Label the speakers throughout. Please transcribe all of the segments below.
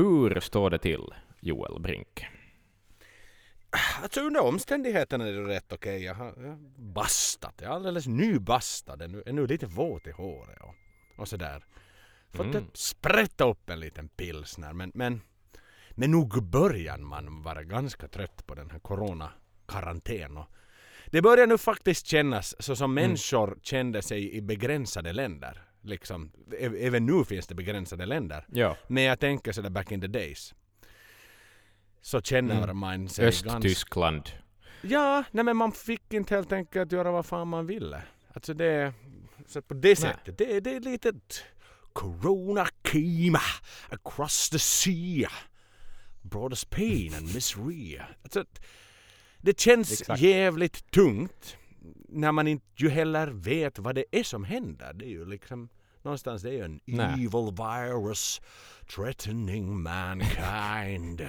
Speaker 1: Hur står det till, Joel Brink?
Speaker 2: Alltså under omständigheterna är det rätt okej. Okay. Jag har, jag bastat. Jag är alldeles nybastad. Är nu lite våt i håret och, och sådär. Fått mm. sprätta upp en liten pilsner. Men, men, men nog börjar man vara ganska trött på den här corona-karantän. Det börjar nu faktiskt kännas så som mm. människor kände sig i begränsade länder. Liksom, även nu finns det begränsade länder.
Speaker 1: Ja.
Speaker 2: Men jag tänker sådär back in the days så känner mm. man sig
Speaker 1: Östtyskland. Ganska...
Speaker 2: Ja, nej men man fick inte helt enkelt göra vad fan man ville. Alltså det... Så på det sättet, det, det är lite Corona came across the sea. Brought us pain and misery. Alltså, det känns Exakt. jävligt tungt när man inte ju heller vet vad det är som händer. Det är ju liksom någonstans det är en Nej. evil virus threatening mankind.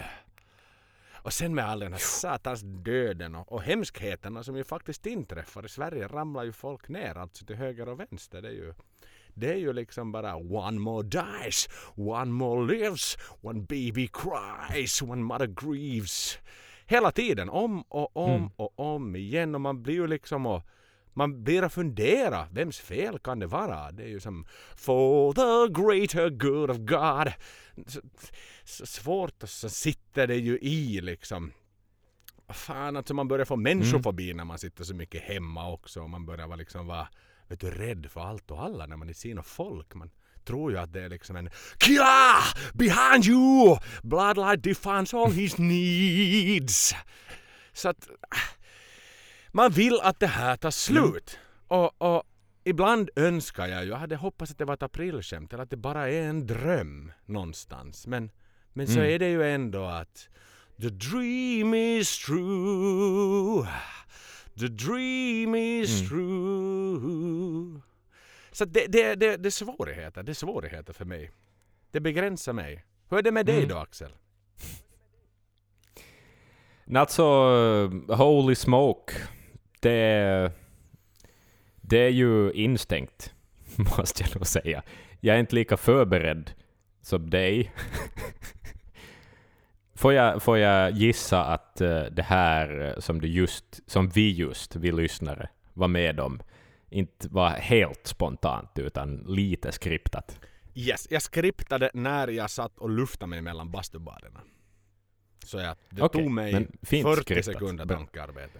Speaker 2: Och sen med all den här satans döden och, och hemskheterna som ju faktiskt inträffar. I Sverige ramlar ju folk ner alltså till höger och vänster. Det är ju, det är ju liksom bara one more dies, one more lives, one baby cries, one mother grieves. Hela tiden, om och om mm. och om igen. Och man blir ju liksom och man blir att fundera, vems fel kan det vara? Det är ju som For the greater good of God. Så, så svårt och så sitter det ju i liksom. Fan, alltså man börjar få människofobi mm. när man sitter så mycket hemma också. Man börjar vara liksom vara vet du, rädd för allt och alla när man inte ser något folk. Man tror ju att det är liksom en Killa! Behind you! Bloodlight defines all his needs. Så att man vill att det här tar slut. Mm. Och, och ibland önskar jag ju, jag hade hoppats att det var ett aprilskämt eller att det bara är en dröm någonstans. Men, men så mm. är det ju ändå att The dream is true. The dream is mm. true. Så det, det, det, det är svårigheter. Det är svårigheter för mig. Det begränsar mig. Hur är det med dig mm. då Axel?
Speaker 1: Alltså, holy smoke det, det är ju instängt, måste jag nog säga. Jag är inte lika förberedd som dig. får, jag, får jag gissa att uh, det här som, du just, som vi just, vi lyssnare, var med om, inte var helt spontant, utan lite skriptat?
Speaker 2: Yes, jag skriptade när jag satt och luftade mig mellan bastubaderna. Så jag, det okay, tog mig 40 skriptat. sekunder tankearbete.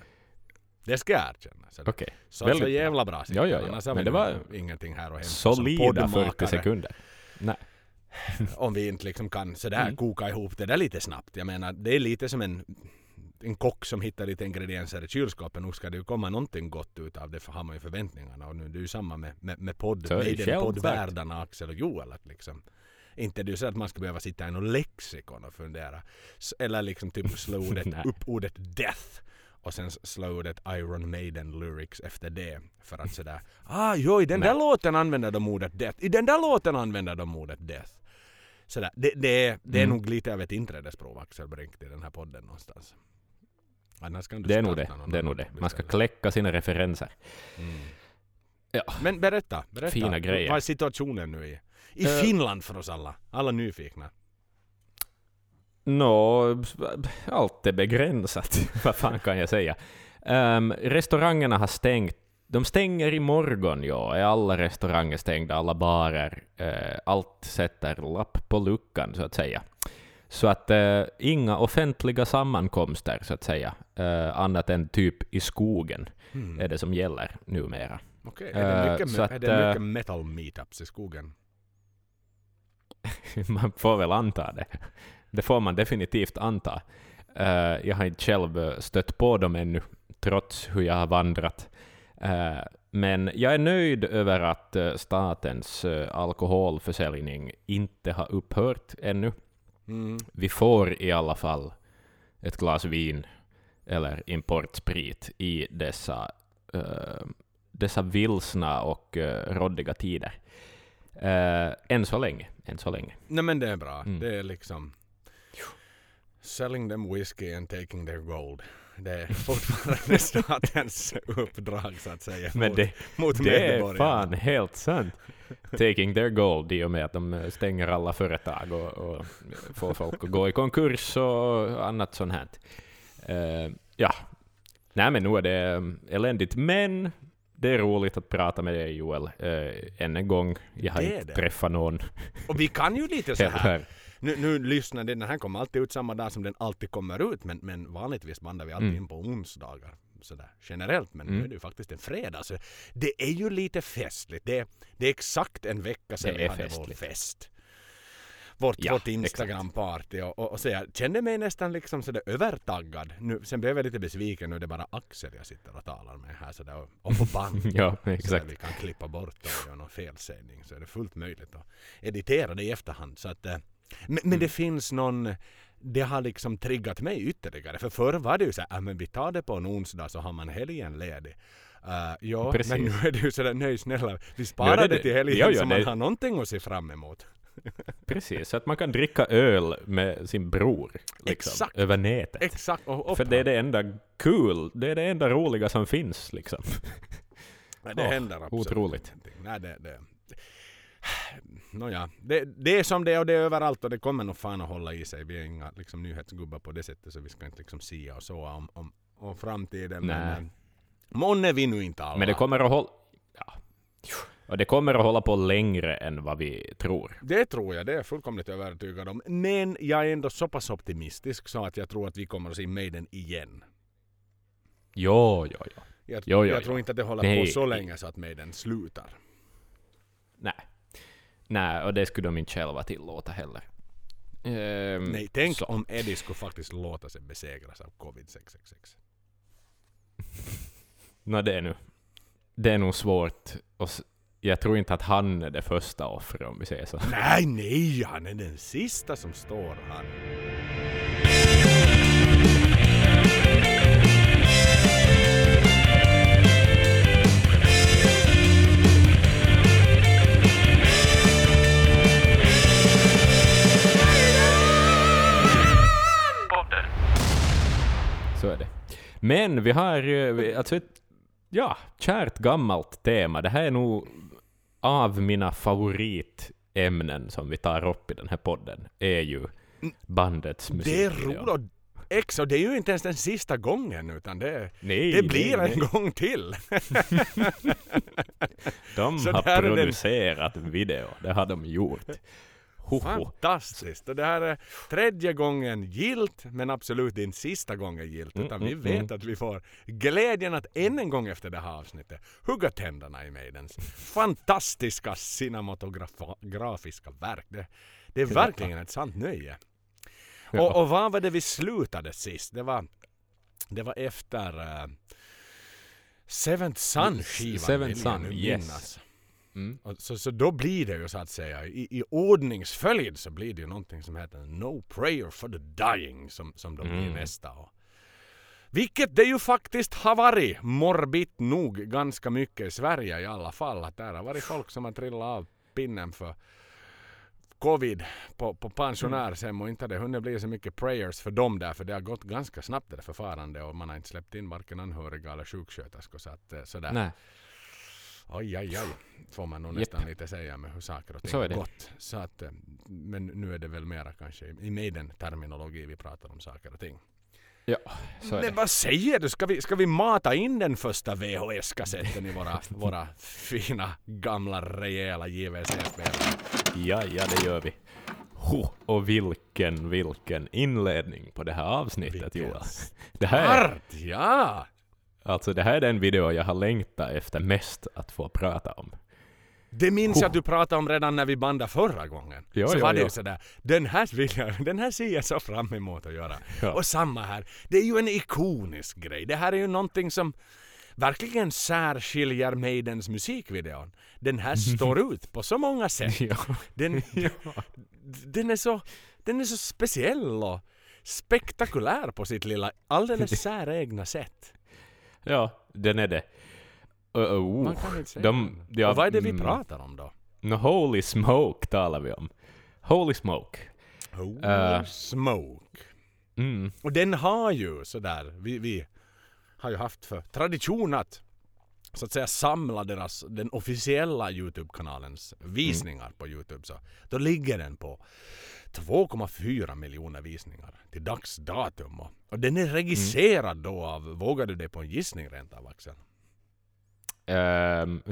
Speaker 2: Det ska jag erkänna. Så,
Speaker 1: okay.
Speaker 2: så, Väldigt så jävla bra
Speaker 1: Ja, ja, ja. Men det var
Speaker 2: ingenting här och hämta
Speaker 1: Solida 40 sekunder. Nej.
Speaker 2: Om vi inte liksom kan sådär mm. koka ihop det där lite snabbt. Jag menar, det är lite som en, en kock som hittar lite ingredienser i kylskåpet. Nu ska det ju komma någonting gott ut av det, för har man ju förväntningarna. Och nu det är ju samma med, med, med podd, poddvärldarna Axel och Joel. Att liksom, inte det är ju så att man ska behöva sitta i något lexikon och fundera. Eller liksom typ slå ordet, upp ordet death och sen slå ordet Iron Maiden lyrics efter det. För att sådär, ah jo i den Nej. där låten använder de ordet death, i den där låten använder de ordet death. Sådär, det, det, det är mm. nog lite av ett inträdesprov Axel Brink i den här podden någonstans.
Speaker 1: Annars kan du det är nog det. Det är nog det. Man ska kläcka sina referenser. Mm.
Speaker 2: Ja. Men berätta, berätta.
Speaker 1: Fina grejer.
Speaker 2: Vad är situationen nu i, i uh, Finland för oss alla? Alla nyfikna.
Speaker 1: Nå, allt är begränsat. Vad fan kan jag säga? Um, restaurangerna har stängt. De stänger imorgon, ja. Är alla restauranger stängda, alla barer. Uh, allt sätter lapp på luckan, så att säga. Så att uh, inga offentliga sammankomster, så att säga, uh, annat än typ i skogen, mm. är det som gäller numera.
Speaker 2: Okej, okay. är, det mycket, att, är det mycket metal meetups i skogen?
Speaker 1: man får väl anta det. Det får man definitivt anta. Uh, jag har inte själv eh, stött på dem ännu, trots hur jag har vandrat. Uh, men jag är nöjd över att statens alkoholförsäljning inte har upphört ännu. Mm. Vi får i alla fall ett glas vin eller importsprit i dessa, uh, dessa vilsna och uh, råddiga tider. Uh, än så länge. Än så länge.
Speaker 2: Nej men det är bra. Mm. Det är liksom selling them whiskey and taking their gold. det är fortfarande statens uppdrag så att säga
Speaker 1: Men
Speaker 2: mot,
Speaker 1: det,
Speaker 2: mot
Speaker 1: det är fan helt sant. Taking their gold i och med att de stänger alla företag och, och får folk att gå i konkurs och annat sånt här. Eh, ja, nej men nu är det um, eländigt, men det är roligt att prata med dig Joel, uh, än en gång. Jag har inte
Speaker 2: det.
Speaker 1: träffat någon
Speaker 2: Och vi kan ju lite så här. Nu, nu lyssnar den här kommer alltid ut samma dag som den alltid kommer ut men, men vanligtvis bandar vi alltid
Speaker 1: Mm.
Speaker 2: in på onsdagar. Sådär generellt men nu
Speaker 1: Mm.
Speaker 2: är det ju faktiskt en fredag så det är ju lite festligt. Det, det är exakt en vecka sedan vi hade
Speaker 1: festligt.
Speaker 2: vår fest. Vårt,
Speaker 1: Ja,
Speaker 2: vårt Instagram-party och, och, och så jag kände mig nästan liksom sådär övertaggad. Nu, sen blev jag lite besviken nu är det bara Axel jag sitter och talar med här sådär och, och på band.
Speaker 1: Ja,
Speaker 2: Så
Speaker 1: exakt.
Speaker 2: vi kan klippa bort om vi gör någon felsägning så är det fullt möjligt att editera det i efterhand. Så att, eh, men, men det finns någon, det har liksom triggat mig ytterligare. För förr var det ju så här, ah, men vi tar det på en onsdag så har man helgen ledig. Uh, ja,
Speaker 1: Precis.
Speaker 2: men nu är det ju sådär, nej snälla, vi sparar
Speaker 1: det-
Speaker 2: det, till helgen
Speaker 1: ja, ja,
Speaker 2: så man
Speaker 1: det-
Speaker 2: har någonting att se fram emot.
Speaker 1: Precis, så att man kan dricka öl med sin bror liksom,
Speaker 2: Exakt.
Speaker 1: över nätet.
Speaker 2: Exakt, och, och
Speaker 1: För det är det enda kul, det är det enda roliga som finns liksom.
Speaker 2: Nej, det
Speaker 1: Åh,
Speaker 2: händer absolut
Speaker 1: otroligt.
Speaker 2: Nej, det, det. Nåja, det, det är som det är och det är överallt och det kommer nog fan att hålla i sig. Vi är inga liksom, nyhetsgubbar på det sättet så vi ska inte liksom sia och så om, om, om framtiden.
Speaker 1: Nej.
Speaker 2: Men, eh, månne vi nu inte alla.
Speaker 1: Men det kommer att hålla... Ja. Och det kommer att hålla på längre än vad vi tror.
Speaker 2: Det tror jag, det är jag fullkomligt övertygad om. Men jag är ändå så pass optimistisk så att jag tror att vi kommer att se Maiden igen.
Speaker 1: Jo, jo, jo.
Speaker 2: Jag,
Speaker 1: Jo, jo,
Speaker 2: jag
Speaker 1: jo.
Speaker 2: tror inte att det håller
Speaker 1: Nej.
Speaker 2: på så länge så att Maiden slutar.
Speaker 1: Nej. Nej, och det skulle de inte själva tillåta heller. Ehm,
Speaker 2: Nej, tänk
Speaker 1: så.
Speaker 2: om Eddie skulle faktiskt låta sig besegras av covid-666.
Speaker 1: Nå, det är nu... Det är nog svårt. Och jag tror inte att han är det första offret om vi säger så.
Speaker 2: Nej, nej, han är den sista som står han.
Speaker 1: Så är det. Men vi har eh, alltså ett ja, kärt gammalt tema. Det här är nog av mina favoritämnen som vi tar upp i den här podden, är ju bandets musik.
Speaker 2: Det är roligt. Ex, och det är ju inte ens den sista gången utan det,
Speaker 1: Nej,
Speaker 2: det blir
Speaker 1: nej,
Speaker 2: en
Speaker 1: nej.
Speaker 2: gång till.
Speaker 1: De
Speaker 2: Så
Speaker 1: har
Speaker 2: är den-
Speaker 1: producerat video, det har de gjort.
Speaker 2: Fantastiskt! Och det här är tredje gången gilt men absolut inte sista gången gilt.
Speaker 1: Mm,
Speaker 2: Utan vi
Speaker 1: mm,
Speaker 2: vet
Speaker 1: mm.
Speaker 2: att vi får glädjen att än en gång efter det här avsnittet hugga tänderna i Maidens fantastiska cinematografiska verk. Det, det är verkligen ett sant nöje. Och, och vad var det vi slutade sist? Det var, det var efter uh, Seventh Sun-skivan
Speaker 1: Seventh Sun, yes.
Speaker 2: minnas.
Speaker 1: Mm.
Speaker 2: Så, så då blir det ju så att säga i, i ordningsföljd så blir det ju någonting som heter No Prayer for the Dying som, som då blir
Speaker 1: Mm.
Speaker 2: nästa. Och, vilket det ju faktiskt har varit morbid nog ganska mycket i Sverige i alla fall. Att där har varit folk som har trillat av pinnen för covid på, på pensionärshem och inte det hunnit bli så mycket prayers för dem där för det har gått ganska snabbt det där förfarande och man har inte släppt in varken anhöriga eller sjuksköterskor så att eh, sådär.
Speaker 1: Nej.
Speaker 2: Oj, oj, oj. Får man nog nästan lite säga med hur saker och ting har gått. Så att, eh, men nu är det väl mera kanske i i Maiden terminologi vi pratar om saker och ting.
Speaker 1: Ja, så är
Speaker 2: Men
Speaker 1: det.
Speaker 2: vad säger du? Ska vi, ska vi mata in den första VHS-kassetten i våra, våra fina gamla rejäla JVC-spelare?
Speaker 1: Ja, ja, det gör vi. Ho, och vilken, vilken inledning på det här avsnittet, Joel. Det här, är,
Speaker 2: ja!
Speaker 1: Alltså, det här är den video jag har längtat efter mest att få prata om.
Speaker 2: Det minns jag
Speaker 1: Oh.
Speaker 2: att du pratade om redan när vi bandade förra gången.
Speaker 1: Ja,
Speaker 2: så
Speaker 1: ja,
Speaker 2: var det
Speaker 1: ja.
Speaker 2: ju sådär, den här, vill jag, den här ser jag så fram emot att göra.
Speaker 1: Ja.
Speaker 2: Och samma här, det är ju en ikonisk grej. Det här är ju någonting som verkligen särskiljer Maidens musikvideon. Den här står ut på så många sätt.
Speaker 1: Ja.
Speaker 2: Den, den, är så, den är så speciell och spektakulär på sitt lilla, alldeles säregna sätt.
Speaker 1: Ja, den är det. Uh, uh.
Speaker 2: Man kan inte säga
Speaker 1: De- ja,
Speaker 2: Och vad är det vi
Speaker 1: mm.
Speaker 2: pratar om då?
Speaker 1: No, holy smoke talar vi om. Holy smoke.
Speaker 2: Holy
Speaker 1: Eh.
Speaker 2: smoke.
Speaker 1: Mm.
Speaker 2: Och den har ju sådär, vi, vi har ju haft för tradition att så att säga samla deras, den officiella Youtube-kanalens visningar på Youtube. Så då ligger den på 2,4 miljoner visningar till dags datum. Och, den är regisserad då av, vågar du det på en gissning rent av Axel?
Speaker 1: Ehm,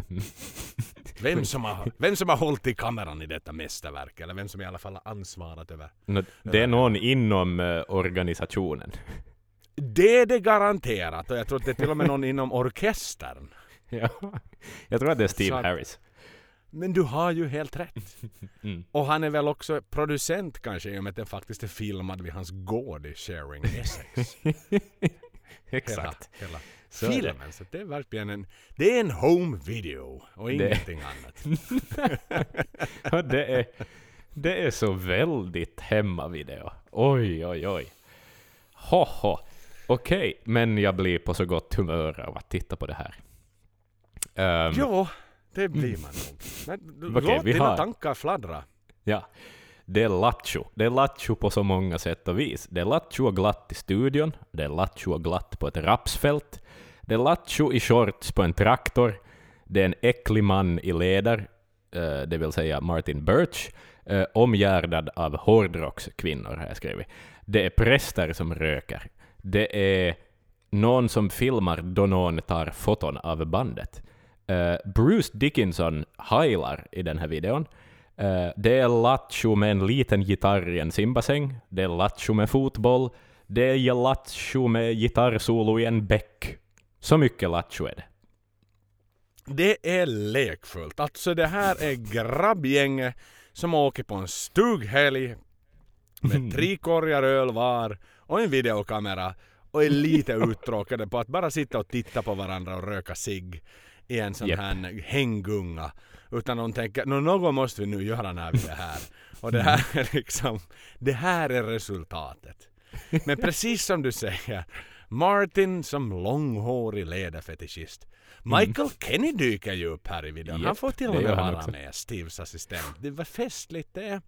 Speaker 2: Vem som, har, vem som har hållit i kameran i detta mästerverk eller vem som i alla fall har ansvarat över.
Speaker 1: nå, det är någon inom eh, organisationen.
Speaker 2: Det är det garanterat och jag tror att det är till och med någon inom orkestern.
Speaker 1: ja. Jag tror att det är Steve
Speaker 2: att-
Speaker 1: Harris.
Speaker 2: Men du har ju helt rätt.
Speaker 1: Mm.
Speaker 2: Och han är väl också producent kanske i och med att den faktiskt är filmad vid hans gård i Sharing Essex.
Speaker 1: Exakt.
Speaker 2: Hela, hela filmen. Så det är verkligen en, det är en home video och ingenting annat.
Speaker 1: Ja, det, är, det är så väldigt hemmavideo. Oj, oj, oj. Hoho. Okej, men jag blir på så gott humör av att titta på det här. Ehm,
Speaker 2: Jo, det blir man nog. Men
Speaker 1: Okej,
Speaker 2: låt
Speaker 1: vi
Speaker 2: dina
Speaker 1: har-
Speaker 2: tankar fladdra.
Speaker 1: Ja. Det är lattjo. Det är lattjo på så många sätt och vis. Det är lattjo och glatt i studion. Det är lattjo och glatt på ett rapsfält. Det är lattjo i shorts på en traktor. Det är en äcklig man i läder, eh, det vill säga Martin Birch, eh, omgärdad av hårdrockskvinnor, har jag skrivit. Det är präster som röker. Det är någon som filmar då någon tar foton av bandet. Eh, Bruce Dickinson heilar i den här videon. Eh, det är lattjo med en liten gitarr i en simbassäng. Det är lattjo med fotboll. Det är lattjo med gitarrsolo i en bäck. Så mycket lattjo är det.
Speaker 2: Det är lekfullt. Alltså det här är grabbgänget som åker på en stughelg med tre korgar öl var och en videokamera och är lite uttråkade på att bara sitta och titta på varandra och röka cigg i en sån
Speaker 1: Japp.
Speaker 2: här hänggunga. Utan de tänker, "Nå, något måste vi nu göra när vi är här. Och det här är liksom, det här är resultatet. Men precis som du säger, Martin som långhårig ledarfetischist. Michael Kenny dyker ju upp här i videon. Han
Speaker 1: Japp,
Speaker 2: får till och med
Speaker 1: han
Speaker 2: vara med, Steves assistent. Det var festligt det.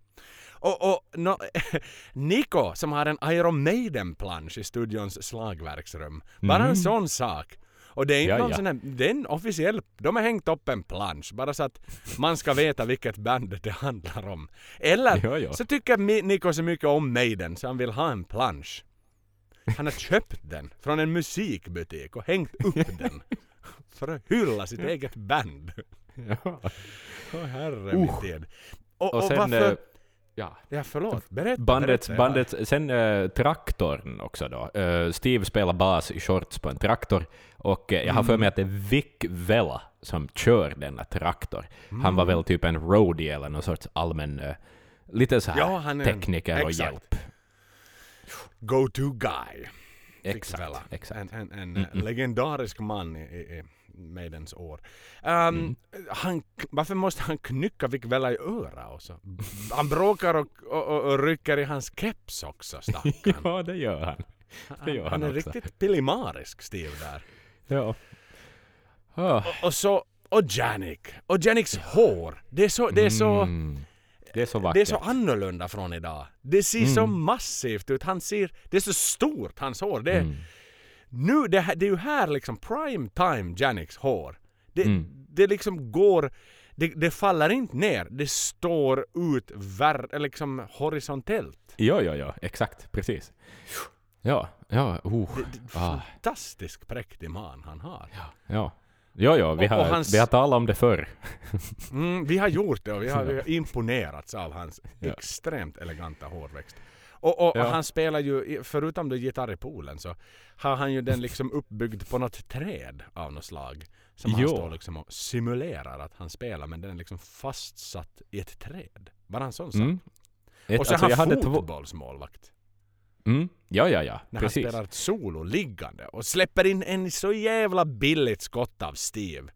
Speaker 2: Och, och no, Nico som har en Iron Maiden-plansch i studions slagverksrum. Bara en
Speaker 1: Mm.
Speaker 2: sån sak. Och det är inte
Speaker 1: Ja,
Speaker 2: någon
Speaker 1: ja.
Speaker 2: sån här, det är en officiell, de har hängt upp en plansch bara så att man ska veta vilket band det handlar om. Eller
Speaker 1: Ja, ja.
Speaker 2: så tycker Nico så mycket om Maiden så han vill ha en plansch. Han har köpt den från en musikbutik och hängt upp den. För att hylla sitt eget band.
Speaker 1: Ja.
Speaker 2: Åh herre min tid. Och,
Speaker 1: Och
Speaker 2: och,
Speaker 1: sen...
Speaker 2: varför...
Speaker 1: ja.
Speaker 2: Ja förlåt, berätta.
Speaker 1: Bandet,
Speaker 2: berätta.
Speaker 1: bandet, sen eh, traktorn också då. Eh, Steve spelar bas i shorts på en traktor och eh, jag har för mig att det är Vic Vela som kör denna traktor. Han var väl typ en roadie eller någon sorts allmän, lite så här
Speaker 2: Ja, han är en-
Speaker 1: tekniker och
Speaker 2: exakt.
Speaker 1: hjälp.
Speaker 2: Go-to guy.
Speaker 1: Exakt, exakt.
Speaker 2: En, en, en
Speaker 1: Mm, mm.
Speaker 2: legendarisk man i, i Maidens år. Um,
Speaker 1: Mm.
Speaker 2: han, varför måste han knycka Vic Vela i öra och så? Han bråkar och, och, och, och rycker i hans keps också stackarn.
Speaker 1: ja, det gör han. det gör
Speaker 2: han,
Speaker 1: han
Speaker 2: är
Speaker 1: också.
Speaker 2: riktigt pillemarisk Steve där.
Speaker 1: Ja. Ah.
Speaker 2: Och så, och Janik. Och Janiks hår. Det är så, det är så,
Speaker 1: Mm. Det är så vackert.
Speaker 2: det är så annorlunda från idag. Det ser så
Speaker 1: Mm.
Speaker 2: massivt ut. Han ser, det är så stort hans hår. Det är,
Speaker 1: Mm.
Speaker 2: Nu, det, här- det är ju här liksom prime time Janiks hår. Det,
Speaker 1: Mm.
Speaker 2: det liksom går... Det, det faller inte ner. Det står ut ver, liksom horisontellt.
Speaker 1: Ja, ja, ja, exakt, precis. Ja, ja, oh.
Speaker 2: Det, det,
Speaker 1: Ah.
Speaker 2: Fantastisk präktig man han har.
Speaker 1: Ja. Ja, ja, vi
Speaker 2: Och-
Speaker 1: har,
Speaker 2: och hans-
Speaker 1: vi har talat om det förr.
Speaker 2: Mm, vi har gjort det och vi har, vi har imponerats av hans
Speaker 1: Ja.
Speaker 2: extremt eleganta hårväxt. Och, och
Speaker 1: Ja.
Speaker 2: han spelar ju, förutom då gitarr i poolen så har han ju den liksom uppbyggd på något träd av något slag. Som han
Speaker 1: Jo.
Speaker 2: står liksom och simulerar att han spelar men den är liksom fastsatt i ett träd. Bara en sån sak.
Speaker 1: Mm. Ett,
Speaker 2: Och så
Speaker 1: alltså,
Speaker 2: är han fotbollsmålvakt.
Speaker 1: Mm. Ja, ja, ja,
Speaker 2: När
Speaker 1: precis.
Speaker 2: han spelar ett solo liggande och släpper in en så jävla billigt skott av Steve.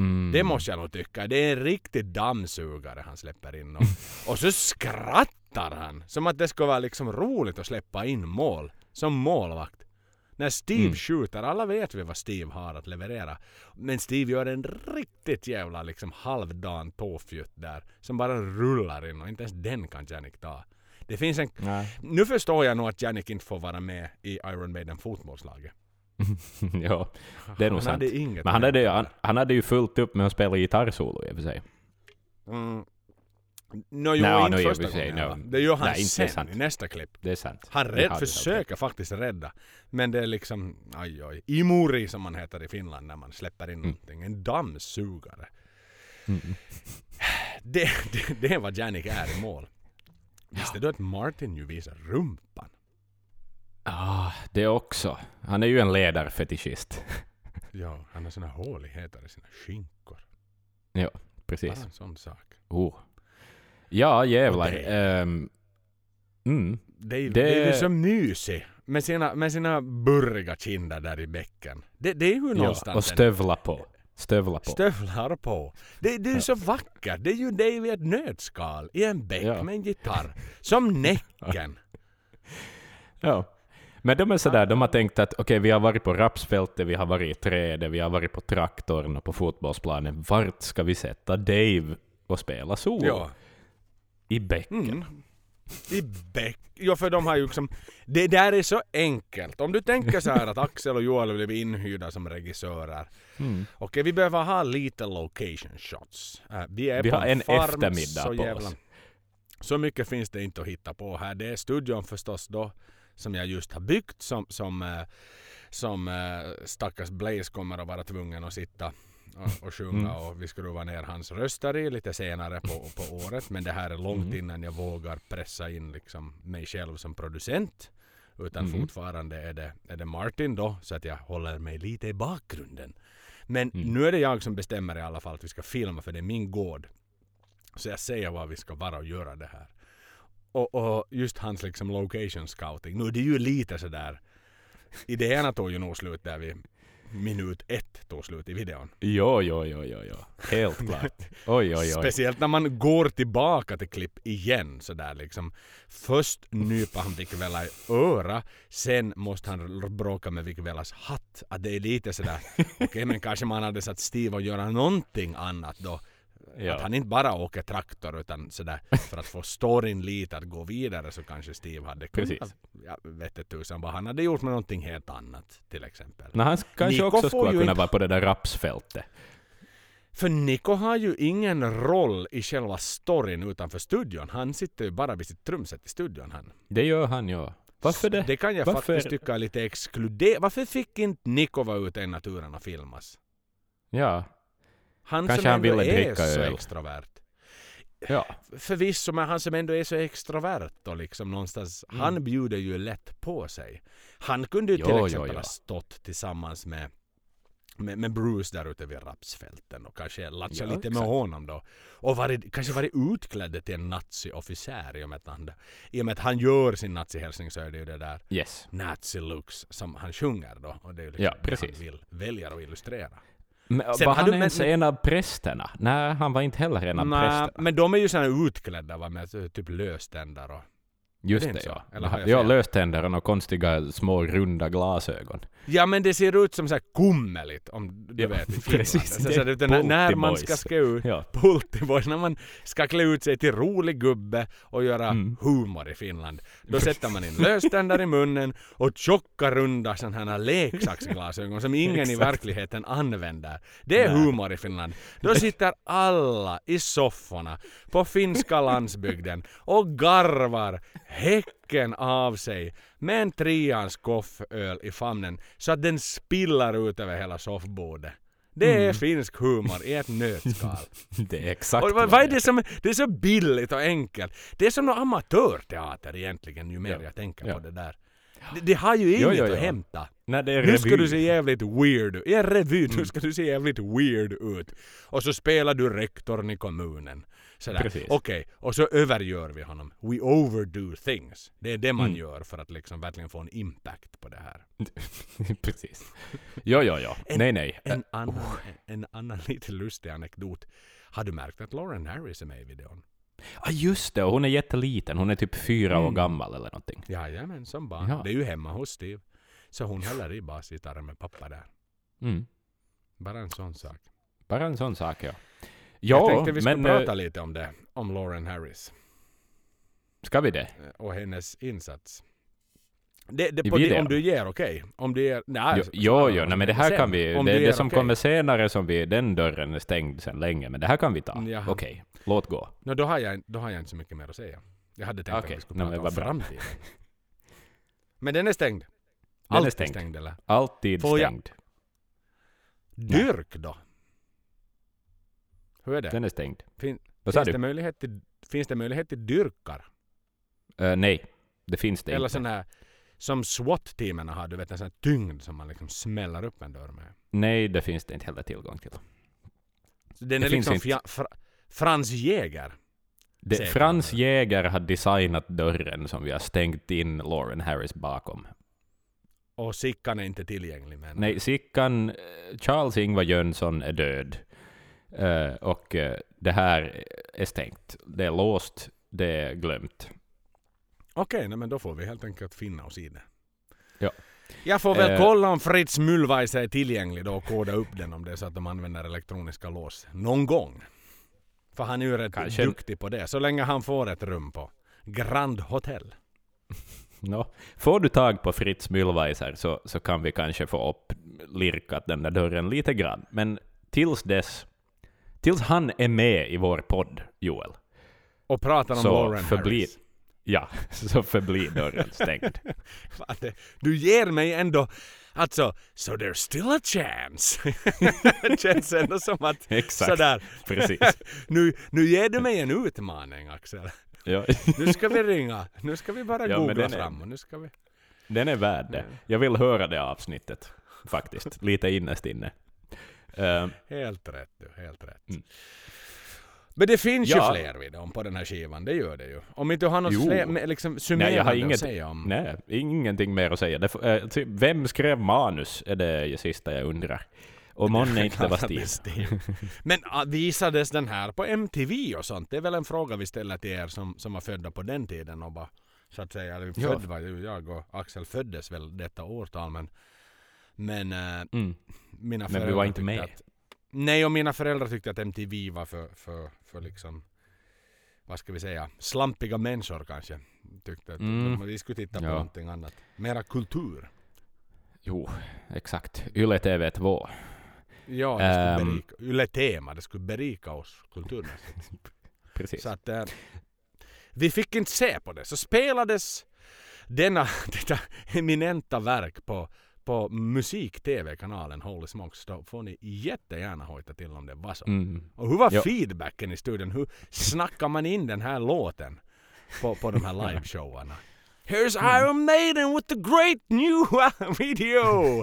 Speaker 1: Mm.
Speaker 2: Det måste jag nog tycka. Det är en riktig dammsugare han släpper in. Och, och så skrattar han. Som att det ska vara liksom roligt att släppa in mål. Som målvakt. När Steve
Speaker 1: Mm.
Speaker 2: skjuter, alla vet vi vad Steve har att leverera. Men Steve gör en riktigt jävla liksom halvdan tåfjutt där. Som bara rullar in och inte ens den kan Janik ta. Det finns en...
Speaker 1: Nej.
Speaker 2: Nu förstår jag nog att Jannik inte får vara med i Iron Maiden fotbollslaget.
Speaker 1: ja, det är nog
Speaker 2: han
Speaker 1: sant.
Speaker 2: hade inget
Speaker 1: Men han hade, ju- han, han hade ju fullt upp med att spela gitarrsolo i och för sig.
Speaker 2: Mm. No, jo,
Speaker 1: Nej,
Speaker 2: inte
Speaker 1: no,
Speaker 2: första gången.
Speaker 1: no.
Speaker 2: Det gör han
Speaker 1: Nej,
Speaker 2: sen
Speaker 1: sant.
Speaker 2: i nästa klipp.
Speaker 1: Det är sant.
Speaker 2: Han rädd, försöker faktiskt rädda. Men det är liksom, aj oj, imuri som man heter i Finland när man släpper in någonting. En dammsugare.
Speaker 1: Mm.
Speaker 2: Det, det, det är vad Jannik är i mål. Visste du att Martin ju visar rumpan?
Speaker 1: Ah, det också. Han är ju en ledarfetischist.
Speaker 2: Ja, han har såna håligheter i sina skinkor.
Speaker 1: Precis.
Speaker 2: Bara en sån sak.
Speaker 1: Oh. Ja, jävlar.
Speaker 2: Och det-
Speaker 1: Ehm, mm.
Speaker 2: Det är,
Speaker 1: Det-
Speaker 2: det... är ju så mysig med sina, med sina burriga kinder där i bäcken. Det, det är ju
Speaker 1: ja.
Speaker 2: någonstans
Speaker 1: Och
Speaker 2: en-
Speaker 1: stövla på. Stövla på.
Speaker 2: Stövlar på. Det, det är ju så vackert. Det är ju Dave i ett nötskal i en bäck
Speaker 1: Ja.
Speaker 2: med en gitarr. Som Näcken.
Speaker 1: Ja. Men de är sådär, de har tänkt att okej, vi har varit på rapsfältet, vi har varit i trädet, vi har varit på traktorn och på fotbollsplanen. Vart ska vi sätta Dave och spela solo?
Speaker 2: Ja.
Speaker 1: I bäcken.
Speaker 2: Mm. I bäck. Ja, för de har ju liksom... Det där är så enkelt. Om du tänker så här att Axel och Joel blev inhyrda som regissörer.
Speaker 1: Mm.
Speaker 2: Okej, vi behöver ha lite location shots. Äh, vi är
Speaker 1: Vi
Speaker 2: på
Speaker 1: har en
Speaker 2: farm,
Speaker 1: eftermiddag
Speaker 2: så
Speaker 1: på
Speaker 2: jävla-
Speaker 1: oss.
Speaker 2: Så mycket finns det inte att hitta på här. Det är studion förstås då som jag just har byggt som, som, eh, som eh, stackars Blaze kommer att vara tvungen att sitta och, och sjunga
Speaker 1: Mm.
Speaker 2: och vi skruvar ner hans röster i lite senare på, på året. Men det här är långt
Speaker 1: Mm.
Speaker 2: innan jag vågar pressa in liksom mig själv som producent. Utan
Speaker 1: Mm.
Speaker 2: fortfarande är det, är det Martin då så att jag håller mig lite i bakgrunden. Men
Speaker 1: Mm.
Speaker 2: nu är det jag som bestämmer i alla fall att vi ska filma för det är min gård. Så jag säger vad vi ska vara och göra det här. Och, och just hans liksom location scouting. Nu det är ju lite sådär. Idéerna tog ju nog slut där vid minut ett tog slut i videon.
Speaker 1: Jo, jo, jo, jo, jo. Helt klart. Oj, oj, oj.
Speaker 2: Speciellt när man går tillbaka till klipp igen sådär liksom. Först nypa han Vic Vela i öra, sen måste han bråka med Vic Velas hatt. Att det är lite sådär, okej men kanske man hade satt Steve och göra någonting annat då.
Speaker 1: Ja.
Speaker 2: Att han inte bara åker traktor utan sådär för att få storyn lite att gå vidare så kanske Steve hade kunnat,
Speaker 1: Precis.
Speaker 2: jag vet inte tusan vad han hade gjort med någonting helt annat till exempel.
Speaker 1: Men han kanske
Speaker 2: Nico
Speaker 1: också skulle kunna
Speaker 2: inte-
Speaker 1: vara på det där rapsfältet.
Speaker 2: För Nico har ju ingen roll i själva storyn utanför studion. Han sitter ju bara vid sitt trumset i studion han.
Speaker 1: Det gör han ju. Varför det?
Speaker 2: Det kan jag
Speaker 1: Varför-
Speaker 2: faktiskt tycka är lite exkluderande. Varför fick inte Nico vara ute i naturen och filmas?
Speaker 1: Ja.
Speaker 2: Han
Speaker 1: Kanske
Speaker 2: som
Speaker 1: han
Speaker 2: ändå
Speaker 1: ville
Speaker 2: är
Speaker 1: dricka
Speaker 2: så
Speaker 1: öl.
Speaker 2: extrovert.
Speaker 1: Ja.
Speaker 2: Förvisso, men han som ändå är så extrovert och liksom någonstans,
Speaker 1: Mm.
Speaker 2: han bjuder ju lätt på sig. Han kunde ju
Speaker 1: Jo,
Speaker 2: till
Speaker 1: jo,
Speaker 2: exempel
Speaker 1: jo.
Speaker 2: ha stått tillsammans med med, med Bruce där ute vid rapsfälten och kanske latcha
Speaker 1: Ja,
Speaker 2: lite med
Speaker 1: exakt.
Speaker 2: honom då. Och varit, kanske varit utklädd till en nazi-officer i och med att han, i och med att han gör sin nazi-hälsning så är det ju det där
Speaker 1: Yes.
Speaker 2: nazi-looks som han sjunger då. Och det är ju liksom
Speaker 1: Ja,
Speaker 2: det han vill, väljer att illustrera.
Speaker 1: Men,
Speaker 2: Sen
Speaker 1: var han
Speaker 2: du-
Speaker 1: ens
Speaker 2: men-
Speaker 1: en av prästerna? Nej, han var inte heller en av
Speaker 2: Nä,
Speaker 1: prästerna.
Speaker 2: men de är ju såna utklädda va, med typ löständer och
Speaker 1: Just
Speaker 2: är
Speaker 1: det,
Speaker 2: så?
Speaker 1: ja.
Speaker 2: Eller har jag
Speaker 1: ja,
Speaker 2: fel?
Speaker 1: löständer och konstiga små runda glasögon.
Speaker 2: Ja men det ser ut som så här kummeligt om du
Speaker 1: Ja,
Speaker 2: vet i Finland.
Speaker 1: precis.
Speaker 2: Så,
Speaker 1: Det
Speaker 2: så,
Speaker 1: är
Speaker 2: det, när, när man ska ska ut
Speaker 1: Ja.
Speaker 2: Pulttiboys, när man ska klä ut sig till rolig gubbe och göra
Speaker 1: Mm.
Speaker 2: humor i Finland. Då sätter man in löständer i munnen och tjocka runda sådana här leksaksglasögon som ingen i verkligen använder. Det är
Speaker 1: Nej.
Speaker 2: humor i Finland. Då sitter alla i sofforna på finska landsbygden och garvar häcken av sig med en trians kofföl i famnen så att den spillar ut över hela soffbordet. Det är
Speaker 1: Mm.
Speaker 2: finsk humor i ett nötskal.
Speaker 1: Det är exakt
Speaker 2: Och vad, vad är det som det är så billigt och enkelt? Det är som någon amatörteater egentligen ju mer
Speaker 1: Ja.
Speaker 2: jag tänker
Speaker 1: Ja.
Speaker 2: på det där. Det, det har ju inget
Speaker 1: Jo, jo, jo.
Speaker 2: att hämta.
Speaker 1: När det är
Speaker 2: Nu ska
Speaker 1: revy.
Speaker 2: du se jävligt weird ut. I en revy, nu
Speaker 1: Mm.
Speaker 2: ska du se jävligt weird ut. Och så spelar du rektorn i kommunen. Sådär.
Speaker 1: Precis.
Speaker 2: Okej, och så övergör vi honom. We overdo things. Det är det man
Speaker 1: Mm.
Speaker 2: gör för att liksom verkligen få en impact på det här.
Speaker 1: Precis. Jo, jo, jo.
Speaker 2: En-
Speaker 1: nej, nej.
Speaker 2: En annan, en annan lite lustig anekdot. Har du märkt att Lauren Harris är med i videon?
Speaker 1: Ah, just det, och hon är jätteliten. Hon är typ fyra år
Speaker 2: Mm.
Speaker 1: gammal eller någonting.
Speaker 2: Jajamän, som barn.
Speaker 1: Ja.
Speaker 2: Det är ju hemma hos Steve. Så hon håller i basgitarren med pappa där.
Speaker 1: Mm.
Speaker 2: Bara en sån sak.
Speaker 1: Bara en sån sak, ja.
Speaker 2: Jag
Speaker 1: Ja,
Speaker 2: tänkte vi skulle
Speaker 1: men... eh,
Speaker 2: prata lite om det. Om Lauren Harris.
Speaker 1: Ska vi det?
Speaker 2: eh, och hennes insats. Det, det, det, om du ger okej. Om du ger... Nej,
Speaker 1: Jo, jo, jo nej, men det här
Speaker 2: sen,
Speaker 1: kan vi... Det, det som
Speaker 2: okej.
Speaker 1: kommer senare, som vi, den dörren är stängd sedan länge, men det här kan vi ta. Okej, låt gå.
Speaker 2: Nå, då, har jag, då har jag inte så mycket mer att säga. Jag hade tänkt
Speaker 1: Okej,
Speaker 2: att vi skulle prata
Speaker 1: men
Speaker 2: om framtiden. Men den är stängd.
Speaker 1: Den är
Speaker 2: Alltid
Speaker 1: stängd.
Speaker 2: stängd eller?
Speaker 1: Alltid
Speaker 2: Får jag-
Speaker 1: stängd.
Speaker 2: Dyrk då? Hur är det?
Speaker 1: Den är stängd.
Speaker 2: Fin, finns,
Speaker 1: du?
Speaker 2: det möjlighet till, finns det möjlighet till dyrkar?
Speaker 1: Eh, nej, det finns det
Speaker 2: Eller
Speaker 1: inte.
Speaker 2: här som SWAT-teamen har, du vet en sån här tyngd som man liksom smäller upp en dörr med.
Speaker 1: Nej, det finns det inte heller tillgång till.
Speaker 2: Så den
Speaker 1: Det
Speaker 2: är liksom fja, fra, Frans Jäger.
Speaker 1: Det. Frans Jäger har designat dörren som vi har stängt in Lauren Harris bakom.
Speaker 2: Och Sickan är inte tillgänglig men...
Speaker 1: Nej, Sickan, eh, Charles Ingvar Jönsson är död. Eh, och eh, det här är stängt. Det är låst, det är glömt.
Speaker 2: Okej, nej, men då får vi helt enkelt finna oss i det.
Speaker 1: Ja.
Speaker 2: Jag får väl
Speaker 1: Eh.
Speaker 2: kolla om Fritz Mullvaisa är tillgänglig då och koda upp den om det är så att de använder elektroniska lås. Någon gång. För han är ju rätt
Speaker 1: Kanske-
Speaker 2: duktig på det. Så länge han får ett rum på Grand Hotel.
Speaker 1: Nå, får du tag på Fritz Mühlweiser så, så kan vi kanske få upp lirkat den där dörren lite grann. Men tills dess, tills han är med i vår podd, Joel,
Speaker 2: Och pratar om
Speaker 1: så
Speaker 2: Lauren
Speaker 1: förblir,
Speaker 2: Harris.
Speaker 1: ja, så förblir dörren stängd.
Speaker 2: Du ger mig ändå... Alltså, so there's still a chance. det känns ändå som att...
Speaker 1: Exakt,
Speaker 2: Sådär.
Speaker 1: precis.
Speaker 2: Nu, nu ger du mig en utmaning Axel.
Speaker 1: Ja,
Speaker 2: Nu ska vi ringa. Nu ska vi bara
Speaker 1: Ja,
Speaker 2: googla
Speaker 1: är-
Speaker 2: fram och nu ska vi...
Speaker 1: den är värd det. Jag vill höra det avsnittet, faktiskt, lite innerst inne. Eh,
Speaker 2: Helt rätt du, helt rätt.
Speaker 1: Mm.
Speaker 2: Men det finns
Speaker 1: Ja.
Speaker 2: ju fler vid dem på den här skivan, det gör det ju. Om inte du har något
Speaker 1: Jo.
Speaker 2: fler, liksom
Speaker 1: Nej, jag har
Speaker 2: att
Speaker 1: inget,
Speaker 2: säga om...
Speaker 1: nej, ingenting mer att säga. Det, får- eh, typ, vem skrev manus, är det sista jag undrar. Och månne inte var
Speaker 2: att
Speaker 1: Steve.
Speaker 2: Men ah, visades den här på MTV och sånt? Det är väl en fråga vi ställer till er som, som var födda på den tiden och bara så att säga, eller
Speaker 1: Ja.
Speaker 2: född var ju jag och Axel föddes väl detta årtal men men äh,
Speaker 1: Mm.
Speaker 2: mina
Speaker 1: Men vi var inte med.
Speaker 2: Att, nej, och mina föräldrar tyckte att MTV var för, för, för liksom vad ska vi säga, slampiga människor kanske. Tyckte att
Speaker 1: Mm.
Speaker 2: vi skulle titta på
Speaker 1: Ja.
Speaker 2: någonting annat. Mera kultur.
Speaker 1: Jo, exakt. Yle TV2.
Speaker 2: Ja, det skulle
Speaker 1: Ehm.
Speaker 2: berika, Yle Tema, det skulle berika oss kulturmässigt.
Speaker 1: Precis.
Speaker 2: Så att eh, vi fick inte se på det. Så spelades denna, detta eminenta verk på, på musik-tv-kanalen Holy Smokes. Då får ni jättegärna hojta till om det var så.
Speaker 1: Mm.
Speaker 2: Och hur var
Speaker 1: Ja.
Speaker 2: feedbacken i studion? Hur snackar man in den här låten på, på de här liveshowarna? Here's Iron Maiden with the great new video!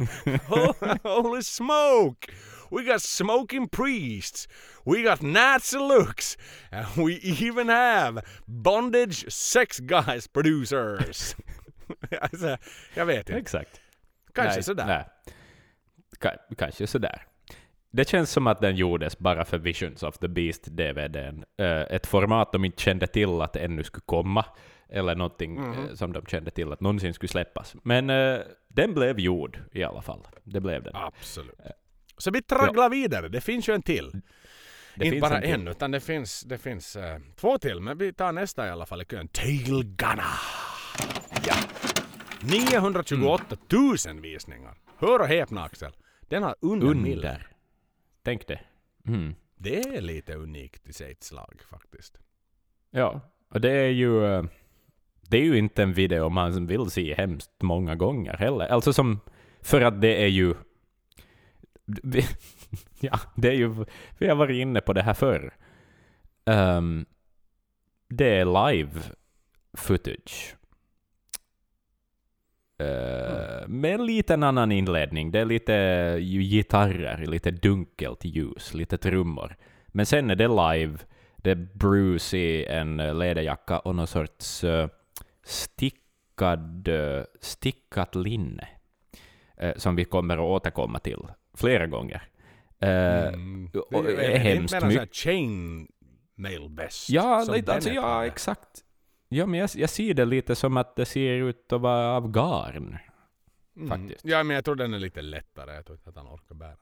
Speaker 2: Holy smoke! We got smoking priests. We got Nazi looks. And we even have bondage sex guys producers. alltså, jag vet inte.
Speaker 1: Exakt.
Speaker 2: Kanske
Speaker 1: nej,
Speaker 2: sådär.
Speaker 1: Nej. Ka- kanske sådär. Det känns som att den gjordes bara för Visions of the Beast-DVDn. Eh, ett format de inte kände till att det ännu skulle komma, eller någonting eh, som de kände till att någonsin skulle släppas. Men eh, den blev gjord i alla fall. Det blev den.
Speaker 2: Absolut. Så vi tragglar vidare. Det finns ju en till.
Speaker 1: Det
Speaker 2: inte bara
Speaker 1: en
Speaker 2: en, utan det finns, det finns eh, två till. Men vi tar nästa i alla fall i kön. Tail Gunner. Ja. 928 000 visningar. Hör och häpna Axel. Den har under.
Speaker 1: Under. Tänk det. Mm.
Speaker 2: Det är lite unikt i sitt slag faktiskt.
Speaker 1: Ja, och det är ju... eh, Det är ju inte en video man vill se hemskt många gånger heller. Alltså som... För att det är ju... Ja, det är ju... Vi har varit inne på det här förr. Ehm, det är live footage. Eh, Med en liten annan inledning. Det är lite ju gitarrer, lite dunkelt ljus, lite trummor. Men sen är det live. Det är Bruce i en läderjacka och någon sorts eh, stickad, eh, stickat linne. som vi kommer att återkomma till flera gånger.
Speaker 2: Mm.
Speaker 1: och
Speaker 2: Det
Speaker 1: är hemskt mycket-
Speaker 2: chain mail best.
Speaker 1: Ja, lite, alltså, ja exakt. Ja, men jag, jag ser det lite som att det ser ut att vara av garn.
Speaker 2: Mm.
Speaker 1: faktiskt.
Speaker 2: Ja, men jag tror den är lite lättare. Jag tror inte att han orkar bära.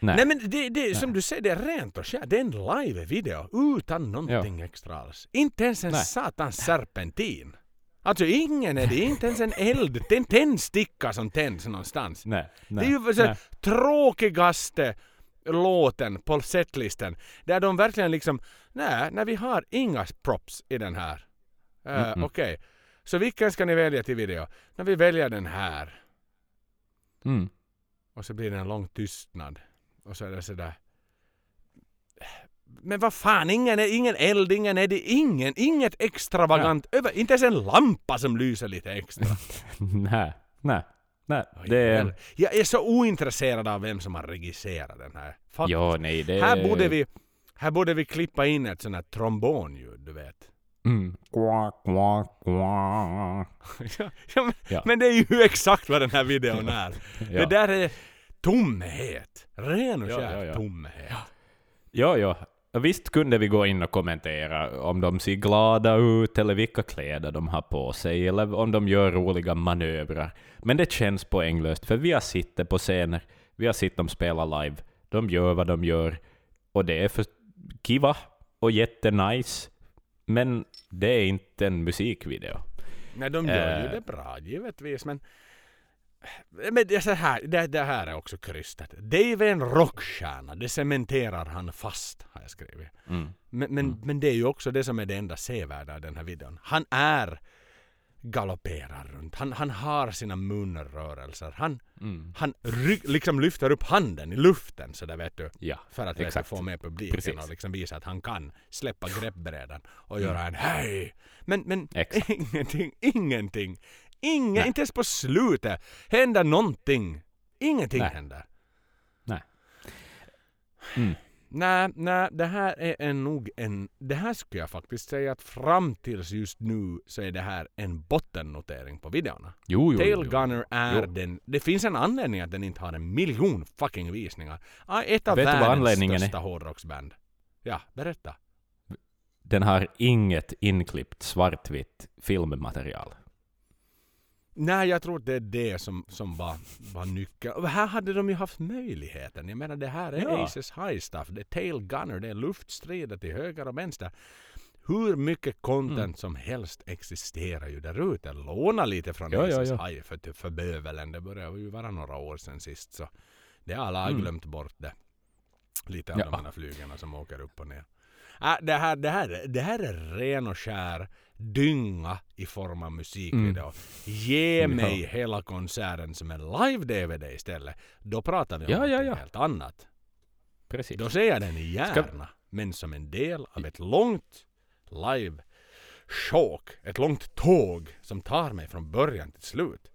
Speaker 1: Nej.
Speaker 2: Nej men det, det som du säger, det är rent och skärt. Det är en live-video utan någonting extra alls. Inte ens en
Speaker 1: Nej.
Speaker 2: satans serpentin. Alltså ingen är det, inte ens en eld, det är en tändsticka som tänds någonstans.
Speaker 1: Nej,
Speaker 2: Det är ju så
Speaker 1: nej.
Speaker 2: tråkigaste låten på setlisten. Där de verkligen liksom, nej, när vi har inga props i den här. Uh,
Speaker 1: Mm-mm.
Speaker 2: Okej, så vilken ska ni välja till video? När vi väljer den här.
Speaker 1: Mm.
Speaker 2: Och så blir det en lång tystnad. Och så är det sådär. Men vad fan, ingen, är, ingen eld, ingen är det, ingen, inget extravagant, över, inte ens en lampa som lyser lite extra.
Speaker 1: nej, nej, nej. Det är...
Speaker 2: Jag är så ointresserad av vem som har regisserat den här.
Speaker 1: Ja, nej, det
Speaker 2: Här borde vi, här borde vi klippa in ett sånt här trombonljud, du vet.
Speaker 1: Mm. Qua, qua, qua.
Speaker 2: ja, ja, men,
Speaker 1: Ja.
Speaker 2: men det är ju exakt vad den här videon är.
Speaker 1: Ja.
Speaker 2: Det där är tomhet. Ren och
Speaker 1: Ja,
Speaker 2: skär
Speaker 1: ja, ja.
Speaker 2: tomhet.
Speaker 1: Ja, ja. Visst kunde vi gå in och kommentera om de ser glada ut eller vilka kläder de har på sig eller om de gör roliga manövrar. Men det känns poänglöst för vi har sett på scener, vi har sett dem spela live, de gör vad de gör och det är för kiva och jättenice. Men det är inte en musikvideo.
Speaker 2: Nej, de gör ju
Speaker 1: Eh.
Speaker 2: det bra givetvis, men... Men det, så här, det, det här är också krystat. Dave är en rockstjärna, det cementerar han fast, har jag skrivit.
Speaker 1: Mm.
Speaker 2: Men, men, men det är ju också det som är det enda sevärda i den här videon. Han är galopperar runt. Han, han har sina munrörelser. Han,
Speaker 1: Mm.
Speaker 2: han ry- liksom lyfter upp handen i luften så där vet du.
Speaker 1: Ja,
Speaker 2: För att vet du, få med publiken
Speaker 1: Precis.
Speaker 2: och liksom visa att han kan släppa greppbrädan och göra en hej. Men, men
Speaker 1: Mm. Exakt.
Speaker 2: ingenting, ingenting. Ingen,
Speaker 1: Nej.
Speaker 2: inte ens på slutet händer någonting. Ingenting
Speaker 1: Nej.
Speaker 2: händer.
Speaker 1: Nej. Mm.
Speaker 2: Nej, nej, det här är en nog en... Det här skulle jag faktiskt säga att fram tills just nu så är det här en bottennotering på videorna.
Speaker 1: Jo, jo,
Speaker 2: Tail. Gunner är
Speaker 1: Jo.
Speaker 2: den... Det finns en anledning att den inte har en miljon fucking visningar. Ett av
Speaker 1: Vet
Speaker 2: världens
Speaker 1: är?
Speaker 2: största hårdrocksband. Ja, berätta.
Speaker 1: Den har inget inklippt svartvitt filmmaterial.
Speaker 2: Nej, jag tror det är det som, som var, var nyckeln. Och här hade de ju haft möjligheten. Jag menar det här är
Speaker 1: Ja.
Speaker 2: Aces High Stuff. Det är Tail Gunner, det är luftstrider till höger och vänster. Hur mycket content
Speaker 1: Mm.
Speaker 2: som helst existerar ju där ute. Låna lite från
Speaker 1: Ja,
Speaker 2: Aces
Speaker 1: ja.
Speaker 2: High för, för bövelen. Det börjar ju vara några år sedan sist. Så det har alla
Speaker 1: Mm.
Speaker 2: glömt bort det. Lite av de här flygarna som åker upp och ner. Äh, det, här, det, här, det här är ren och skär dynga i form av musikvideo. Ge
Speaker 1: Mm. Ja.
Speaker 2: mig hela konserten som en live-DVD istället. Då pratar vi om
Speaker 1: Ja,
Speaker 2: något
Speaker 1: ja.
Speaker 2: helt annat.
Speaker 1: Precis.
Speaker 2: Då ser jag den gärna.
Speaker 1: Ska-
Speaker 2: Men som en del av ett långt live sjok. Ett långt tåg som tar mig från början till slut.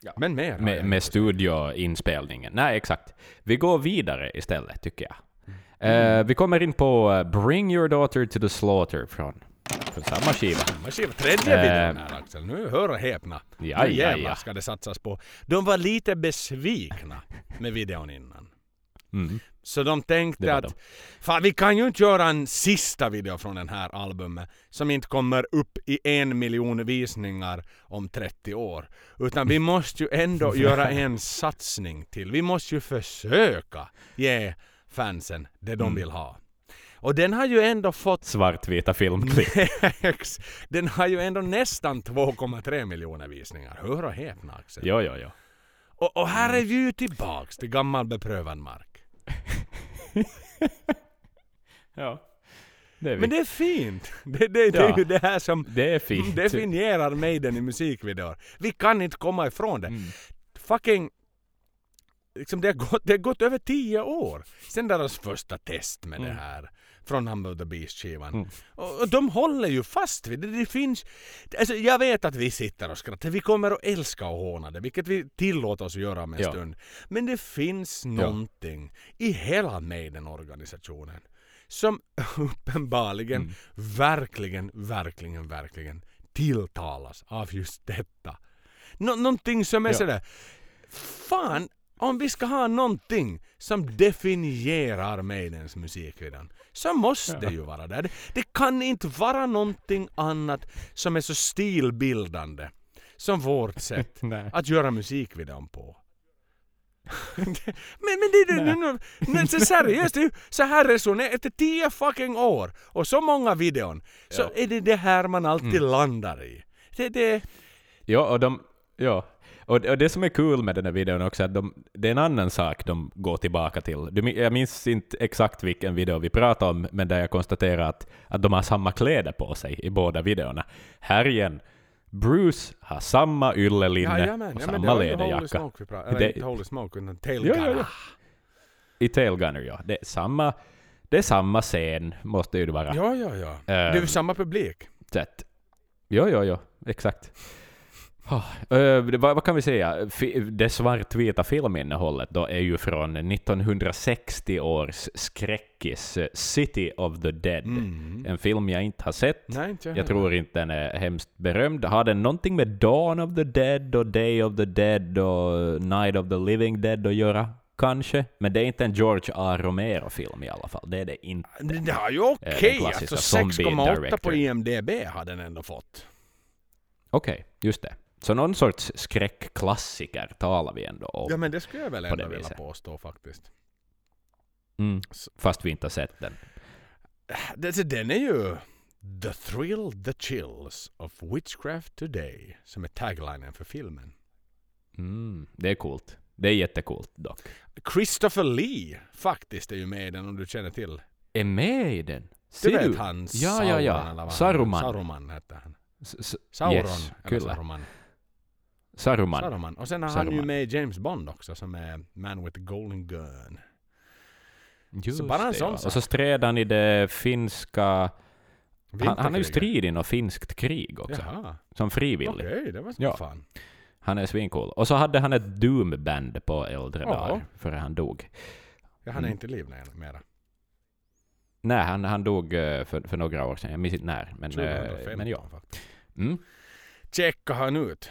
Speaker 1: Ja.
Speaker 2: Men mer
Speaker 1: med, med studioinspelningen. Nej, exakt. Vi går vidare istället, tycker jag.
Speaker 2: Mm.
Speaker 1: Eh, vi kommer in på eh, Bring Your Daughter to the Slaughter från, från samma skiva.
Speaker 2: Man ser tredje
Speaker 1: Eh,
Speaker 2: videon här Axel. Nu hör och häpna.
Speaker 1: Ja,
Speaker 2: nu
Speaker 1: ja,
Speaker 2: jävlar
Speaker 1: ja.
Speaker 2: ska det satsas på. De var lite besvikna med videon innan.
Speaker 1: Mm.
Speaker 2: Så de tänkte att fan, vi kan ju inte göra en sista video från den här albumet som inte kommer upp i en miljon visningar om 30 år. Utan vi måste ju ändå göra en satsning till. Vi måste ju försöka ge fansen det de
Speaker 1: Mm.
Speaker 2: vill ha. Och den har ju ändå fått
Speaker 1: Svartvita filmklipp.
Speaker 2: Den har ju ändå nästan 2,3 miljoner visningar. Hör och häpna Axel.
Speaker 1: jo, jo, jo.
Speaker 2: Och, och här är vi ju tillbaks till gammal beprövad mark.
Speaker 1: Ja. Det är.
Speaker 2: Men det är fint. Det, det, det är
Speaker 1: Ja.
Speaker 2: ju det här som
Speaker 1: det är fint.
Speaker 2: definierar Maiden i musikvideor. Vi kan inte komma ifrån det.
Speaker 1: Mm.
Speaker 2: Fucking... Liksom det, har gått, det har gått över tio år sen deras första test med det
Speaker 1: Mm.
Speaker 2: här. Från Humble the Beast-skivan.
Speaker 1: Mm.
Speaker 2: Och, och de håller ju fast vid det. Det finns... Alltså jag vet att vi sitter och skrattar. Vi kommer att älska och håna det, vilket vi tillåter oss att göra om en
Speaker 1: Ja.
Speaker 2: stund. Men det finns någonting i hela Maiden-organisationen som uppenbarligen,
Speaker 1: Mm.
Speaker 2: verkligen, verkligen, verkligen tilltalas av just detta. Nå- någonting som är
Speaker 1: Ja.
Speaker 2: sådär, fan, om vi ska ha någonting som definierar Maidens musikvideon så måste det ju vara där. Det, kan inte vara någonting annat som är så stilbildande som vårt sätt att göra musikvideon på. men, men det är ju... nu- så seriöst, det är ju så här resonerar efter tio fucking år och så många videon så
Speaker 1: Ja.
Speaker 2: är det det här man alltid landar i. Det, det,
Speaker 1: Ja, och de... Ja. Och, och det som är kul med den här videon också, att de, det är en annan sak de går tillbaka till. Du, jag minns inte exakt vilken video vi pratade om, men där jag konstaterar att, att de har samma kläder på sig i båda videorna. Här igen, Bruce har samma yllelinne
Speaker 2: Jajamän,
Speaker 1: och
Speaker 2: ja,
Speaker 1: samma
Speaker 2: ju Holy
Speaker 1: läderjacka.
Speaker 2: Smoke eller
Speaker 1: Det-
Speaker 2: inte Holy Smoke utan
Speaker 1: Ja,
Speaker 2: Tailgunner.
Speaker 1: ja, ja. I Tailgunner, ja. Det är samma, det är samma scen, måste ju det vara.
Speaker 2: Ja, ja, ja. Det är ju samma publik.
Speaker 1: sätt. Jo, jo, jo, exakt. Oh, eh, vad, vad kan vi säga? Det svartvita filminnehållet då är ju från 1960 års skräckis eh, City of the Dead.
Speaker 2: Mm.
Speaker 1: En film jag inte har sett.
Speaker 2: Nej, inte
Speaker 1: Jag
Speaker 2: heller.
Speaker 1: tror inte den är hemskt berömd. Har den någonting med Dawn of the Dead och Day of the Dead och Night of the Living Dead att göra? Kanske. Men det är inte en George A. Romero-film i alla fall. Det är det inte.
Speaker 2: Det, har ju
Speaker 1: den
Speaker 2: okej.
Speaker 1: klassiska
Speaker 2: alltså
Speaker 1: zombie
Speaker 2: 6,8
Speaker 1: director.
Speaker 2: på IMDB har den ändå fått.
Speaker 1: Okej, just det. Så någon sorts skräckklassiker talar vi ändå om.
Speaker 2: Ja men det skulle jag väl
Speaker 1: På
Speaker 2: ändå
Speaker 1: det
Speaker 2: vilja påstå faktiskt.
Speaker 1: Mm. Fast vi inte har sett den.
Speaker 2: Det, den är ju The thrill, the chills of witchcraft today som är taglinen för filmen.
Speaker 1: Mm. Det är coolt. Det är jättecoolt dock.
Speaker 2: Christopher Lee faktiskt är ju med i den om du känner till.
Speaker 1: Är med i den?
Speaker 2: Du
Speaker 1: Ser
Speaker 2: vet han
Speaker 1: Ja, ja, ja.
Speaker 2: Sauron vad han-
Speaker 1: Saruman.
Speaker 2: Saruman hette han.
Speaker 1: S-
Speaker 2: Sauron
Speaker 1: Yes,
Speaker 2: eller
Speaker 1: kyllä.
Speaker 2: Saruman.
Speaker 1: Saruman.
Speaker 2: Saruman. Och sen har han ju
Speaker 1: Saruman.
Speaker 2: med i James Bond också som är Man with the Golden Gun.
Speaker 1: Just
Speaker 2: Så bara en sån
Speaker 1: ja. Och så stred han i det finska... Han, han har ju strid i något finskt krig också.
Speaker 2: Jaha,
Speaker 1: Som frivillig.
Speaker 2: okej det var så
Speaker 1: Ja.
Speaker 2: fan.
Speaker 1: Han är svincool. Och så hade han ett Doom-band på äldre
Speaker 2: Ja.
Speaker 1: dagar, före han dog.
Speaker 2: Ja, han är
Speaker 1: Mm.
Speaker 2: inte i liv mera.
Speaker 1: Nej, han, han dog eh, för, för några år sedan. Jag minns inte när. Men, eh,
Speaker 2: 2015
Speaker 1: men ja.
Speaker 2: faktiskt.
Speaker 1: Mm.
Speaker 2: Checka han ut.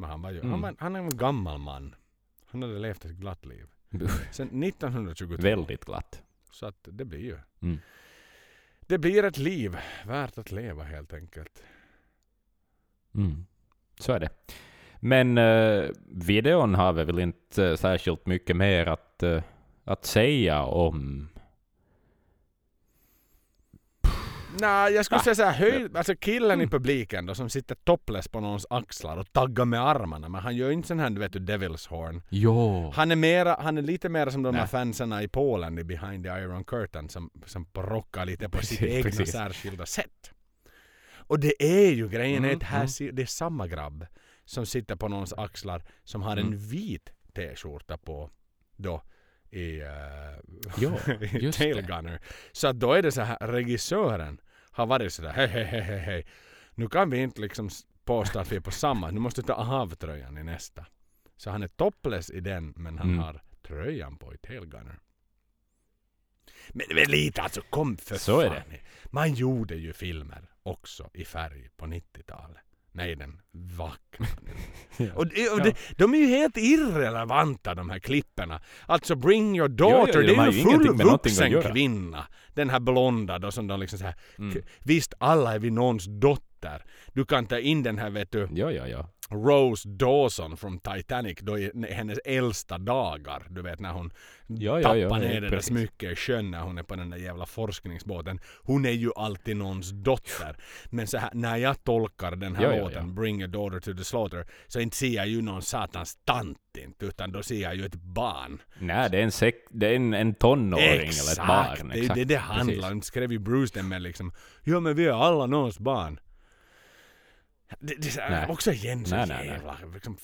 Speaker 2: Men han var ju, han,
Speaker 1: Mm.
Speaker 2: var, han är en gammal man. Han hade levt ett glatt liv. Sen 1922.
Speaker 1: Väldigt glatt.
Speaker 2: Så att det blir ju.
Speaker 1: Mm.
Speaker 2: Det blir ett liv värt att leva helt enkelt.
Speaker 1: Mm. Så är det. Men eh, videon har vi väl inte eh, särskilt mycket mer att, eh, att säga om.
Speaker 2: Nej, jag skulle
Speaker 1: Ah.
Speaker 2: säga såhär, höj, alltså killen i publiken då som sitter topless på någons axlar och taggar med armarna. Men han gör inte sån här, du vet du, Devil's Horn.
Speaker 1: Jo.
Speaker 2: Han är, mera, han är lite mer som de här fansen i Polen i Behind the Iron Curtain som, som rockar lite på sitt
Speaker 1: Precis,
Speaker 2: egna
Speaker 1: precis.
Speaker 2: särskilda sätt. Och det är ju grejen,
Speaker 1: Mm,
Speaker 2: här
Speaker 1: mm.
Speaker 2: det är samma grabb som sitter på någons axlar som har
Speaker 1: Mm.
Speaker 2: en vit t-skjorta på då i, uh,
Speaker 1: Jo,
Speaker 2: i
Speaker 1: just det.
Speaker 2: Tail Gunner. Så att då är det så här, regissören har varit sådär hej hej hej hej. Nu kan vi inte liksom påstå att vi är på samma, nu måste du ta av tröjan i nästa. Så han är topless i den men han
Speaker 1: Mm.
Speaker 2: har tröjan på i Tail Gunner. Men, men lite alltså, kom för
Speaker 1: Så är
Speaker 2: fan. Man gjorde ju filmer också i färg på 90-talet. Nej, den vaknade. Och, det, och det, de är ju helt irrelevanta de här klipperna. Alltså Bring your daughter,
Speaker 1: Jo, jo, de
Speaker 2: det är
Speaker 1: ju
Speaker 2: ju
Speaker 1: ingenting
Speaker 2: full
Speaker 1: med någonting att
Speaker 2: vuxen
Speaker 1: göra.
Speaker 2: kvinna. Den här blonda då som de liksom så här.
Speaker 1: Mm.
Speaker 2: Visst, alla är vi någons dotter. Du kan ta in den här vet du,
Speaker 1: Jo, jo, jo.
Speaker 2: Rose Dawson från Titanic då i hennes äldsta dagar. Du vet när hon
Speaker 1: Ja, ja,
Speaker 2: tappar
Speaker 1: ja,
Speaker 2: ner
Speaker 1: ja,
Speaker 2: det där smycket i sjön när hon är på den där jävla forskningsbåten. Hon är ju alltid någons dotter. Men så här, när jag tolkar den här
Speaker 1: Ja, ja,
Speaker 2: låten
Speaker 1: ja.
Speaker 2: Bring your daughter to the slaughter så inte ser jag ju någon satans tant inte utan då ser jag ju ett barn.
Speaker 1: Nej, det är en, sek- det är en, en tonåring eller ett barn.
Speaker 2: Det är det det handlar om. Skrev ju Bruce den med liksom Ja men vi är alla någons barn. Det, det är också igen så
Speaker 1: Nej, nej, nej.
Speaker 2: jävla liksom,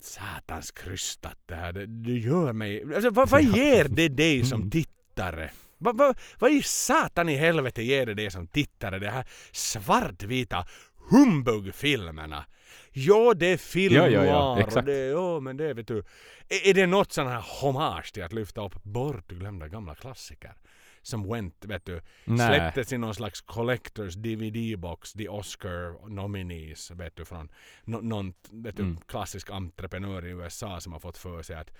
Speaker 2: satans krystat det här. Det, det gör mig... Alltså, vad, vad ger det dig som
Speaker 1: Mm.
Speaker 2: tittare? Vad, vad, vad i satan i helvete ger det dig som tittare? Det här svartvita humbug-filmerna. Ja, det är film
Speaker 1: Ja, ja, ja, exakt.
Speaker 2: det, ja, men det vet du. Är, är det något sån här hommage till att lyfta upp bortglömda gamla klassiker? Som Went, vet du,
Speaker 1: Nej.
Speaker 2: släpptes i någon slags collectors DVD-box, the Oscar nominees, vet du, från nå- någon vet du,
Speaker 1: Mm.
Speaker 2: klassisk entreprenör i USA som har fått för sig att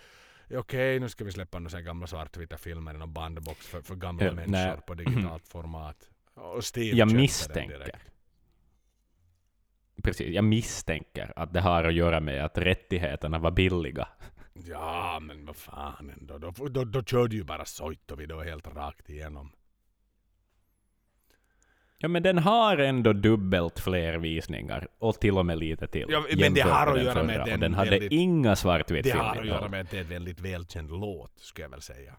Speaker 2: okej, nu ska vi släppa några gamla svartvita filmer i någon bandbox för, för gamla
Speaker 1: Ja,
Speaker 2: människor
Speaker 1: nej.
Speaker 2: på digitalt format. Och Steve
Speaker 1: Jag
Speaker 2: köpte den
Speaker 1: misstänker.
Speaker 2: direkt.
Speaker 1: Precis, jag misstänker att det har att göra med att rättigheterna var billiga.
Speaker 2: Ja, men vad fan ändå. Då, då, då kör du ju bara Soitovi då helt rakt igenom.
Speaker 1: Ja, men den har ändå dubbelt fler visningar och till och med lite till.
Speaker 2: Ja, men det har att göra med den
Speaker 1: den hade
Speaker 2: väldigt-
Speaker 1: inga
Speaker 2: Det
Speaker 1: svartvitfilmer.
Speaker 2: har att göra med att det är en väldigt välkänd låt, skulle jag väl säga.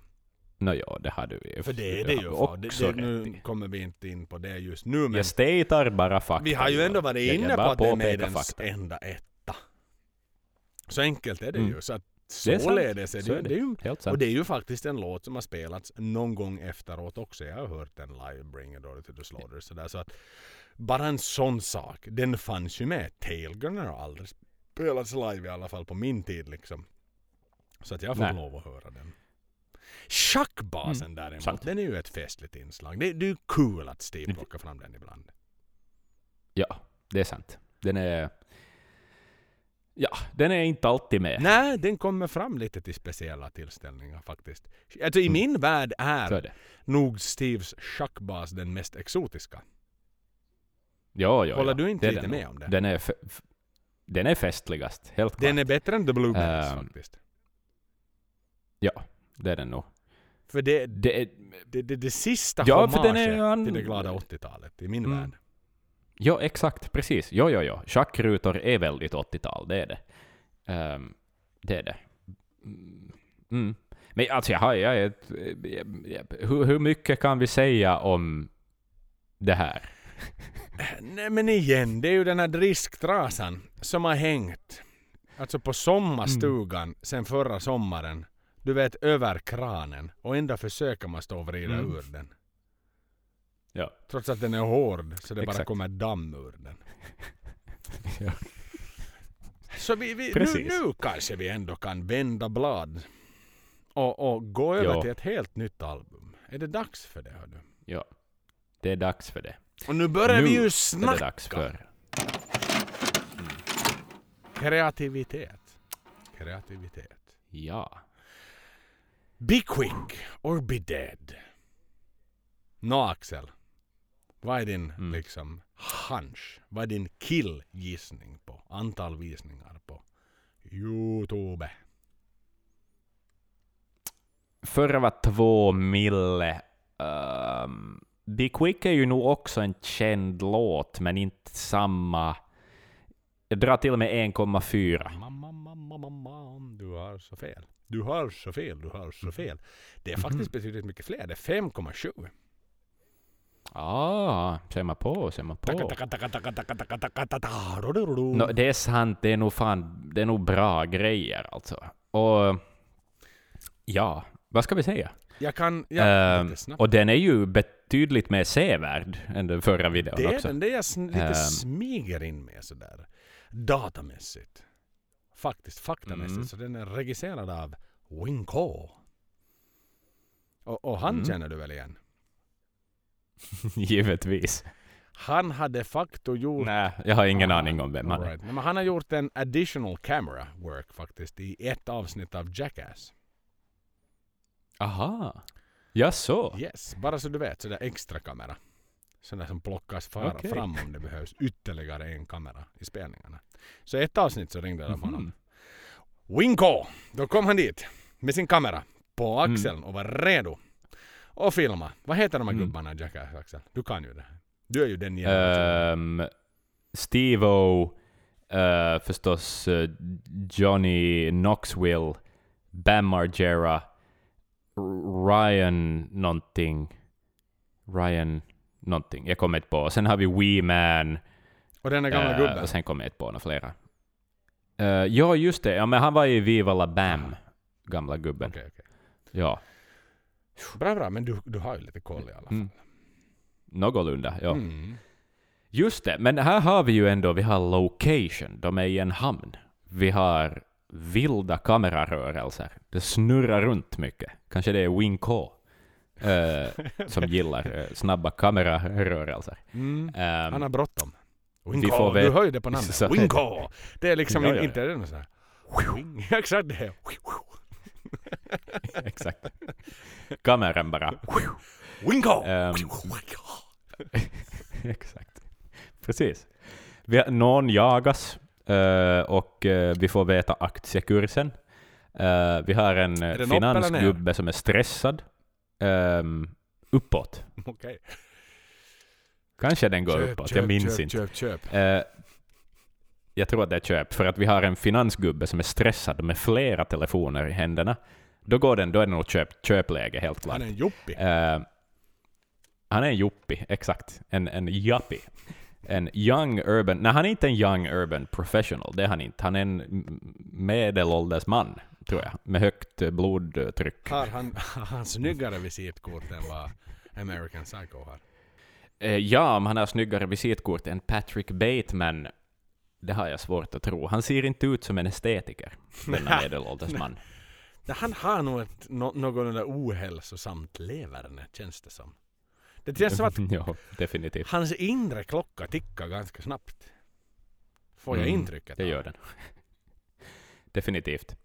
Speaker 1: Nå ja, det hade vi ju.
Speaker 2: För det är det ju.
Speaker 1: också.
Speaker 2: Det, det, nu kommer vi inte in på det just nu, men
Speaker 1: Jag statar bara fakta.
Speaker 2: vi har ju ändå varit inne på att det är
Speaker 1: fakta.
Speaker 2: enda etta. Så enkelt är det
Speaker 1: Mm.
Speaker 2: ju. Så att
Speaker 1: Är
Speaker 2: således är
Speaker 1: Så
Speaker 2: det,
Speaker 1: är det.
Speaker 2: ju
Speaker 1: Helt
Speaker 2: Och
Speaker 1: sant.
Speaker 2: det är ju faktiskt en låt som har spelats någon gång efteråt också. Jag har hört den live, Bring a Daughter to the Slaughter. Så, där, så att bara en sån sak, den fanns ju med. Tailgunner har aldrig spelats live i alla fall på min tid liksom. Så att jag får
Speaker 1: Nej.
Speaker 2: lov att höra den. Schackbasen
Speaker 1: Mm,
Speaker 2: däremot,
Speaker 1: sant.
Speaker 2: den är ju ett festligt inslag. Det, det är ju kul att Steve plockar fram den ibland.
Speaker 1: Ja, det är sant. Den är... Ja, den är inte alltid med.
Speaker 2: Nej, den kommer fram lite till speciella tillställningar faktiskt. Alltså i
Speaker 1: Mm.
Speaker 2: min värld är
Speaker 1: Så är det.
Speaker 2: nog Steves schackbas den mest exotiska.
Speaker 1: Jo, jo,
Speaker 2: Håller
Speaker 1: jo.
Speaker 2: du inte lite med om det?
Speaker 1: Den är, den är festligast, helt klart.
Speaker 2: Den är bättre än The Blueberries
Speaker 1: Ehm,
Speaker 2: faktiskt.
Speaker 1: Ja, det är den nog.
Speaker 2: För det,
Speaker 1: Det
Speaker 2: det, det, det sista
Speaker 1: Ja, för den är
Speaker 2: hommaget till det glada 80-talet i min
Speaker 1: Mm.
Speaker 2: värld.
Speaker 1: Ja, exakt. Precis. Jo, jo, jo. Schackrutor är väldigt 80-tal, det är det. Ehm, det är det. Mm. Mm. Men alltså, jag har... Jag, är ett- hur, hur mycket kan vi säga om det här?
Speaker 2: Nej men igen, det är ju den här drisktrasan som har hängt alltså på sommarstugan
Speaker 1: Mm.
Speaker 2: sen förra sommaren. Du vet över kranen och ändå försöker man stå och vrida
Speaker 1: Mm.
Speaker 2: ur den.
Speaker 1: Ja.
Speaker 2: Trots att den är hård så det bara
Speaker 1: Exakt.
Speaker 2: kommer damm ur den.
Speaker 1: Ja.
Speaker 2: Så vi, vi, nu, nu kanske vi ändå kan vända blad och, och gå över
Speaker 1: Ja.
Speaker 2: till ett helt nytt album. Är det dags för det? Hör du?
Speaker 1: ja. Det är dags för det.
Speaker 2: Och nu börjar
Speaker 1: Nu
Speaker 2: vi ju
Speaker 1: är det
Speaker 2: snacka
Speaker 1: dags för...
Speaker 2: kreativitet. Kreativitet.
Speaker 1: Ja.
Speaker 2: Be quick or be dead. Nå Axel. Vad är din
Speaker 1: Mm.
Speaker 2: liksom hunch? Vad är din killgissning på antal visningar på Youtube?
Speaker 1: Förra var två mille. Um, Be Quick är ju nog också en känd låt, men inte samma. Jag drar till med 1,4.
Speaker 2: Mamma, mamma, mamma, du har så fel. Du har så fel, du har så fel. Det är
Speaker 1: Mhm.
Speaker 2: faktiskt betydligt mycket fler. Det är 5,7.
Speaker 1: Ah, ser man på, ser man på. No, det är sant, det är nog fan, det är nog bra grejer alltså. Och ja, vad ska vi säga?
Speaker 2: jag kan... Ja, snabbt.
Speaker 1: och den är ju betydligt mer sevärd än den förra videon
Speaker 2: Det är
Speaker 1: också.
Speaker 2: den det jag sn- lite
Speaker 1: Ehm.
Speaker 2: smyger in med sådär. Datamässigt. Faktiskt faktamässigt.
Speaker 1: Mm.
Speaker 2: Så den är regisserad av Winco. Och, och han
Speaker 1: Mm.
Speaker 2: känner du väl igen?
Speaker 1: Givetvis.
Speaker 2: Han har de facto gjort...
Speaker 1: Nej, jag har ingen
Speaker 2: Ah,
Speaker 1: aning om vem han är.
Speaker 2: right. Men han har gjort en additional camera work faktiskt i ett avsnitt av Jackass.
Speaker 1: Aha. Ja, så.
Speaker 2: Yes, bara så du vet, sådär extra kamera. Sån där som plockas fara
Speaker 1: Okej.
Speaker 2: fram om det behövs ytterligare en kamera i spelningarna. Så ett avsnitt så ringde de honom.
Speaker 1: Mhm.
Speaker 2: Winko! Då kom han dit med sin kamera på
Speaker 1: Mm.
Speaker 2: axeln och var redo. Och filma. Vad heter de här
Speaker 1: Mm.
Speaker 2: gubbarna Jackass Axel? Du kan ju det. här. Du är ju den generationen.
Speaker 1: Um, Steve-O, eh, förstås eh, Johnny Knoxville, Bam Margera, Ryan nånting. Ryan nånting, jag kommer inte på. Sen har vi Wee Man.
Speaker 2: och den där gamla
Speaker 1: eh,
Speaker 2: gubben.
Speaker 1: och sen kommer jag inte på några flera. Uh, ja, just det. Ja, men han var i Viva La Bam, gamla gubben.
Speaker 2: Okej, okej.
Speaker 1: Ja,
Speaker 2: Bra, bra. Men du, du har ju lite koll i alla fall.
Speaker 1: Mm. någorlunda. Ja.
Speaker 2: Mm.
Speaker 1: Just det, men här har vi ju ändå, vi har location, de är i en hamn. Vi har vilda kamerarörelser. Det snurrar runt mycket. Kanske det är Wing K eh, som gillar eh, snabba kamerarörelser.
Speaker 2: Mm.
Speaker 1: Ehm,
Speaker 2: Han har bråttom. Winko,
Speaker 1: får
Speaker 2: du hör ju det på namnet.
Speaker 1: Så-
Speaker 2: Winko! Det är liksom
Speaker 1: Ja, ja, ja.
Speaker 2: inte det är sånt här... Wing. Exakt det.
Speaker 1: Exakt. Kameran bara.
Speaker 2: Winko!
Speaker 1: Ehm, Exakt. Precis. Vi, någon jagas eh, och eh, vi får veta aktiekursen. Eh, vi har en finansgubbe som är stressad. Um, uppåt.
Speaker 2: Okej.
Speaker 1: Kanske den går
Speaker 2: Köp,
Speaker 1: uppåt,
Speaker 2: köp,
Speaker 1: jag minns
Speaker 2: köp,
Speaker 1: inte.
Speaker 2: Köp.
Speaker 1: Eh, jag tror att det är köp, för att vi har en finansgubbe som är stressad med flera telefoner i händerna. Då, går den, då är det nog köp, köpläge, helt klart.
Speaker 2: Han är en joppi.
Speaker 1: Eh, han är en juppi, exakt. En, en jappi. En young urban... Nej, han är inte en young urban professional, det är han inte. Han är en medelålders man, tror jag, med högt blodtryck.
Speaker 2: Har han, har han snyggare visitkort än vad American Psycho har?
Speaker 1: Eh, ja, om han har snyggare visitkort än Patrick Bateman, det har jag svårt att tro. Han ser inte ut som en estetiker, denna medelålders man.
Speaker 2: Han har nog ett no, någorlunda ohälsosamt leverne, känns det som. Det känns som att
Speaker 1: ja, definitivt.
Speaker 2: hans inre klocka tickar ganska snabbt. Får jag
Speaker 1: Mm,
Speaker 2: intrycket
Speaker 1: Det gör den. Definitivt.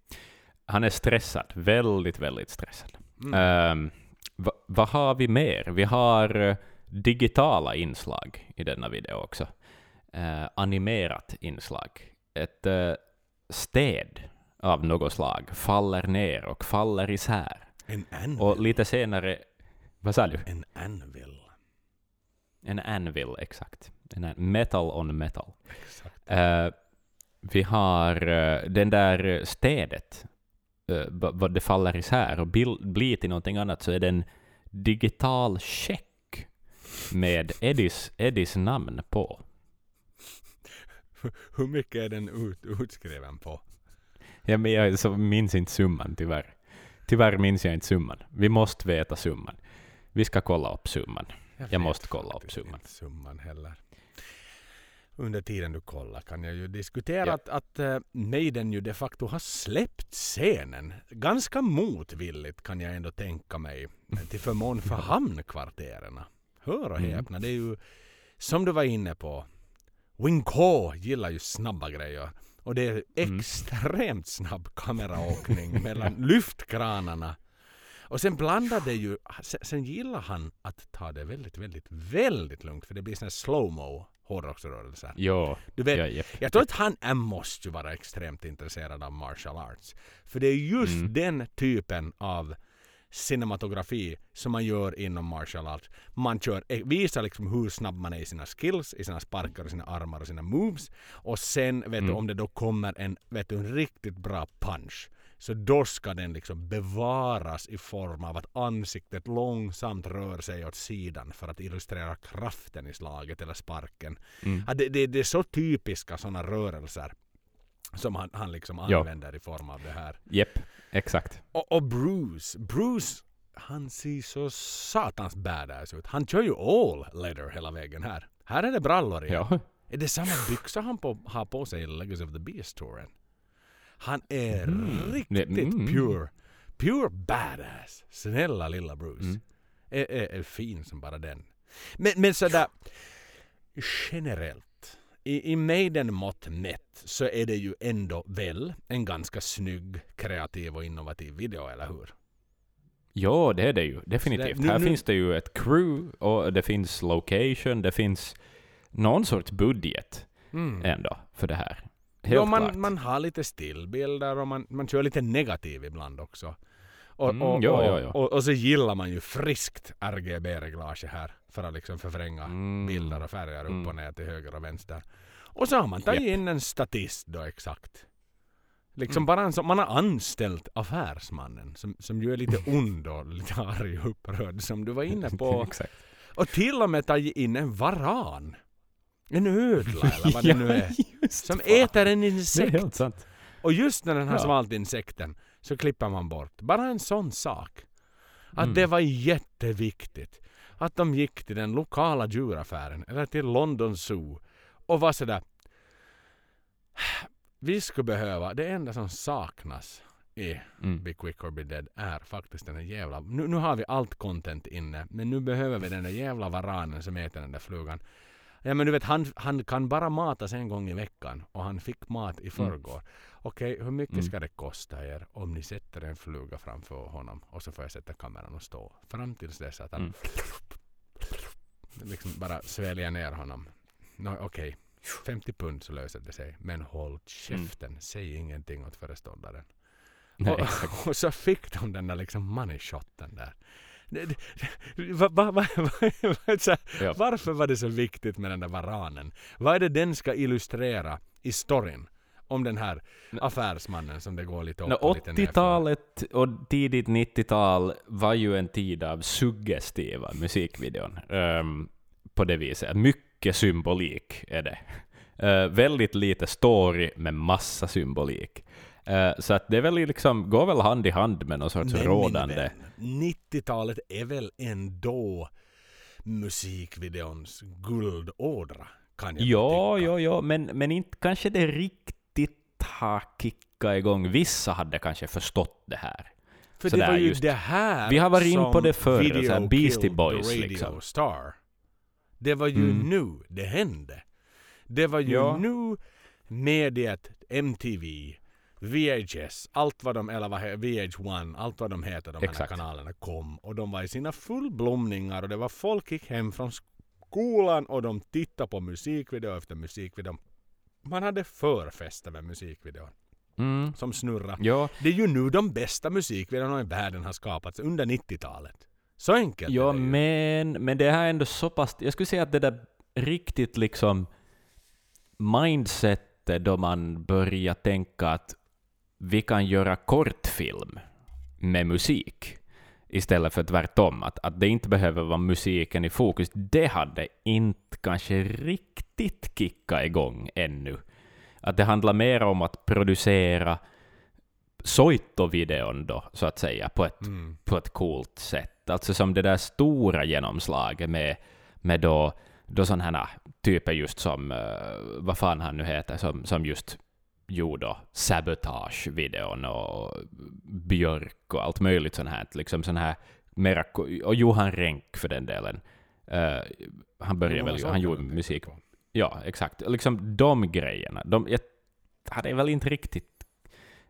Speaker 1: Han är stressad, väldigt, väldigt stressad.
Speaker 2: Mm.
Speaker 1: Va- vad har vi mer? Vi har eh, digitala inslag i denna video också. Eh, animerat inslag. Ett eh, städ av något slag faller ner och faller isär.
Speaker 2: En anvil.
Speaker 1: Och lite senare... Vad sa du?
Speaker 2: En anvil.
Speaker 1: En anvil, exakt. En an- metal on metal.
Speaker 2: Exakt.
Speaker 1: Eh, vi har eh, den där städet, uh, vad det faller isär och blir till någonting annat, så är det en digital check med Eddies, Eddies namn på.
Speaker 2: Hur mycket är den ut, utskriven på?
Speaker 1: Ja, men jag så minns inte summan tyvärr. Tyvärr minns jag inte summan. Vi måste veta summan. Vi ska kolla upp summan. Jag
Speaker 2: vet
Speaker 1: måste kolla upp summan.
Speaker 2: inte summan heller. Under tiden du kollar kan jag ju diskutera
Speaker 1: Ja.
Speaker 2: att, att eh, Maiden ju de facto har släppt scenen. Ganska motvilligt kan jag ändå tänka mig. eh, Till förmån för hamnkvarteren. Hör och
Speaker 1: Mm.
Speaker 2: häpna, det är ju som du var inne på. Wing Ko gillar ju snabba grejer. Och det är
Speaker 1: Mm.
Speaker 2: extremt snabb kameraåkning mellan lyftkranarna. Och sen blandar det ju, sen, sen gillar han att ta det väldigt, väldigt, väldigt lugnt för det blir sån här slow-mo hårdrocksrörelser.
Speaker 1: Jo,
Speaker 2: Du vet,
Speaker 1: ja, japp.
Speaker 2: jag tror att han är, måste ju vara extremt intresserad av martial arts. För det är just
Speaker 1: Mm.
Speaker 2: den typen av cinematografi som man gör inom martial arts. Man kör, eh, visar liksom hur snabb man är i sina skills, i sina sparkar sina armar och sina moves. Och sen vet du,
Speaker 1: Mm.
Speaker 2: om det då kommer en, vet du, en riktigt bra punch så då ska den liksom bevaras i form av att ansiktet långsamt rör sig åt sidan för att illustrera kraften i slaget eller sparken.
Speaker 1: Mm.
Speaker 2: Ja, det, det, det är så typiska sådana rörelser som han, han liksom använder i form av det här.
Speaker 1: Japp, exakt.
Speaker 2: Och, och Bruce, Bruce han ser så satans badass ut. Han kör ju all leather hela vägen här. Här är det brallor igen.
Speaker 1: Ja.
Speaker 2: Är det samma byxor han på, har på sig i Legacy of the Beast-touren? Han är
Speaker 1: Mm.
Speaker 2: riktigt
Speaker 1: Mm.
Speaker 2: pure. Pure badass. Snälla lilla Bruce.
Speaker 1: Mm.
Speaker 2: Är, är, är fin som bara den. Men, men sådär generellt. I, I Maiden mått mätt så är det ju ändå väl en ganska snygg, kreativ och innovativ video, eller hur?
Speaker 1: Ja, det är det ju. Definitivt.
Speaker 2: Det- nu-
Speaker 1: här
Speaker 2: nu-
Speaker 1: finns det ju ett crew och det finns location, det finns någon sorts budget ändå för det här. Helt
Speaker 2: ja,
Speaker 1: klart.
Speaker 2: man, man har lite stillbilder och man, man kör lite negativ ibland också. Och,
Speaker 1: Mm,
Speaker 2: och,
Speaker 1: ja, ja, ja.
Speaker 2: Och, och så gillar man ju friskt RGB-reglage här för att liksom förvränga
Speaker 1: Mm.
Speaker 2: bilder och färger upp
Speaker 1: Mm.
Speaker 2: och ner till höger och vänster. Och så har man tagit
Speaker 1: Japp.
Speaker 2: in en statist då exakt. Liksom
Speaker 1: Mm.
Speaker 2: bara en som man har anställt affärsmannen som, som ju är lite ond och lite arg och upprörd som du var inne på.
Speaker 1: Exakt.
Speaker 2: Och till och med tagit in en varan. En ödla eller vad det nu är. Som
Speaker 1: fan.
Speaker 2: äter en insekt. Och just när den har
Speaker 1: Ja.
Speaker 2: svalt insekten så klipper man bort. Bara en sån sak. Att
Speaker 1: Mm.
Speaker 2: det var jätteviktigt att de gick till den lokala djuraffären eller till London Zoo och var sådär vi skulle behöva, det enda som saknas i
Speaker 1: Mm.
Speaker 2: Be Quick or Be Dead är faktiskt den där jävla... Nu, nu har vi allt content inne men nu behöver vi den där jävla varanen som äter den där flugan. Ja men du vet han, han kan bara matas en gång i veckan och han fick mat i förrgår. Okej, hur mycket
Speaker 1: Mm.
Speaker 2: ska det kosta er om ni sätter en fluga framför honom och så får jag sätta kameran och stå fram tills dess att han
Speaker 1: Mm.
Speaker 2: liksom bara sväljer ner honom. No, Okej, 50 pund så löser det sig. Men håll käften, säg ingenting åt föreståndaren.
Speaker 1: Nej,
Speaker 2: och, och så fick de den där liksom money shoten där. Va, va, va,
Speaker 1: Ja.
Speaker 2: Varför var det så viktigt med den där varanen? Vad är det den ska illustrera i storyn? Om den här affärsmannen som det går lite upp och lite nerför.
Speaker 1: 80-talet och tidigt 90-tal var ju en tid av suggestiva musikvideon. ehm, på det viset. Mycket symbolik är det. Eh, väldigt lite story, men massa symbolik. Eh, så att det väl liksom, går väl hand i hand med någon sorts
Speaker 2: Men
Speaker 1: rådande...
Speaker 2: vän, 90-talet är väl ändå musikvideons guldådra? Kan jag
Speaker 1: Ja,
Speaker 2: tycka.
Speaker 1: ja, ja, men, men inte kanske det riktigt har kickat igång. Vissa hade kanske förstått det här.
Speaker 2: För det
Speaker 1: sådär
Speaker 2: var ju
Speaker 1: just.
Speaker 2: det här
Speaker 1: Vi har varit in på det förr, så här Beastie Boys,
Speaker 2: radio
Speaker 1: liksom.
Speaker 2: Star. Det var ju
Speaker 1: Mm.
Speaker 2: nu det hände. Det var ju
Speaker 1: Ja.
Speaker 2: nu mediet MTV, VHS, allt vad de, eller vad he- VH1, allt vad de heter, de här
Speaker 1: Exakt.
Speaker 2: kanalerna kom. Och de var i sina fullblomningar och det var folk gick hem från skolan och de tittade på musikvideo efter musikvideo. Man hade förfester med musikvideon
Speaker 1: Mm.
Speaker 2: som snurrar.
Speaker 1: Ja,
Speaker 2: Det är ju nu de bästa musikvideorna i världen har skapats under 90-talet. Så enkelt
Speaker 1: Ja,
Speaker 2: är det ju.
Speaker 1: men, men det här är ändå så pass... Jag skulle säga att det där riktigt liksom mindsetet då man börjar tänka att vi kan göra kortfilm med musik istället för tvärtom, att, att det inte behöver vara musiken i fokus, det hade inte kanske riktigt kickat igång ännu. Att det handlar mer om att producera Soito-videon då, så att säga, på ett
Speaker 2: Mm.
Speaker 1: på ett coolt sätt. Alltså som det där stora genomslaget med, med då, då sådana här typer just som, eh, vad fan han nu heter, som, som just gjorde Sabotage-videon och Björk och allt möjligt sånt här. Liksom sån här mera, och Johan Renck för den delen. Eh, han började väl, han gjorde musik.
Speaker 2: på.
Speaker 1: Ja, exakt. Liksom de grejerna. De, jag hade väl inte riktigt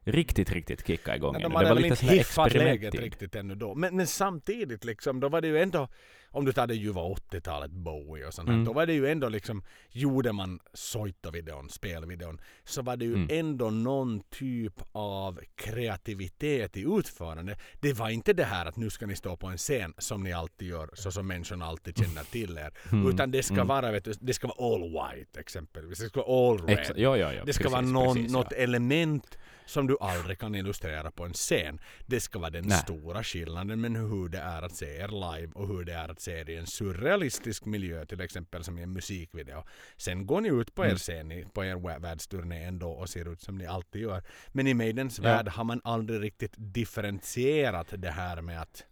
Speaker 1: riktigt, riktigt kicka igång
Speaker 2: Nej, de
Speaker 1: Det
Speaker 2: hade
Speaker 1: var
Speaker 2: väl
Speaker 1: lite
Speaker 2: inte hiffat läget riktigt ännu då. Men, men samtidigt liksom, då var det ju ändå, om du tar det ljuva 80-talet, Bowie och sånt
Speaker 1: Mm.
Speaker 2: då var det ju ändå liksom, gjorde man Soito-videon, spelvideon, så var det ju
Speaker 1: Mm.
Speaker 2: ändå någon typ av kreativitet i utförande. Det var inte det här att nu ska ni stå på en scen som ni alltid gör, så som människorna alltid känner till er.
Speaker 1: Mm.
Speaker 2: Utan det ska
Speaker 1: Mm.
Speaker 2: vara, vet du, det ska vara all white exempelvis. Det ska vara all red.
Speaker 1: Exa- ja, ja, ja.
Speaker 2: Det ska
Speaker 1: precis,
Speaker 2: vara någon,
Speaker 1: precis,
Speaker 2: något element som du aldrig kan illustrera på en scen. Det ska vara den
Speaker 1: Nej.
Speaker 2: stora skillnaden men hur det är att se er live och hur det är att se er i en surrealistisk miljö till exempel som i en musikvideo. Sen går ni ut på er
Speaker 1: Mm.
Speaker 2: scen på er vä- världsturné ändå och ser ut som ni alltid gör. Men i Maidens
Speaker 1: Ja.
Speaker 2: värld har man aldrig riktigt differentierat det här med att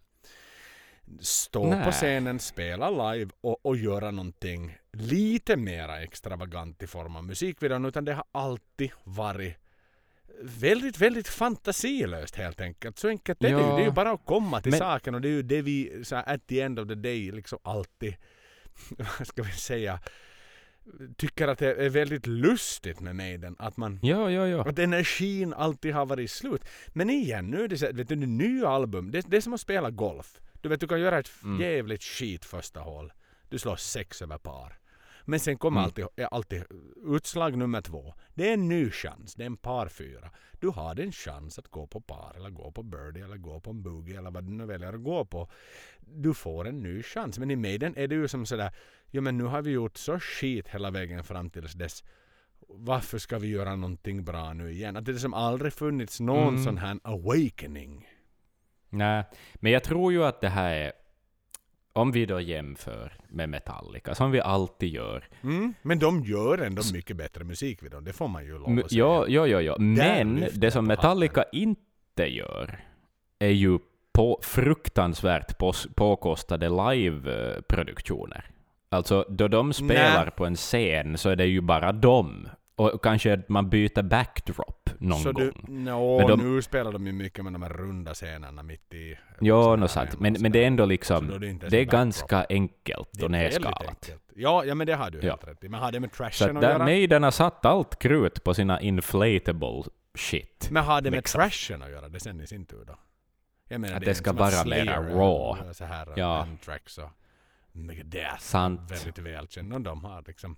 Speaker 2: stå på
Speaker 1: Nej.
Speaker 2: scenen, spela live och, och göra någonting lite mera extravagant i form av musikvideon utan det har alltid varit väldigt, väldigt fantasilöst helt enkelt. Så enkelt är det ju.
Speaker 1: Ja.
Speaker 2: Det är ju bara att komma till
Speaker 1: Men-
Speaker 2: saken och det är ju det vi så här, at the end of the day liksom alltid, vad ska vi säga, tycker att det är väldigt lustigt med Maiden. Att man
Speaker 1: Ja, ja, ja.
Speaker 2: att energin alltid har varit slut. Men igen, nu är det så vet du, nya album, det, det är som att spela golf. Du vet, du kan göra ett
Speaker 1: Mm.
Speaker 2: jävligt skit första hål. Du slår sex över par. Men sen kommer
Speaker 1: Mm.
Speaker 2: alltid, alltid utslag nummer två. Det är en ny chans. Det är en par fyra. Du har en chans att gå på par eller gå på birdie eller gå på en boogie eller vad du nu väljer att gå på. Du får en ny chans. Men i Maiden är det ju som sådär, ja men nu har vi gjort så skit hela vägen fram tills dess varför ska vi göra någonting bra nu igen? Att det är som aldrig funnits någon
Speaker 1: Mm.
Speaker 2: sån här awakening.
Speaker 1: Nej, men jag tror ju att det här är, om vi då jämför med Metallica, som vi alltid gör.
Speaker 2: Mm. Men de gör ändå mycket bättre musikvideor, det får man ju lov att säga.
Speaker 1: Ja, ja, ja, ja. Men det som
Speaker 2: på
Speaker 1: Metallica inte gör är ju på fruktansvärt pås- påkostade live-produktioner. Alltså, då de spelar
Speaker 2: Nej.
Speaker 1: på en scen så är det ju bara dem. Och kanske att man byter backdrop någon
Speaker 2: Så
Speaker 1: gång.
Speaker 2: du, no,
Speaker 1: Men de-
Speaker 2: nu spelar de ju mycket med de här runda scenerna mitt i... Såna
Speaker 1: något sant. Men, men det är ändå
Speaker 2: Så då
Speaker 1: liksom,
Speaker 2: är det ens
Speaker 1: det är ganska enkelt
Speaker 2: Det är
Speaker 1: och nedskalat.
Speaker 2: Ja, ja, men det har du
Speaker 1: Ja.
Speaker 2: helt rätt i. Men har det med
Speaker 1: Så
Speaker 2: trashen
Speaker 1: att
Speaker 2: att
Speaker 1: där
Speaker 2: göra?
Speaker 1: Maiden har satt allt krut på sina inflatable shit.
Speaker 2: Men har det med
Speaker 1: liksom.
Speaker 2: trashen att göra? Det sen i sin tur då? Jag menar,
Speaker 1: Att
Speaker 2: är
Speaker 1: det
Speaker 2: en
Speaker 1: ska vara mera raw.
Speaker 2: Så här,
Speaker 1: Ja.
Speaker 2: Och Megadeth.
Speaker 1: Sant.
Speaker 2: Väldigt välkända. Och de har liksom.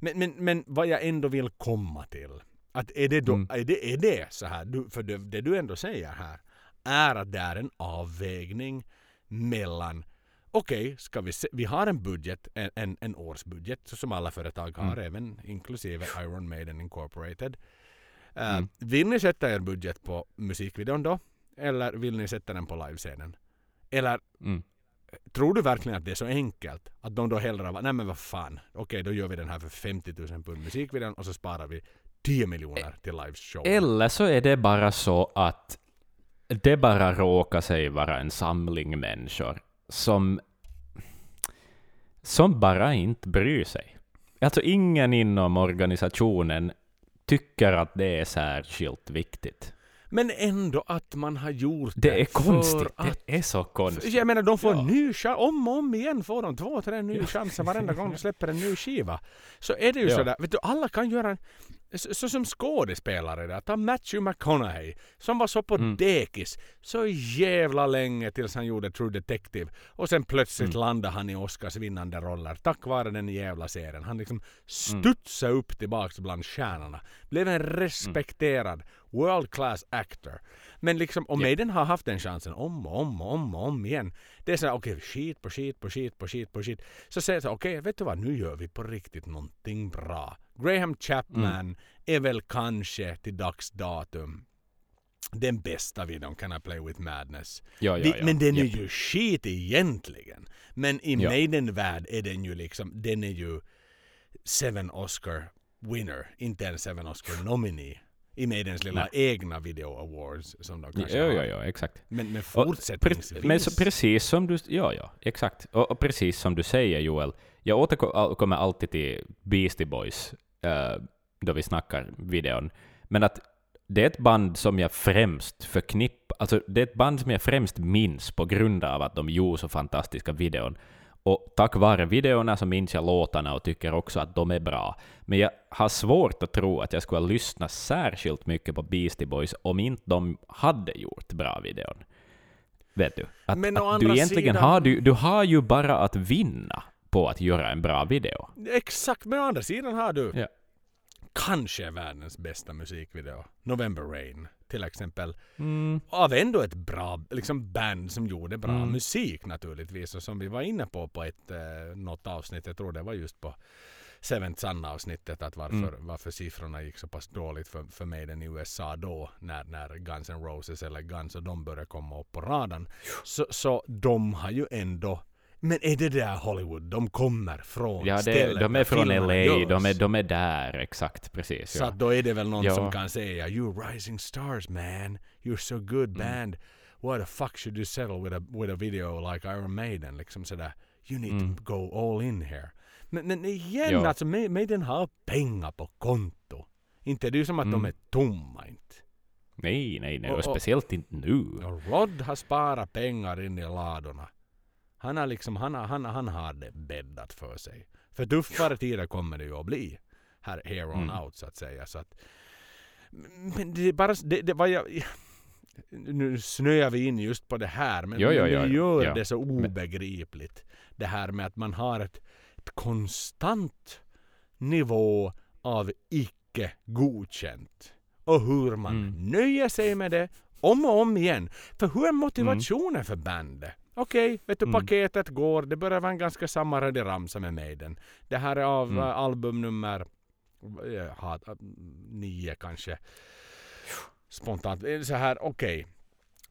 Speaker 2: men, men, men vad jag ändå vill komma till Att är det, då,
Speaker 1: Mm.
Speaker 2: är det, är det så här, du, för det, det du ändå säger här är att det är en avvägning mellan Okej, ska vi se, vi har en budget, en, en, en årsbudget som alla företag har,
Speaker 1: Mm.
Speaker 2: även inklusive Iron Maiden Incorporated. Uh,
Speaker 1: Mm.
Speaker 2: Vill ni sätta er budget på musikvideon då? Eller vill ni sätta den på livescenen? Eller
Speaker 1: Mm
Speaker 2: tror du verkligen att det är så enkelt? Att de då hellre var, nej men vad fan, okej då gör vi den här för 50 000 pund musikvideon och så sparar vi 10 miljoner till liveshow.
Speaker 1: Eller så är det bara så att det bara råkar sig vara en samling människor som, som bara inte bryr sig. Alltså ingen inom organisationen tycker att det är särskilt viktigt.
Speaker 2: Men ändå att man har gjort
Speaker 1: Det är
Speaker 2: för
Speaker 1: konstigt.
Speaker 2: Att,
Speaker 1: Det är så konstigt.
Speaker 2: jag menar de får
Speaker 1: Ja.
Speaker 2: ny chans, om och om igen får de två, tre nya chanser varenda gång de släpper en ny skiva. Så är det ju
Speaker 1: Ja.
Speaker 2: sådär, vet du alla kan göra en, så, så som skådespelare där, ta Matthew McConaughey som var så på
Speaker 1: Mm.
Speaker 2: dekis så jävla länge tills han gjorde True Detective och sen plötsligt
Speaker 1: Mm.
Speaker 2: landade han i Oscars vinnande roller tack vare den jävla serien. Han liksom
Speaker 1: Mm.
Speaker 2: studsade upp tillbaks bland stjärnorna. Blev en respekterad world class actor. Men liksom, och
Speaker 1: Ja.
Speaker 2: Maiden har haft den chansen om och om och om och om igen. Det är såhär, okej, skit på skit på skit på skit på skit. Så säger jag så, okej, vet du vad, nu gör vi på riktigt någonting bra. Graham Chapman
Speaker 1: Mm.
Speaker 2: är väl kanske till dags datum den bästa videon Can I Play With Madness.
Speaker 1: Ja, ja,
Speaker 2: Det-
Speaker 1: ja.
Speaker 2: Men den är
Speaker 1: Japp.
Speaker 2: ju skit egentligen. Men i
Speaker 1: Ja.
Speaker 2: Maiden-värld är den ju liksom, den är ju seven Oscar winner, inte en seven Oscar nominee. I Maidens lilla egna video awards som de kanske
Speaker 1: Ja,
Speaker 2: har.
Speaker 1: ja, ja, exakt.
Speaker 2: Men, men
Speaker 1: Och
Speaker 2: fortsättningsvis.
Speaker 1: pre- Men så precis som du... Ja, ja, exakt. Och, och precis som du säger, Joel, jag återkommer alltid till Beastie Boys eh, då vi snackar videon, men att det är ett band som jag främst förknippar, alltså det är ett band som jag främst minns på grund av att de gjorde så fantastiska videon. Och tack vare videorna så minns jag låtarna och tycker också att de är bra. Men jag har svårt att tro att jag skulle ha lyssnat särskilt mycket på Beastie Boys om inte de hade gjort bra videon. Vet du? Att,
Speaker 2: Men
Speaker 1: att du egentligen
Speaker 2: sidan-
Speaker 1: har, du, du har ju bara att vinna på att göra en bra video.
Speaker 2: Exakt, men å andra sidan har du
Speaker 1: Ja.
Speaker 2: Kanske världens bästa musikvideo. November Rain till exempel.
Speaker 1: Mm.
Speaker 2: Av ändå ett bra liksom band som gjorde bra
Speaker 1: Mm.
Speaker 2: musik naturligtvis. Och som vi var inne på på ett, eh, något avsnitt, jag tror det var just på Seventh Sun avsnittet att varför,
Speaker 1: Mm.
Speaker 2: varför siffrorna gick så pass dåligt för, för Maiden i USA då när, när Guns N' Roses eller Guns och de började komma upp på radarn. Så, så de har ju ändå men är det där Hollywood? De kommer från
Speaker 1: Ja, det,
Speaker 2: stället
Speaker 1: de är från LA,
Speaker 2: görs.
Speaker 1: de är, de är där, exakt, precis.
Speaker 2: Så
Speaker 1: Ja.
Speaker 2: att då är det väl någon
Speaker 1: Ja.
Speaker 2: som kan säga You're rising stars man. You're so good
Speaker 1: Mm.
Speaker 2: band. Why the fuck should you settle with a, with a video like Iron Maiden? Liksom sådär. You need
Speaker 1: Mm.
Speaker 2: to go all in here. Men, men igen,
Speaker 1: Ja.
Speaker 2: alltså Ma- Maiden har pengar på konto. Inte det är ju som att de
Speaker 1: Mm.
Speaker 2: är tomma inte.
Speaker 1: Nej, nej, nej, och,
Speaker 2: Och- och-
Speaker 1: speciellt inte nu.
Speaker 2: Och Rod har sparat pengar in i ladorna. Han har liksom, han har, han, han har det bäddat för sig. För tuffare tider kommer det ju att bli. Här, here on
Speaker 1: Mm.
Speaker 2: out så att säga. Så att, men det är bara, det, det var jag, nu snöar vi in just på det här men,
Speaker 1: Jo, jo, jo,
Speaker 2: det
Speaker 1: jo.
Speaker 2: gör
Speaker 1: Ja.
Speaker 2: det så obegripligt. Det här med att man har ett, ett konstant nivå av icke godkänt. Och hur man
Speaker 1: Mm.
Speaker 2: nöjer sig med det om och om igen. För hur är motivationen för bandet? Okej, vet du
Speaker 1: Mm.
Speaker 2: paketet går. Det börjar vara en ganska samma ramsa med Maiden. Det här är av
Speaker 1: Mm.
Speaker 2: äh, albumnummer jag har, äh, nio kanske. Spontant. Är Så här, okej.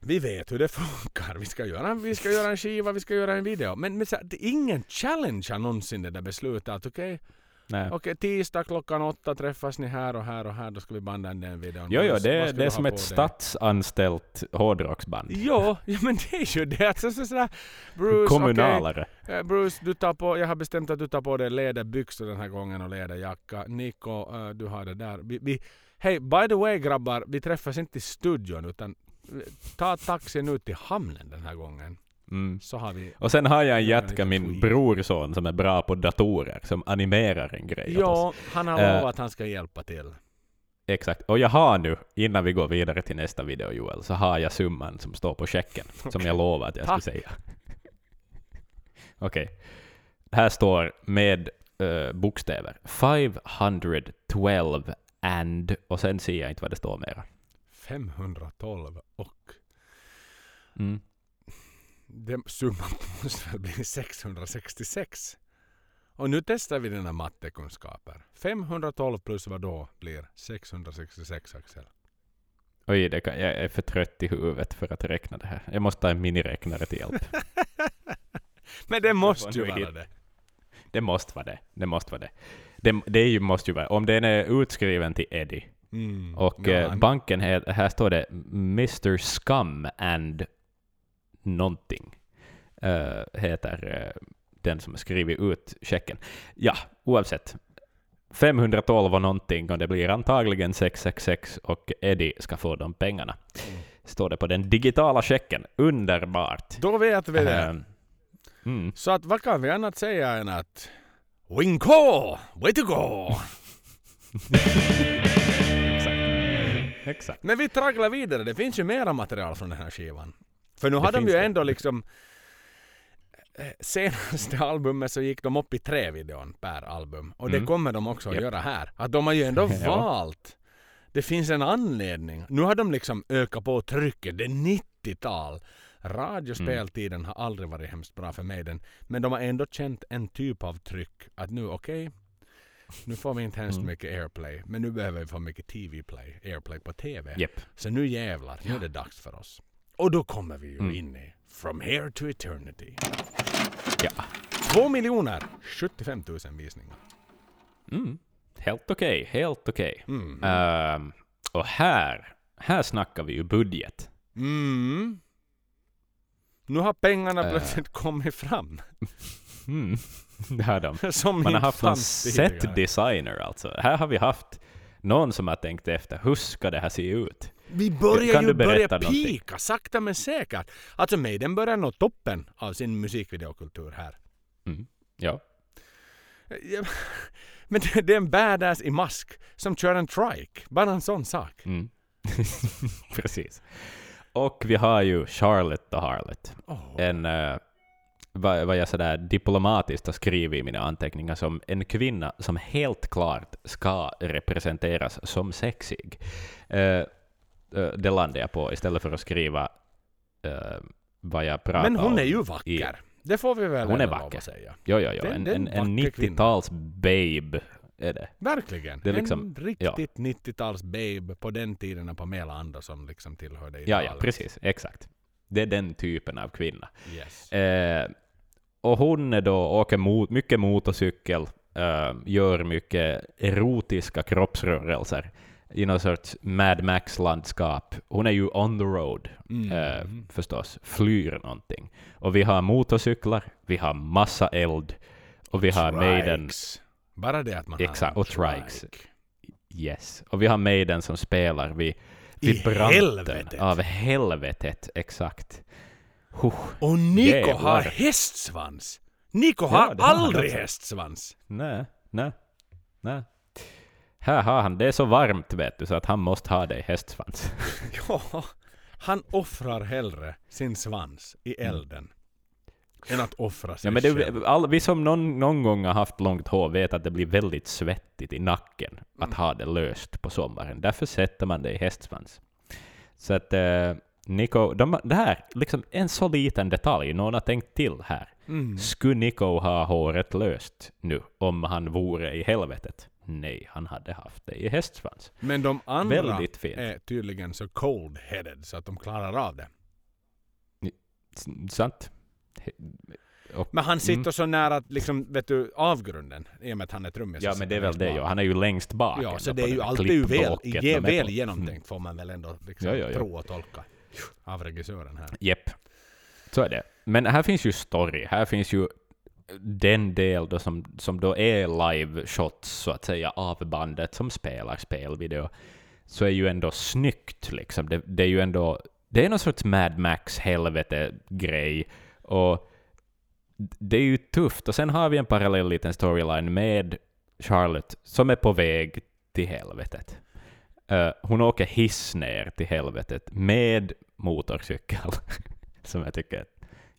Speaker 2: Vi vet hur det funkar. Vi ska, göra en, vi ska göra en skiva, vi ska göra en video. Men, men så, det är ingen challenge någonsin det där beslutet. att Okej,
Speaker 1: Nej.
Speaker 2: okej, tisdag klockan åtta träffas ni här och här och här. Då ska vi banda en den videon.
Speaker 1: Jo, jo, det, det är som ett statsanställt hårdrocksband.
Speaker 2: Jo, ja, men det är ju det. Alltså, så, sådär, Bruce,
Speaker 1: Kommunalare.
Speaker 2: okej, eh, Bruce, du tar på, jag har bestämt att du tar på dig läderbyxor den här gången och läderjacka. Nico, eh, du har det där. Vi, vi, hej, by the way grabbar, vi träffas inte i studion utan eh, ta taxin ut till hamnen den här gången.
Speaker 1: Mm.
Speaker 2: Så har vi...
Speaker 1: Och sen har jag en jätka, min brorson, som är bra på datorer, som animerar en grej åt oss.
Speaker 2: Ja, han har lovat att han ska hjälpa till.
Speaker 1: Exakt. Och jag har nu, innan vi går vidare till nästa video Joel, så har jag summan som står på checken, som jag lovade att jag
Speaker 2: Tack.
Speaker 1: skulle säga. Okej. Här står med eh, bokstäver 512 and, och sen ser jag inte vad det står mera.
Speaker 2: 512 och
Speaker 1: Mm.
Speaker 2: Det, summan måste väl bli 666. Och nu testar vi dina mattekunskaper. 512 plus vad då blir 666 Axel?
Speaker 1: Oj, det kan, jag är för trött i huvudet för att räkna det här. Jag måste ta en miniräknare till hjälp.
Speaker 2: Men det måste ju vara det.
Speaker 1: Det måste vara det. Det måste vara det. Det, det ju, måste ju vara Om den är utskriven till Eddie
Speaker 2: Mm.
Speaker 1: och
Speaker 2: Ja,
Speaker 1: eh, banken, här, här står det Mr Scum and någonting. eh, heter eh, den som skrivit ut checken. Ja, oavsett. 512 och någonting och det blir antagligen 666 och Eddie ska få de pengarna.
Speaker 2: Mm.
Speaker 1: Står det på den digitala checken. Underbart!
Speaker 2: Då vet vi det.
Speaker 1: Eh, mm.
Speaker 2: Så att vad kan vi annat säga än att Winko! Way to go!
Speaker 1: Exakt.
Speaker 2: Men vi tragglar vidare. Det finns ju mera material från den här skivan. För nu
Speaker 1: Det
Speaker 2: har de ju
Speaker 1: det.
Speaker 2: ändå liksom... eh, Senaste albumet så gick de upp i tre videon per album. Och det
Speaker 1: Mm.
Speaker 2: kommer de också att
Speaker 1: Japp.
Speaker 2: göra här. Att de har ju ändå
Speaker 1: Ja.
Speaker 2: valt. Det finns en anledning. Nu har de liksom ökat på trycket. Det är 90-tal. Radiospeltiden har aldrig varit hemskt bra för mig. Den, men de har ändå känt en typ av tryck. Att nu okej, nu får vi inte hemskt
Speaker 1: Mm.
Speaker 2: mycket airplay. Men nu behöver vi få mycket TV-play. Airplay på TV.
Speaker 1: Japp.
Speaker 2: Så nu jävlar, nu är det dags för oss. Och då kommer vi ju
Speaker 1: Mm.
Speaker 2: in i From Here to Eternity.
Speaker 1: Ja.
Speaker 2: 2 miljoner 75 000 visningar.
Speaker 1: Mm. Helt okej, helt okej.
Speaker 2: Mm.
Speaker 1: Ehm, och här, här snackar vi ju budget.
Speaker 2: Mm. Nu har pengarna
Speaker 1: Äh.
Speaker 2: plötsligt kommit fram.
Speaker 1: Mm. Det har de.
Speaker 2: Som
Speaker 1: Man har haft en set designer alltså. Här har vi haft någon som har tänkt efter, hur ska det här se ut?
Speaker 2: Vi börjar
Speaker 1: Kan
Speaker 2: ju börja
Speaker 1: någonting?
Speaker 2: pika, sakta men säkert. Alltså Maiden börjar nå toppen av sin musikvideokultur här.
Speaker 1: Mm. Ja.
Speaker 2: Men det, är en badass i mask som kör en trike. Bara en sån sak.
Speaker 1: Mm. Precis. Och vi har ju Charlotte the Harlot.
Speaker 2: Åh.
Speaker 1: En, uh, vad, vad jag sådär diplomatiskt har skrivit i mina anteckningar som en kvinna som helt klart ska representeras som sexig. Uh, det landade jag på istället för att skriva uh, vad jag pratar
Speaker 2: Men hon
Speaker 1: om.
Speaker 2: är ju vacker. Det får vi väl
Speaker 1: Hon är vacker.
Speaker 2: säga.
Speaker 1: Jo, jo, jo.
Speaker 2: Den-
Speaker 1: En, en, en
Speaker 2: vacker kvinna.
Speaker 1: 90-tals babe är det.
Speaker 2: Verkligen.
Speaker 1: Det är liksom-
Speaker 2: en riktigt 90-tals babe på den tiden när Pamela Andersson liksom tillhörde
Speaker 1: Ja, ja,
Speaker 2: idealet.
Speaker 1: precis. Exakt. Det är den typen av kvinna.
Speaker 2: Yes.
Speaker 1: Eh, och hon är då, åker mot, mycket motorcykel, eh, gör mycket erotiska kroppsrörelser i någon sorts Mad Max-landskap. Hon är ju on the road,
Speaker 2: Mm.
Speaker 1: eh, förstås, flyr någonting. Och vi har motorcyklar, vi har massa eld, och vi har Maiden,
Speaker 2: Trikes. Bara det att man
Speaker 1: Exakt, och trikes.
Speaker 2: trike.
Speaker 1: yes. Och vi har Maiden som spelar vid, vid
Speaker 2: I
Speaker 1: branten
Speaker 2: helvetet.
Speaker 1: av helvetet, exakt. Huh.
Speaker 2: Och Niko
Speaker 1: Jävlar.
Speaker 2: har hästsvans. Niko
Speaker 1: Ja,
Speaker 2: har
Speaker 1: det har
Speaker 2: aldrig
Speaker 1: också.
Speaker 2: hästsvans.
Speaker 1: Nej, nej, nej. Här har han, det är så varmt vet du, så att han måste ha i hästsvans.
Speaker 2: Ja, han offrar hellre sin svans i elden än att offra sig
Speaker 1: Mm. Ja, men
Speaker 2: själv.
Speaker 1: det, all, vi som någon, någon gång har haft långt hår vet att det blir väldigt svettigt i nacken att ha det löst på sommaren. Därför sätter man det i hästsvans. Så att eh, Nico, de, det här, liksom en så liten detalj någon har tänkt till här.
Speaker 2: Mm.
Speaker 1: Skulle Nico ha håret löst nu om han vore i helvetet? Nej, han hade haft det i hästsvans.
Speaker 2: Men de andra
Speaker 1: Väldigt fint.
Speaker 2: är tydligen så cold-headed så att de klarar av det.
Speaker 1: Sant? Och,
Speaker 2: Men han sitter
Speaker 1: Mm.
Speaker 2: så nära liksom, vet du, avgrunden i och med att han är trummis.
Speaker 1: Ja, men det är väl det ju. Han är ju längst bak.
Speaker 2: Ja, så det är ju alltid väl, ge, väl
Speaker 1: på.
Speaker 2: genomtänkt får man väl ändå liksom
Speaker 1: Ja, ja, ja.
Speaker 2: tro och tolka av regissören här.
Speaker 1: Jepp. Så är det. Men här finns ju story. Här finns ju den del då som, som då är live shots, så att säga, av bandet som spelar spelvideo. Så är ju ändå snyggt liksom. Det, det är ju ändå... Det är någon sorts Mad Max helvete-grej. Och det är ju tufft. Och sen har vi en parallell liten storyline med Charlotte som är på väg till helvetet. Uh, hon åker hiss ner till helvetet med motorcykel, som jag tycker är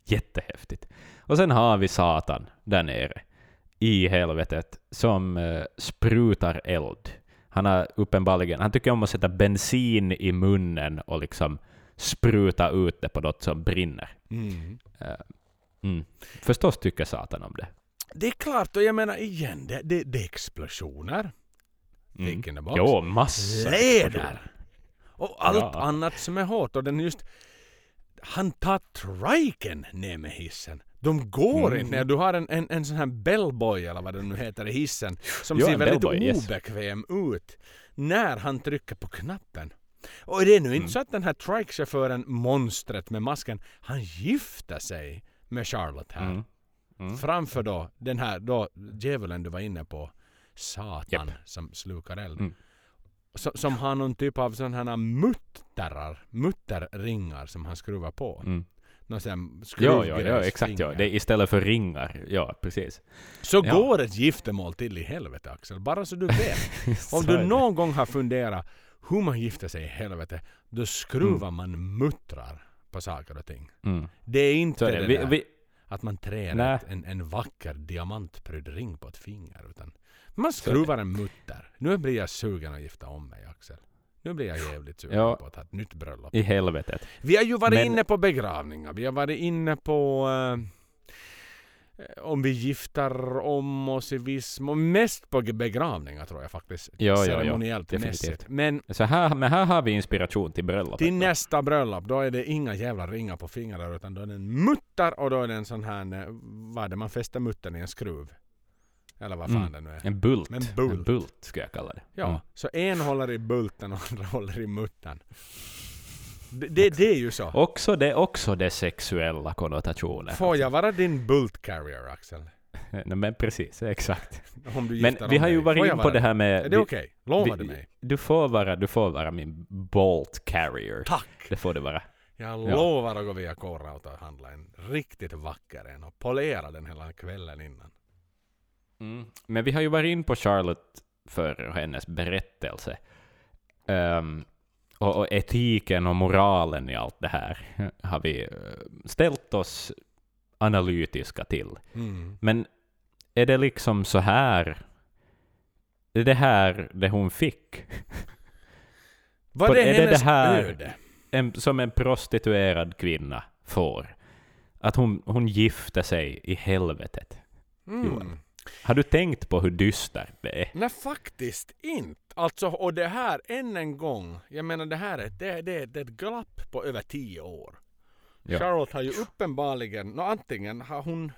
Speaker 1: jättehäftigt. Och sen har vi Satan där nere i helvetet som eh, sprutar eld. Han har uppenbarligen, han tycker om att sätta bensin i munnen och liksom spruta ut det på något som brinner.
Speaker 2: Mm.
Speaker 1: Eh, mm. Förstås tycker Satan om det.
Speaker 2: Det är klart, och jag menar igen, det, det, det är explosioner.
Speaker 1: Mm. Jo, massor.
Speaker 2: Leder! Och allt
Speaker 1: Ja.
Speaker 2: annat som är hårt. Och den just... Han tar triken ner med hissen. De går
Speaker 1: Mm.
Speaker 2: inte ner. Du har en, en, en sån här bellboy eller vad det nu heter i hissen som
Speaker 1: Ja,
Speaker 2: ser väldigt
Speaker 1: bellboy, yes.
Speaker 2: obekväm ut när han trycker på knappen. Och det är nu inte
Speaker 1: Mm.
Speaker 2: så att den här trike-chauffören, monstret med masken, han gifter sig med Charlotte här.
Speaker 1: Mm. Mm.
Speaker 2: Framför då den här då djävulen du var inne på. Satan
Speaker 1: Japp.
Speaker 2: som slukar eld.
Speaker 1: Mm.
Speaker 2: Så, som har någon typ av sådana här mutterar, mutterringar som han skruvar på. Någon sån här
Speaker 1: Ja, ja, ja, exakt. Ja. Det är istället för ringar. Ja, precis.
Speaker 2: Så
Speaker 1: Ja.
Speaker 2: går ett giftermål till i helvete Axel, bara så du vet. Om du någon gång har funderat hur man gifter sig i helvete, då skruvar
Speaker 1: Mm.
Speaker 2: man muttrar på saker och ting.
Speaker 1: Mm.
Speaker 2: Det är inte det,
Speaker 1: det. Vi,
Speaker 2: där
Speaker 1: vi,
Speaker 2: att man ett, en, en vacker diamantprydd ring på ett finger. Utan man skruvar en mutter. Nu blir jag sugen att gifta om mig Axel. Nu blir jag jävligt sugen
Speaker 1: Ja.
Speaker 2: på att ha ett nytt bröllop.
Speaker 1: I helvetet.
Speaker 2: Vi har ju varit
Speaker 1: Men-
Speaker 2: inne på begravningar. Vi har varit inne på eh, om vi gifter om oss i viss mån. Mest på begravningar tror jag faktiskt.
Speaker 1: Ja, ja, ja.
Speaker 2: Ceremoniellt
Speaker 1: Definitivt.
Speaker 2: mässigt. Men
Speaker 1: Så här, men här har vi inspiration till bröllopet.
Speaker 2: till nästa bröllop då är det inga jävla ringar på fingrarna utan då är det en mutter och då är det en sån här, eh, vad är det man fäster muttern i en skruv? Eller vad fan
Speaker 1: Mm.
Speaker 2: det nu är.
Speaker 1: En bult.
Speaker 2: En bult.
Speaker 1: En bult skulle jag kalla det.
Speaker 2: Ja,
Speaker 1: Mm.
Speaker 2: så en håller i bulten och andra håller i muttern. Det, det, det är ju så.
Speaker 1: Också det, också det sexuella konnotationer.
Speaker 2: Får jag vara din bult carrier Axel?
Speaker 1: Nej, men precis, exakt.
Speaker 2: Om du
Speaker 1: Men vi har ju
Speaker 2: dig.
Speaker 1: varit
Speaker 2: Får
Speaker 1: in
Speaker 2: jag
Speaker 1: på det här med...
Speaker 2: Är det okej? Lovar
Speaker 1: vi-
Speaker 2: du mig?
Speaker 1: Du får vara, du får vara min bolt carrier.
Speaker 2: Tack!
Speaker 1: Det får du vara.
Speaker 2: Jag
Speaker 1: Ja.
Speaker 2: lovar att gå via K-Rauta och handla en riktigt vacker en och polera den hela kvällen innan.
Speaker 1: Mm. Men vi har ju varit in på Charlotte för hennes berättelse. Ehm, och, och etiken och moralen i allt det här har vi eh, ställt oss analytiska till.
Speaker 2: Mm.
Speaker 1: Men är det liksom så här... Är det här det hon fick?
Speaker 2: Var
Speaker 1: På-
Speaker 2: det
Speaker 1: är det
Speaker 2: hennes
Speaker 1: det här-
Speaker 2: öde?
Speaker 1: En, som en prostituerad kvinna får. Att hon, hon gifte sig i helvetet.
Speaker 2: Mm.
Speaker 1: Har du tänkt på hur dystert det är?
Speaker 2: Nej faktiskt inte. Alltså och det här än en gång. Jag menar det här är, det, det, det är ett glapp på över tio år.
Speaker 1: Ja.
Speaker 2: Charlotte har ju uppenbarligen, nå, antingen har hon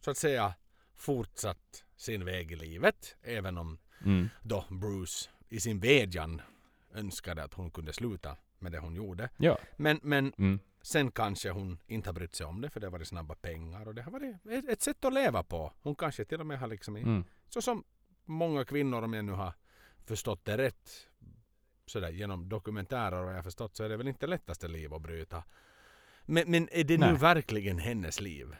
Speaker 2: så att säga fortsatt sin väg i livet. Även om
Speaker 1: Mm.
Speaker 2: då Bruce i sin vädjan önskade att hon kunde sluta med det hon gjorde.
Speaker 1: Ja.
Speaker 2: Men, men
Speaker 1: Mm.
Speaker 2: Sen kanske hon inte har brytt sig om det för det har varit snabba pengar och det har varit ett, ett sätt att leva på. Hon kanske till och med har liksom,
Speaker 1: Mm.
Speaker 2: så som många kvinnor om jag nu har förstått det rätt sådär genom dokumentärer och jag har förstått så är det väl inte lättaste liv att bryta. Men, men är det nu
Speaker 1: Nej.
Speaker 2: verkligen hennes liv?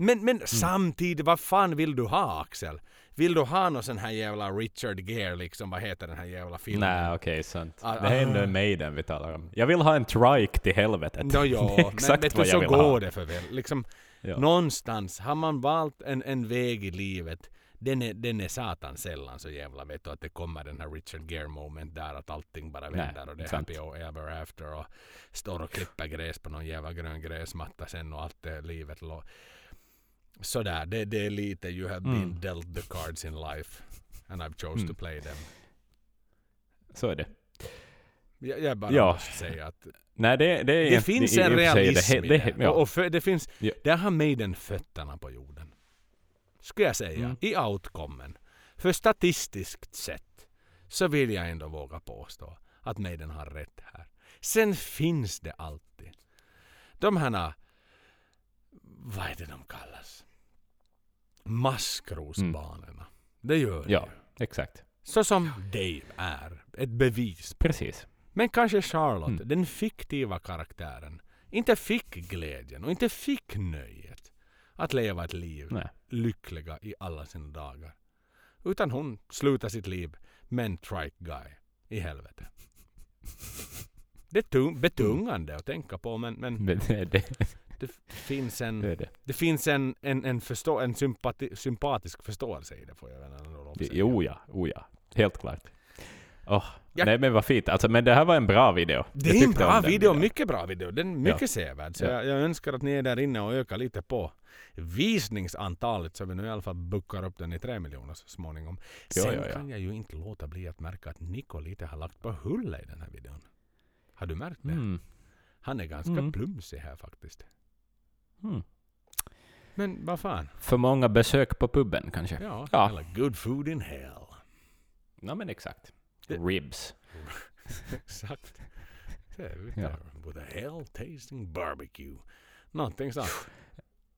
Speaker 2: Men, men samtidigt, vad fan vill du ha Axel? Vill du ha någon sån här jävla Richard Gere liksom, vad heter den här jävla filmen?
Speaker 1: Nej, okej, sant.
Speaker 2: Ah,
Speaker 1: det är ändå
Speaker 2: ah.
Speaker 1: en Maiden vi talar om. Jag vill ha en trike till helvetet.
Speaker 2: Nå, ja,
Speaker 1: det är
Speaker 2: men
Speaker 1: exakt
Speaker 2: du,
Speaker 1: vad jag
Speaker 2: så
Speaker 1: vill
Speaker 2: går
Speaker 1: ha.
Speaker 2: det för väl. Liksom,
Speaker 1: Ja.
Speaker 2: Någonstans har man valt en, en väg i livet. Den är, den är satan sällan så jävla vet du att det kommer den här Richard Gere moment där att allting bara vänder och det är
Speaker 1: sant.
Speaker 2: happy och ever after och står och klipper gräs på någon jävla grön gräsmatta sen och allt det livet lå. Sådär, det, det är lite you have been
Speaker 1: Mm.
Speaker 2: dealt the cards in life and I've chose
Speaker 1: Mm.
Speaker 2: to play them.
Speaker 1: Så är det.
Speaker 2: Jag, jag bara
Speaker 1: Ja.
Speaker 2: måste säga att
Speaker 1: Nej, det, det
Speaker 2: det finns en realism
Speaker 1: det,
Speaker 2: i
Speaker 1: det,
Speaker 2: det.
Speaker 1: ja.
Speaker 2: Och, och för, det finns,
Speaker 1: Ja.
Speaker 2: där har Maiden fötterna på jorden. Skulle jag säga.
Speaker 1: Mm.
Speaker 2: I outcomen. För statistiskt sett så vill jag ändå våga påstå att Maiden har rätt här. Sen finns det alltid de här, vad är det de kallas? Maskrosbanorna. Det gör det
Speaker 1: Ja. Exakt.
Speaker 2: Så som Dave är. Ett bevis
Speaker 1: Precis.
Speaker 2: men kanske Charlotte,
Speaker 1: Mm.
Speaker 2: den fiktiva karaktären, inte fick glädjen och inte fick nöjet att leva ett liv
Speaker 1: Nej.
Speaker 2: lyckliga i alla sina dagar. Utan hon slutar sitt liv med en trike guy i helvete. Det är tung, betungande att tänka på men Men
Speaker 1: det, det,
Speaker 2: det finns en,
Speaker 1: det det.
Speaker 2: det finns en, en, en, förstå, en sympati, sympatisk förståelse i det får jag väl ändå.
Speaker 1: Jo ja, oh ja. Helt klart. Åh,
Speaker 2: Jag-
Speaker 1: Nej men vad fint. Alltså, men det här var en bra video.
Speaker 2: Det är en bra
Speaker 1: den
Speaker 2: video,
Speaker 1: videon.
Speaker 2: mycket bra video. Den är mycket
Speaker 1: Ja.
Speaker 2: sevärd. Så
Speaker 1: Ja.
Speaker 2: jag, jag önskar att ni är där inne och ökar lite på visningsantalet så vi nu i alla fall buckar upp den i tre miljoner så småningom.
Speaker 1: Ja,
Speaker 2: Sen
Speaker 1: ja, ja.
Speaker 2: kan jag ju inte låta bli att märka att Niko lite har lagt på hulle i den här videon. Har du märkt det?
Speaker 1: Mm.
Speaker 2: Han är ganska
Speaker 1: Mm.
Speaker 2: plumsig här faktiskt.
Speaker 1: Mm.
Speaker 2: Men vad fan?
Speaker 1: För många besök på puben kanske.
Speaker 2: Ja,
Speaker 1: Ja.
Speaker 2: eller good food in hell.
Speaker 1: Ja men exakt.
Speaker 2: Det-
Speaker 1: Ribs.
Speaker 2: Exakt.
Speaker 1: Ja.
Speaker 2: With a hell tasting barbecue. Någonting sånt.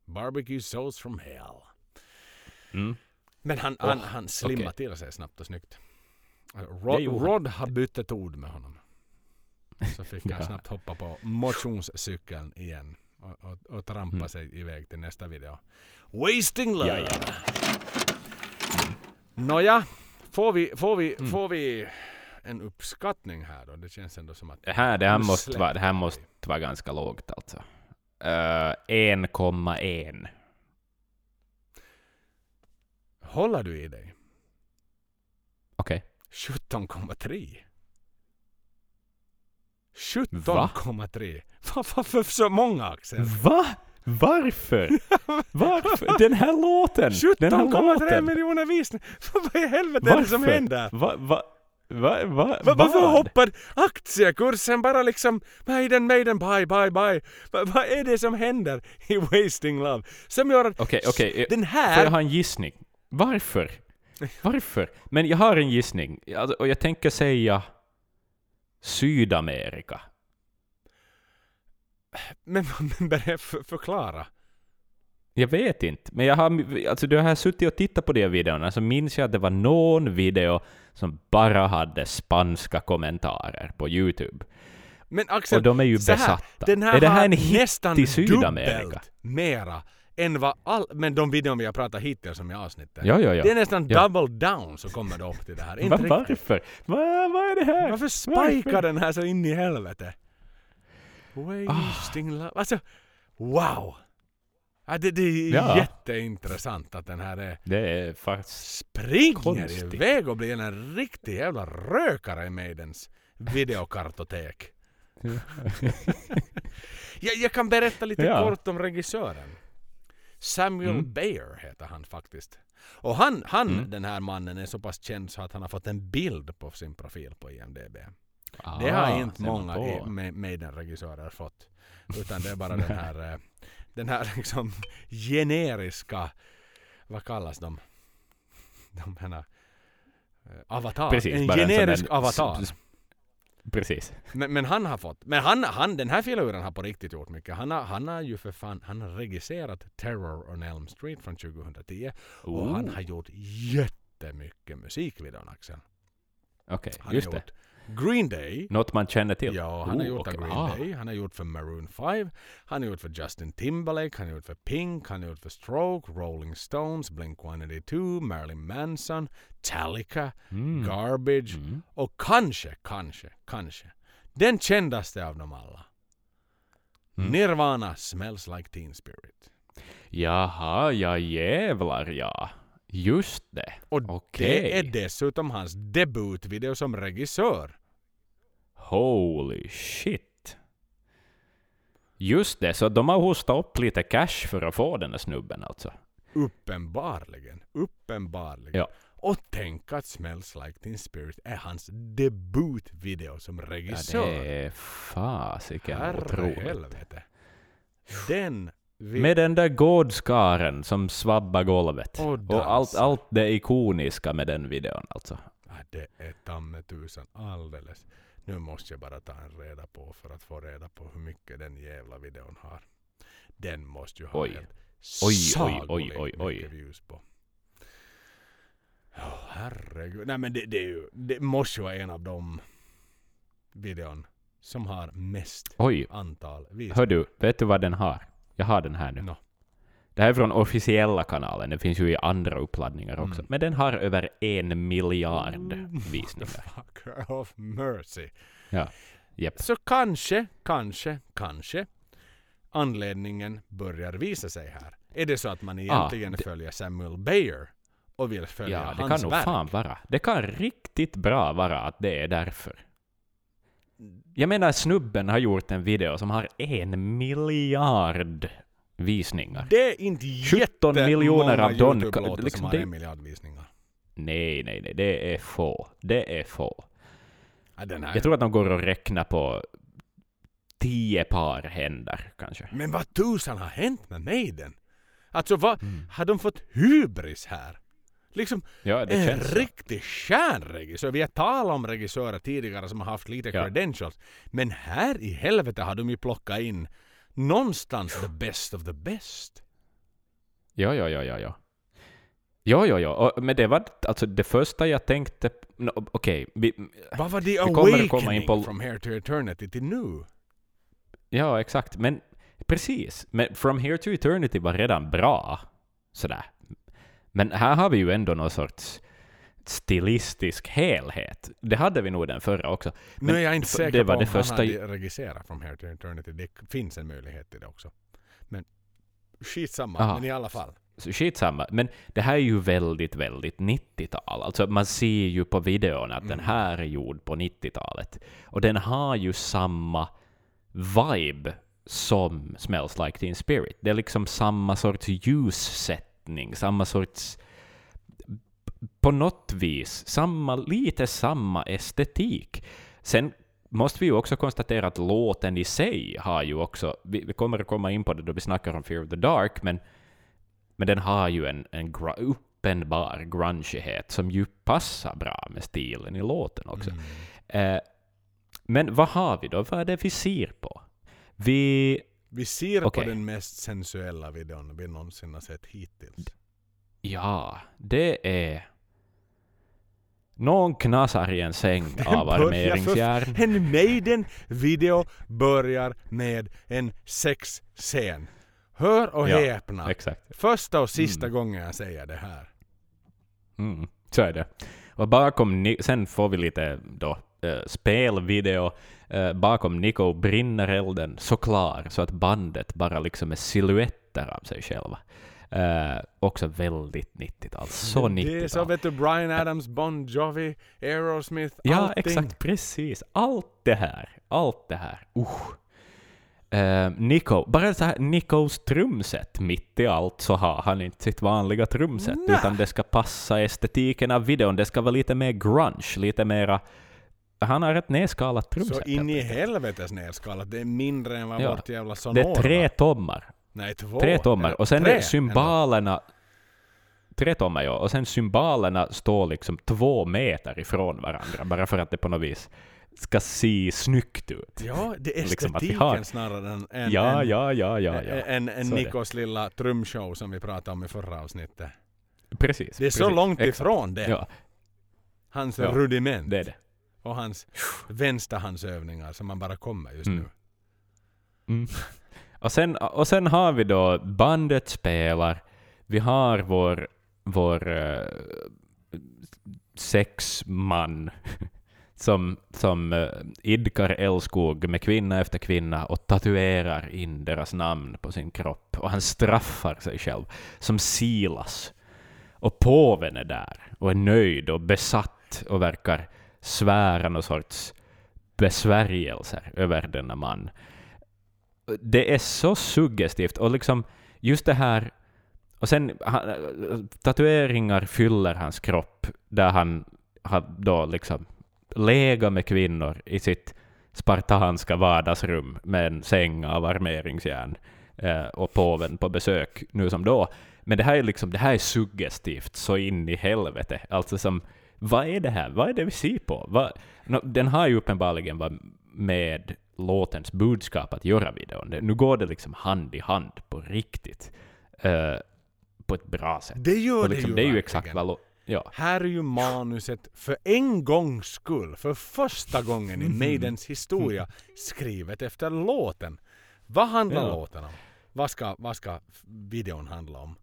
Speaker 2: Barbecue sauce from hell.
Speaker 1: Mm.
Speaker 2: Men han, han, han slimmade
Speaker 1: okej.
Speaker 2: till sig snabbt och snyggt. Rod,
Speaker 1: han.
Speaker 2: Rod har bytt ett ord med honom. Så fick
Speaker 1: Ja.
Speaker 2: snabbt hoppa på motionscykeln igen. Och, och, och trampa
Speaker 1: Mm.
Speaker 2: sig iväg till nästa video. Wasting love.
Speaker 1: Ja, ja.
Speaker 2: Nåja, får vi, får, vi,
Speaker 1: Mm.
Speaker 2: får vi en uppskattning här då? Det känns ändå som att...
Speaker 1: Det här, det här, måste, vara, det här måste vara ganska lågt alltså. Uh, 1,1.
Speaker 2: Håller du i dig?
Speaker 1: Okej.
Speaker 2: 17,3.
Speaker 1: Va?
Speaker 2: 17,3. Va- Varför så många Axel?
Speaker 1: Va? Varför? Varför? Den här låten! Den här
Speaker 2: 17,3
Speaker 1: låten!
Speaker 2: miljoner visningar! Vad i helvete är det som
Speaker 1: Varför?
Speaker 2: händer?
Speaker 1: Va, va, va, va,
Speaker 2: Va, varför hoppar aktiekursen bara liksom Maiden, Maiden, bye, bye, bye? Va, vad är det som händer i Wasting Love? Som gör att
Speaker 1: Okej, okej.
Speaker 2: den
Speaker 1: Får jag
Speaker 2: här...
Speaker 1: ha en gissning? Varför? Varför? Men jag har en gissning. Alltså, Och jag tänker säga Sydamerika.
Speaker 2: Men, men bara för, förklara.
Speaker 1: Jag vet inte, men jag har, alltså jag har suttit och tittat på de videorna så minns jag att det var någon video som bara hade spanska kommentarer på YouTube.
Speaker 2: Men Axel,
Speaker 1: Och de är ju
Speaker 2: här,
Speaker 1: besatta.
Speaker 2: Den här
Speaker 1: är det här en hit
Speaker 2: nästan
Speaker 1: i Sydamerika?
Speaker 2: mera än vad all... Men de videor vi har pratat hittills om i avsnittet.
Speaker 1: Ja, ja, ja.
Speaker 2: Det är nästan
Speaker 1: Ja.
Speaker 2: double down så kommer det upp till det här.
Speaker 1: Va,
Speaker 2: Inte riktigt.
Speaker 1: varför? Va, vad är det här?
Speaker 2: Varför spikar den här så in i helvete? Wasting love. Alltså, wow! Ja, det, det är
Speaker 1: Ja.
Speaker 2: jätteintressant att den här är
Speaker 1: Det är faktiskt...
Speaker 2: springer
Speaker 1: Konstigt.
Speaker 2: iväg och blir en riktig jävla rökare i Maidens videokartotek. jag, jag kan berätta lite
Speaker 1: Ja.
Speaker 2: kort om regissören. Samuel
Speaker 1: Mm.
Speaker 2: Bayer heter han faktiskt. Och han, han
Speaker 1: Mm.
Speaker 2: den här mannen, är så pass känd så att han har fått en bild på sin profil på IMDB. Det
Speaker 1: Ah,
Speaker 2: har inte
Speaker 1: ser man
Speaker 2: många Maiden-regissörer fått. Utan det är bara den här, eh, den här liksom generiska, vad kallas de? De här eh, avatar.
Speaker 1: Precis,
Speaker 2: en
Speaker 1: en
Speaker 2: generisk
Speaker 1: där-
Speaker 2: avatar.
Speaker 1: Precis.
Speaker 2: Men, men han har fått, men han, han, den här filuren har på riktigt gjort mycket. Han har, han har ju för fan, han har regisserat Terror on Elm Street från 2010. Och han
Speaker 1: Oh.
Speaker 2: har gjort jättemycket musikvideon Axel.
Speaker 1: Okej,
Speaker 2: Han
Speaker 1: just
Speaker 2: har
Speaker 1: det.
Speaker 2: Green Day.
Speaker 1: Något man känner till?
Speaker 2: Ja, han har
Speaker 1: Oh,
Speaker 2: gjort
Speaker 1: okej.
Speaker 2: av Green
Speaker 1: Ah.
Speaker 2: Day, han har gjort för Maroon 5, han har gjort för Justin Timberlake, han har gjort för Pink, han har gjort för Stroke, Rolling Stones, Blink-182, Marilyn Manson, Metallica,
Speaker 1: Mm.
Speaker 2: Garbage
Speaker 1: Mm.
Speaker 2: och kanske, kanske, kanske den kändaste av dem alla.
Speaker 1: Mm.
Speaker 2: Nirvana Smells Like Teen Spirit.
Speaker 1: Jaha, ja jävlar ja. Just det.
Speaker 2: Och
Speaker 1: Okej.
Speaker 2: det är dessutom hans debutvideo som regissör.
Speaker 1: Holy shit. Just det, så de har hostat upp lite cash för att få den där snubben alltså.
Speaker 2: Uppenbarligen. Uppenbarligen.
Speaker 1: Ja.
Speaker 2: Och tänk att Smells Like Teen Spirit är hans debutvideo som
Speaker 1: Ja,
Speaker 2: regissör.
Speaker 1: det är fasiken otroligt.
Speaker 2: helvete. Den vi-
Speaker 1: Med den där gårdskaren som svabbar golvet.
Speaker 2: Och
Speaker 1: Och allt, allt det ikoniska med den videon alltså.
Speaker 2: Det är ta mig tusan alldeles. Nu måste jag bara ta en reda på för att få reda på hur mycket den jävla videon har. Den måste ju ha
Speaker 1: Oj.
Speaker 2: helt
Speaker 1: oj,
Speaker 2: sagolikt
Speaker 1: oj, oj, oj.
Speaker 2: mycket views på. Oh, herregud. Nej men det, det, är ju, det måste ju vara en av de videon som har mest
Speaker 1: Oj,
Speaker 2: antal visningar.
Speaker 1: hör du, vet du vad den har? Jag har den här nu.
Speaker 2: Nå.
Speaker 1: Det här är från officiella kanalen, det finns ju i andra uppladdningar också.
Speaker 2: Mm.
Speaker 1: Men den har över en miljard
Speaker 2: Oh,
Speaker 1: visningar.
Speaker 2: Fucker of mercy.
Speaker 1: Japp.
Speaker 2: Så kanske, kanske, kanske anledningen börjar visa sig här. Är det så att man egentligen
Speaker 1: det-
Speaker 2: följer Samuel Bayer och vill följa
Speaker 1: Ja, det
Speaker 2: hans
Speaker 1: kan nog
Speaker 2: verk.
Speaker 1: fan vara. Det kan riktigt bra vara att det är därför. Jag menar, snubben har gjort en video som har en miljard visningar.
Speaker 2: Det är inte
Speaker 1: 17 miljoner av
Speaker 2: YouTube-låtar
Speaker 1: liksom det-
Speaker 2: en miljard visningar.
Speaker 1: Nej, nej, nej, det är få. Det är få.
Speaker 2: Ja, här.
Speaker 1: Jag tror att de går att räkna på tio par händer, kanske.
Speaker 2: Men vad tusan har hänt med Maiden? Alltså vad,
Speaker 1: Mm.
Speaker 2: har de fått hybris här? Liksom
Speaker 1: Ja, det
Speaker 2: en
Speaker 1: känns
Speaker 2: riktig stjärnregissör. Vi har talat om regissörer tidigare som har haft lite
Speaker 1: Ja.
Speaker 2: credentials. Men här i helvete har de ju plockat in någonstans the best of the best.
Speaker 1: Ja, ja, ja, ja, ja. Ja, ja, ja. Och, men det var alltså det första jag tänkte... No, Okej, vi,
Speaker 2: Vad var the
Speaker 1: att komma
Speaker 2: awakening
Speaker 1: in på-
Speaker 2: from here to eternity till nu?
Speaker 1: ja, exakt. Men precis. Men From Here to Eternity var redan bra. Sådär. Men här har vi ju ändå någon sorts stilistisk helhet. Det hade vi nog den förra också.
Speaker 2: nu
Speaker 1: Men
Speaker 2: är jag inte säker
Speaker 1: det var
Speaker 2: på
Speaker 1: det
Speaker 2: om han
Speaker 1: första-
Speaker 2: hade regisserat from here to eternity. Det finns en möjlighet till det också. Men skitsamma,
Speaker 1: Aha.
Speaker 2: men i alla fall.
Speaker 1: Skitsamma. Men det här är ju väldigt, väldigt 90-tal. Alltså man ser ju på videon att den här är gjord på 90-talet. Och den har ju samma vibe som Smells Like Teen Spirit. Det är liksom samma sorts ljussättning, samma sorts... På något vis, samma, lite samma estetik. Sen måste vi ju också konstatera att låten i sig har ju också... Vi, vi kommer att komma in på det då vi snackar om Fear of the Dark, men men den har ju en, en gra- uppenbar grungighet som ju passar bra med stilen i låten också.
Speaker 2: Mm.
Speaker 1: Eh, men vad har vi då? Vad är det vi ser på? Vi...
Speaker 2: Vi ser
Speaker 1: Okej.
Speaker 2: på den mest sensuella videon vi någonsin har sett hittills.
Speaker 1: Ja, det är... Någon knasar i en säng av
Speaker 2: börjar för-
Speaker 1: armeringsjärn.
Speaker 2: En Maiden-video börjar med en sexscen. Hör och
Speaker 1: Ja,
Speaker 2: häpna.
Speaker 1: Exakt.
Speaker 2: Första och sista
Speaker 1: Mm.
Speaker 2: gången jag säger det här.
Speaker 1: Mm, så är det. Och bakom, sen får vi lite då, eh, spelvideo. Eh, bakom Nico brinner elden så klar så att bandet bara liksom är silhuetter av sig själva. Eh, också väldigt 90-tal. Så
Speaker 2: Det är
Speaker 1: 90-tal.
Speaker 2: så vet du, Brian Adams, Bon Jovi, Aerosmith,
Speaker 1: Ja,
Speaker 2: allting.
Speaker 1: exakt. Precis. Allt det här. Allt det här. Usch. Eh, Nico, bara så här, Nicos trumset mitt i allt så har han inte sitt vanliga trumset utan det ska passa estetiken av videon. Det ska vara lite mer grunge, lite mera... Han har ett nedskalat trumset.
Speaker 2: Så in i helvetes nedskalat. Det är mindre än vad
Speaker 1: Ja.
Speaker 2: vårt jävla
Speaker 1: Det
Speaker 2: Sonora.
Speaker 1: är tre tommar.
Speaker 2: Nej, två.
Speaker 1: Tre tommar. Och sen
Speaker 2: tre
Speaker 1: är symbolerna... Tre tommar, ja. Och sen symbolerna står liksom två meter ifrån varandra, bara för att det på något vis ska se snyggt ut.
Speaker 2: Ja, det är
Speaker 1: Liksom
Speaker 2: estetiken
Speaker 1: har-
Speaker 2: snarare än, än,
Speaker 1: Ja, ja, ja, ja, ja.
Speaker 2: än, än
Speaker 1: Så är det.
Speaker 2: Nikos lilla trumshow som vi pratade om i förra avsnittet.
Speaker 1: Precis.
Speaker 2: Det är så
Speaker 1: precis.
Speaker 2: långt
Speaker 1: Exakt.
Speaker 2: ifrån det.
Speaker 1: Ja,
Speaker 2: Hans
Speaker 1: Ja,
Speaker 2: rudiment
Speaker 1: det är det
Speaker 2: och hans vänsterhandsövningar som man bara kommer just
Speaker 1: Mm.
Speaker 2: nu.
Speaker 1: Mm. mm. Och, sen, och sen har vi då bandet spelar, vi har vår, vår eh, uh, sexman som, som uh, idkar älskog med kvinna efter kvinna och tatuerar in deras namn på sin kropp. Och han straffar sig själv som Silas. Och påven är där och är nöjd och besatt och verkar svära någon sorts besvärjelser över denna man det är så suggestivt och liksom just det här och sen han, tatueringar fyller hans kropp där han har då liksom legat med kvinnor i sitt spartanska vardagsrum med en säng av armeringsjärn eh, och påven på besök nu som då. Men det här är liksom, det här är suggestivt så in i helvete. Alltså som, vad är det här? Vad är det vi ser på? Vad, nå, den har ju uppenbarligen varit med låtens budskap att göra videon. Nu går det liksom hand i hand på riktigt. eh, på ett bra sätt.
Speaker 2: Det gör
Speaker 1: Och
Speaker 2: det
Speaker 1: liksom,
Speaker 2: ju
Speaker 1: det är ju
Speaker 2: verkligen.
Speaker 1: exakt vad... Ja.
Speaker 2: Här är ju manuset för en gångs skull, för första gången i
Speaker 1: Mhm.
Speaker 2: Maidens historia, skrivet efter låten. Vad handlar
Speaker 1: Ja.
Speaker 2: låten om? Vad ska, vad ska videon handla om?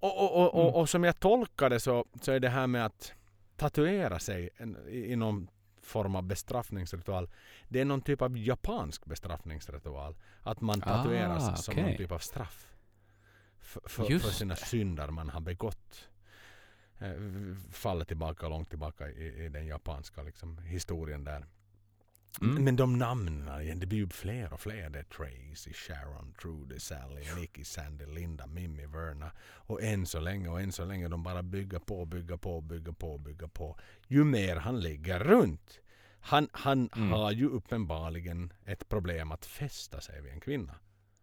Speaker 2: Och, och, och,
Speaker 1: Mm.
Speaker 2: och, och som jag tolkar det så, så är det här med att tatuera sig i, någon form av bestraffningsritual. Det är någon typ av japansk bestraffningsritual. Att man tatuerar sig
Speaker 1: Ah,
Speaker 2: som någon
Speaker 1: okej.
Speaker 2: typ av straff. För, för, sina synder man har begått. eh, faller tillbaka långt tillbaka i, i den japanska liksom, historien där.
Speaker 1: Mm.
Speaker 2: Men de namnen det blir ju fler och fler. Det är Tracy, Sharon, Trudy, Sally, Nicky, Sandy, Linda, Mimmi, Verna. Och än så länge och än så länge de bara bygger på, bygger på, bygger på, bygger på. Ju mer han ligger runt. Han, han
Speaker 1: Mm.
Speaker 2: har ju uppenbarligen ett problem att fästa sig vid en kvinna.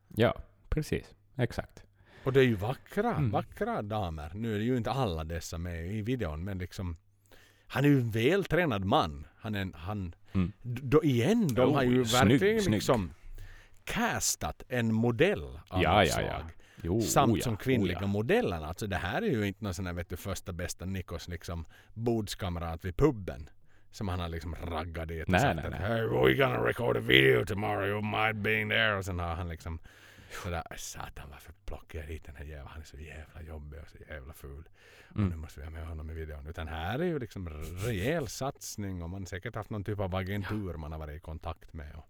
Speaker 1: Ja, precis. Exakt.
Speaker 2: Och det är ju vackra,
Speaker 1: Mm.
Speaker 2: vackra damer. Nu är det ju inte alla dessa med i videon men liksom han är ju en vältränad man. Han är en, han,
Speaker 1: Mm.
Speaker 2: då igen, de
Speaker 1: Oh,
Speaker 2: har ju
Speaker 1: snygg,
Speaker 2: verkligen
Speaker 1: snygg.
Speaker 2: liksom castat en modell av
Speaker 1: Ja, ja, ja. Jo,
Speaker 2: Samt
Speaker 1: oh ja,
Speaker 2: som kvinnliga
Speaker 1: oh ja.
Speaker 2: modellerna. Alltså det här är ju inte någon sån här vet du, första bästa Nikos liksom bordskamrat vid puben. Som han har liksom raggat dit och
Speaker 1: Nej,
Speaker 2: sagt
Speaker 1: nej, nej.
Speaker 2: hey, we're gonna record a video tomorrow, you might be there. Och sen har han liksom sådär, satan varför plockar jag hit den här jäveln? Han är så jävla jobbig och så jävla ful. Och nu
Speaker 1: Mm.
Speaker 2: måste vi ha med honom i videon. Utan här är ju liksom rejäl satsning och man har säkert haft någon typ av agentur man har varit i kontakt med. Och,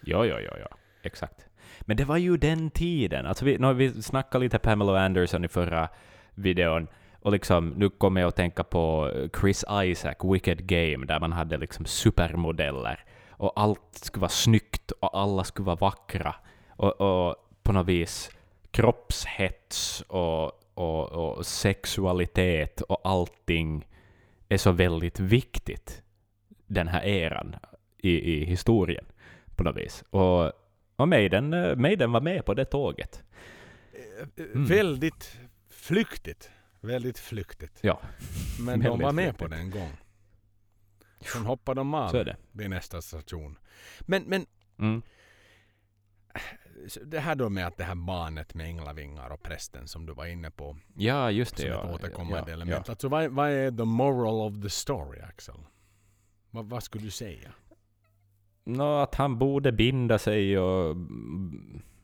Speaker 1: Ja, ja, ja, ja. Exakt. Men det var ju den tiden. Alltså vi, no, vi snackade lite Pamela Anderson i förra videon, och liksom, nu kommer jag att tänka på Chris Isaac, Wicked Game, där man hade liksom supermodeller. Och allt skulle vara snyggt och alla skulle vara vackra. Och, och på något vis kroppshets och, och, och sexualitet och allting är så väldigt viktigt den här eran i, i historien på något vis. Och, och Maiden, eh, Maiden var med på det tåget. Mm.
Speaker 2: Väldigt flyktigt. Väldigt flyktigt.
Speaker 1: Ja,
Speaker 2: Men de var med
Speaker 1: flyktigt.
Speaker 2: på det en gång. Sen hoppade de av
Speaker 1: så är det.
Speaker 2: vid nästa station. Men, men
Speaker 1: Mm.
Speaker 2: Det här då med att det här barnet med änglavingar och prästen som du var inne på.
Speaker 1: Ja, just det.
Speaker 2: Som
Speaker 1: Ja,
Speaker 2: ett återkommande
Speaker 1: ja,
Speaker 2: element.
Speaker 1: Ja.
Speaker 2: Alltså vad, vad är the moral of the story Axel? Vad, vad skulle du säga?
Speaker 1: Nå, att han borde binda sig och